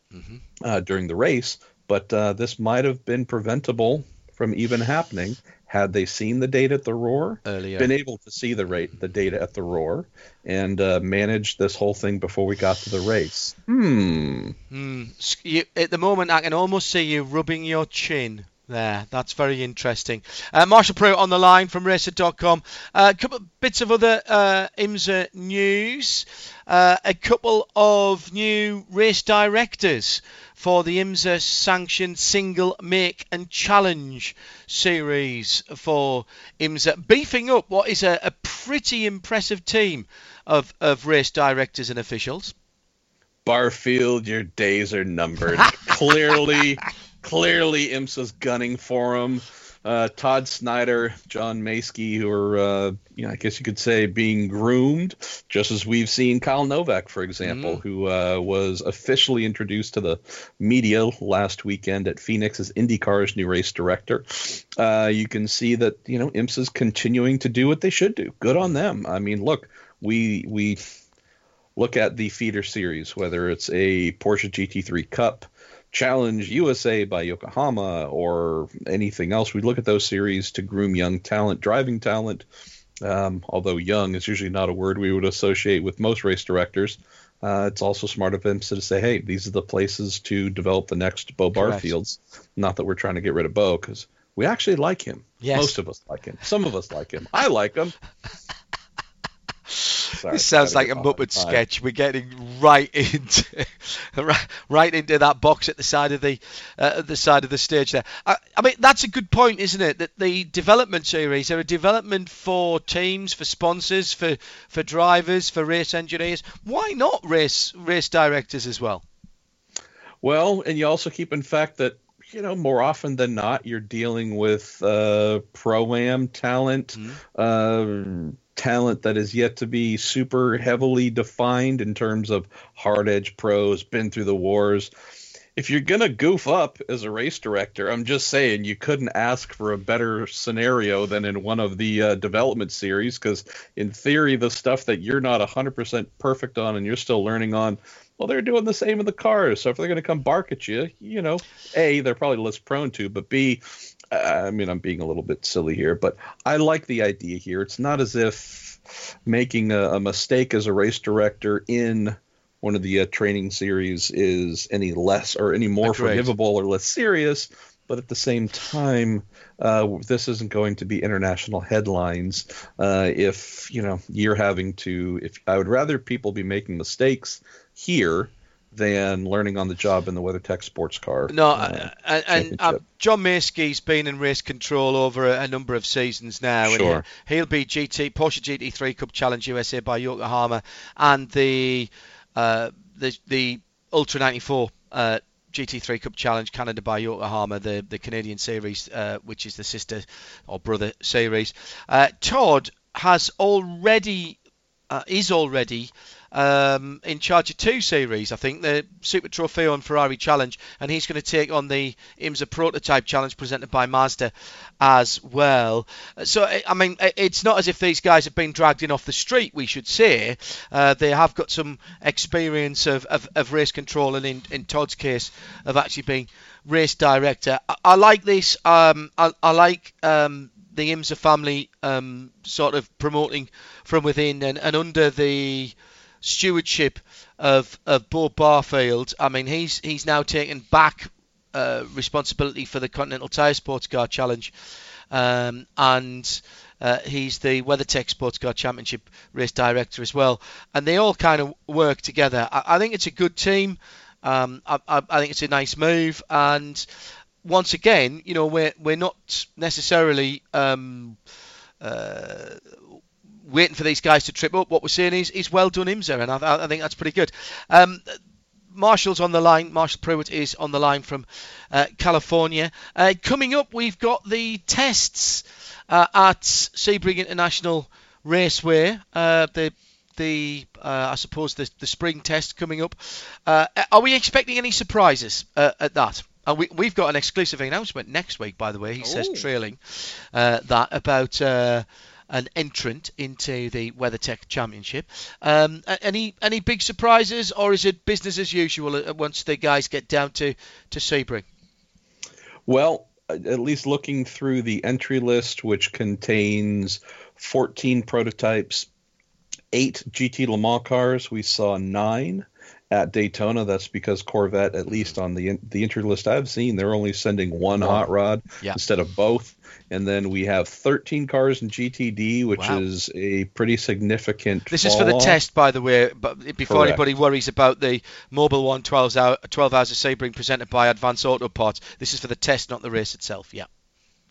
uh, during the race, but uh, this might have been preventable from even happening had they seen the data at the roar, Earlier. been able to see the rate, the data at the roar, and uh, managed this whole thing before we got to the race. Hmm. Hmm. You, at the moment, I can almost see you rubbing your chin there. That's very interesting. Uh, Marshall Pruitt on the line from Racer.com. Uh, a couple of bits of other uh, IMSA news. Uh, a couple of new race directors for the IMSA sanctioned single make and challenge series for IMSA, beefing up what is a, a pretty impressive team of, of race directors and officials. Barfield, your days are numbered. clearly, clearly, IMSA's gunning for him. Uh, Todd Snyder, John Maskey, who are, uh, you know, I guess you could say, being groomed, just as we've seen Kyle Novak, for example, who uh, was officially introduced to the media last weekend at Phoenix as IndyCar's new race director. Uh, you can see that you know IMSA's continuing to do what they should do. Good on them. I mean, look, we we look at the feeder series, whether it's a Porsche GT3 Cup, Challenge USA by Yokohama, or anything else. We look at those series to groom young talent, driving talent. Um, although young is usually not a word we would associate with most race directors, uh, it's also smart of to say, hey, these are the places to develop the next Bo Correct. Barfields. Not that we're trying to get rid of Bo, because we actually like him. Yes. Most of us like him. Some of us like him. I like him. Sorry, this sounds like a Muppet sketch. We're getting right into right, right into that box at the side of the uh, at the side of the stage there. I, I mean, that's a good point, isn't it? That the development series are a development for teams, for sponsors, for for drivers, for race engineers. Why not race race directors as well? Well, and you also keep in fact that you know more often than not you're dealing with uh, pro am talent, uh, talent that is yet to be super heavily defined in terms of hard edge pros, been through the wars. If you're gonna goof up as a race director, I'm just saying you couldn't ask for a better scenario than in one of the uh, development series, because in theory, the stuff that you're not 100% perfect on and you're still learning on, well, they're doing the same in the cars. So if they're going to come bark at you, you know, A, they're probably less prone to, but B, I mean, I'm being a little bit silly here, but I like the idea here. It's not as if making a, a mistake as a race director in one of the uh, training series is any less or any more Agreed. forgivable or less serious. But at the same time, uh, this isn't going to be international headlines. Uh, if you know you're having to, if I would rather people be making mistakes here than learning on the job in the WeatherTech sports car. No, uh, and, and uh. John Mayski's been in race control over a, a number of seasons now. and Sure. he- he'll be GT Porsche GT3 Cup Challenge USA by Yokohama and the uh, the the Ultra 94 uh, GT3 Cup Challenge Canada by Yokohama, the the Canadian series, uh, which is the sister or brother series. Uh, Todd has already uh, is already um, in charge of two series, I think, the Super Trofeo and Ferrari Challenge, and he's going to take on the IMSA Prototype Challenge presented by Mazda as well. So, I mean, it's not as if these guys have been dragged in off the street, we should say. Uh, they have got some experience of, of, of race control, and in, in Todd's case, of actually being race director. I, I like this. Um, I, I like. Um, the IMSA family um, sort of promoting from within and, and under the stewardship of of Bo Barfield. I mean, he's he's now taken back uh, responsibility for the Continental Tire Sports Car Challenge, um, and uh, he's the WeatherTech Sports Car Championship race director as well. And they all kind of work together. I, I think it's a good team. Um, I, I, I think it's a nice move, and once again, you know, we're we're not necessarily um, uh, waiting for these guys to trip up. What we're seeing is, is well done, IMSA, and I, I think that's pretty good. Um, Marshall's on the line. Marshall Pruitt is on the line from uh, California. Uh, coming up, we've got the tests uh, at Sebring International Raceway. Uh, the the uh, I suppose the the spring test coming up. Are we expecting any surprises at that? Uh, we, we've got an exclusive announcement next week, by the way. He says Ooh. trailing uh, that about uh, an entrant into the WeatherTech Championship. Um, any any big surprises, or is it business as usual uh, once the guys get down to to Sebring? Well, at least looking through the entry list, which contains 14 prototypes, eight GT Le Mans cars, we saw nine at Daytona. That's because Corvette, at least on the the entry list I've seen, they're only sending one hot rod Yeah. instead of both. And then we have 13 cars in GTD, which Wow. is a pretty significant. This is for the test, by the way, but before Correct. anybody worries about the Mobil One 12 hours, 12 hours of Sebring presented by Advanced Auto Parts. This is for the test, not the race itself. Yeah.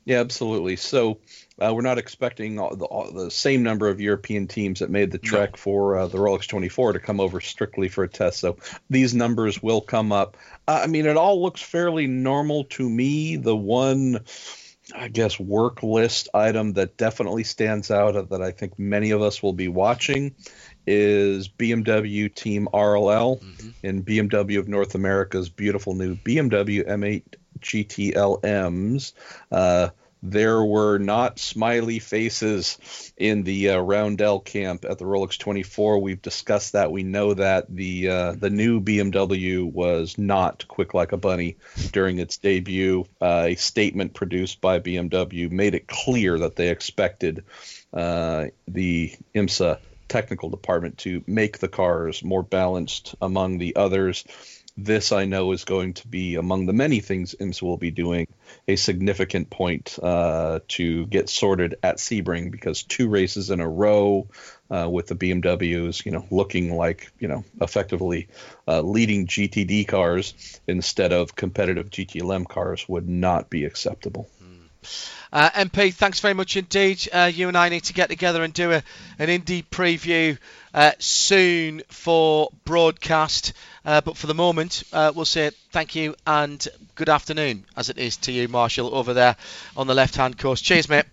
Yeah, absolutely. So uh, we're not expecting all the, all the same number of European teams that made the trek for uh, the Rolex 24 to come over strictly for a test. So these numbers will come up. Uh, I mean, it all looks fairly normal to me. The one, I guess, work list item that definitely stands out uh, that I think many of us will be watching is BMW Team RLL and BMW of North America's beautiful new BMW M8 GTLMs. Uh, there were not smiley faces in the uh, Roundel camp at the Rolex 24. We've discussed that. We know that the uh, the new BMW was not quick like a bunny during its debut. Uh, a statement produced by BMW made it clear that they expected uh, the IMSA technical department to make the cars more balanced among the others. This I know is going to be among the many things IMSA will be doing a significant point uh, to get sorted at Sebring because two races in a row uh, with the BMWs, you know, looking like you know effectively uh, leading GTD cars instead of competitive GTLM cars would not be acceptable. Uh, MP, thanks very much indeed. Uh, you and I need to get together and do a, an Indy preview uh, soon for broadcast. Uh, but for the moment, uh, we'll say thank you and good afternoon, as it is to you, Marshall, over there on the left hand coast. Cheers, mate.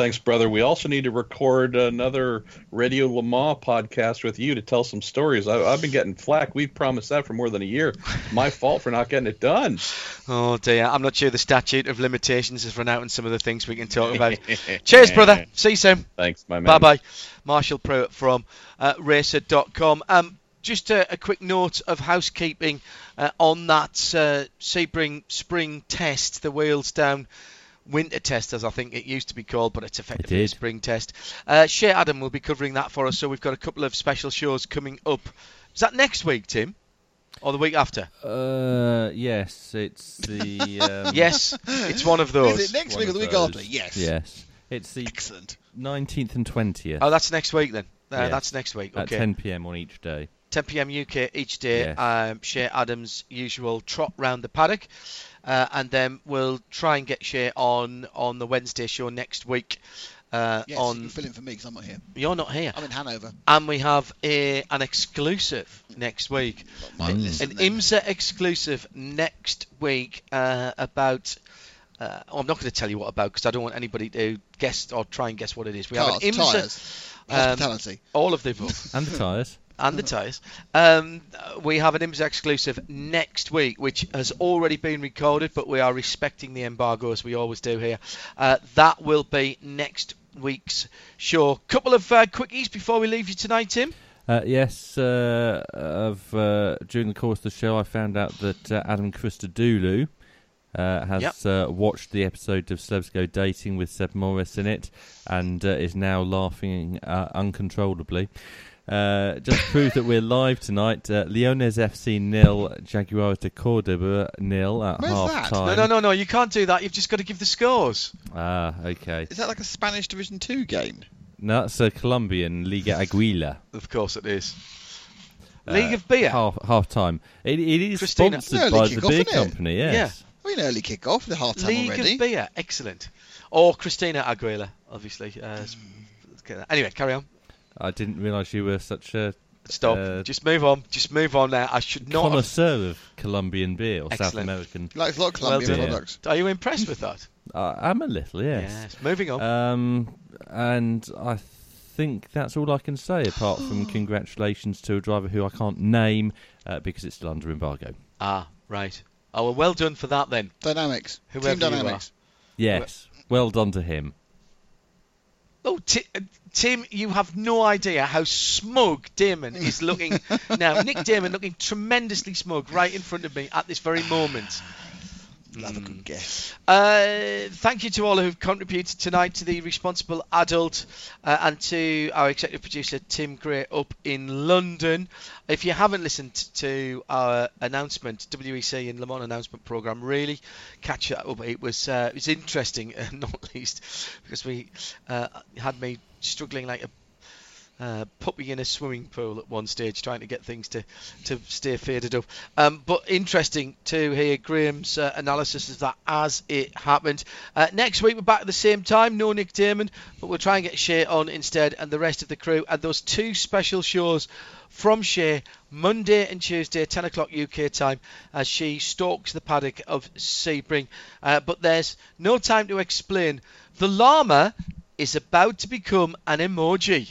Thanks, brother. We also need to record another Radio Le Mans podcast with you to tell some stories. I, have been getting flack. We've promised that for more than a year. My fault for not getting it done. Oh dear, I'm not sure the statute of limitations has run out on some of the things we can talk about. Cheers, brother. See you soon. Thanks, my man. Bye bye. Marshall Pruitt from uh, Racer.com. Um, just a, a, quick note of housekeeping uh, on that uh, Sebring spring test, the wheels down winter test, as I think it used to be called, but it's effectively it a spring test. Uh, Shea Adam will be covering that for us, so we've got a couple of special shows coming up. Is that next week, Tim? Or the week after? Uh, yes, it's the. Um, yes, it's one of those. Is it next One week or the week those. after? Yes. Yes, it's the Excellent. 19th and 20th Oh, that's next week then. Uh, Yes. That's next week. Okay. at 10 p.m. on each day. 10 p.m. UK each day. Yes. Um, Shea Adam's usual trot round the paddock, uh, and then we'll try and get Shea on on the Wednesday show next week. Uh, Yes, you on can fill in for me because I'm not here. you're not here, I'm in Hanover. and we have a an exclusive next week, Might an listen then. IMSA exclusive next week uh, about. Uh, oh, I'm not going to tell you what about because I don't want anybody to guess or try and guess what it is. We Cars, have an IMSA, tyres, um, hospitality. all of the above. And the tyres. And the tyres. Um, we have an IMSA exclusive next week, which has already been recorded, but we are respecting the embargo as we always do here. Uh, that will be next week's show. Couple of uh, quickies before we leave you tonight, Tim. Uh, yes, uh, of, uh, during the course of the show, I found out that uh, Adam Christodoulou uh, has Yep. uh, watched the episode of Celebs Go Dating with Seb Morris in it and uh, is now laughing uh, uncontrollably. Uh, just to prove that we're live tonight, uh, Leones FC nil, Jaguares de Cordoba nil at Where's half that? time. No, no, no, no. You can't do that. You've just got to give the scores. Ah, okay. Is that like a Spanish Division Two game? No, that's a Colombian Liga Aguila. Of course it is. Uh, League of Beer. Half half time. It, it is Christina. sponsored Early by the kick-off, beer isn't it? company. Yes. I mean, early kick off, the half time League already. of Beer. Excellent. Or Christina Aguilera, obviously. Uh, s- anyway, carry on. I didn't realise you were such a Stop. Uh, Just move on. Just move on now. I should not. Have... connoisseur of Colombian beer or South American. He likes a lot of Colombian done. products. Are you impressed with that? Uh, I'm a little, yes. Moving on. Um, and I think that's all I can say, apart from congratulations to a driver who I can't name uh, because it's still under embargo. ah, right. Oh, well, well done for that then. Dynamics. Whoever Team you Dynamics. Yes, well done to him. Oh, Ti- uh, Tim, you have no idea how smug Daman is looking now. Nick Daman looking tremendously smug right in front of me at this very moment. Have a good guess. Uh, thank you to all who've contributed tonight to the Responsible Adult uh, and to our executive producer Tim Gray up in London. If you haven't listened to our announcement, WEC and Le Mans announcement program, really catch up. It was uh, it was interesting, uh, not least because we uh, had me struggling like a uh, puppy in a swimming pool at one stage, trying to get things to, to stay faded up. Um, but interesting to hear Graham's uh, analysis of that as it happened. Uh, next week we're back at the same time. No Nick Daman, but we'll try and get Shea on instead, and the rest of the crew. And those two special shows from Shea Monday and Tuesday, 10 o'clock UK time, as she stalks the paddock of Sebring. Uh, but there's no time to explain. The llama is about to become an emoji.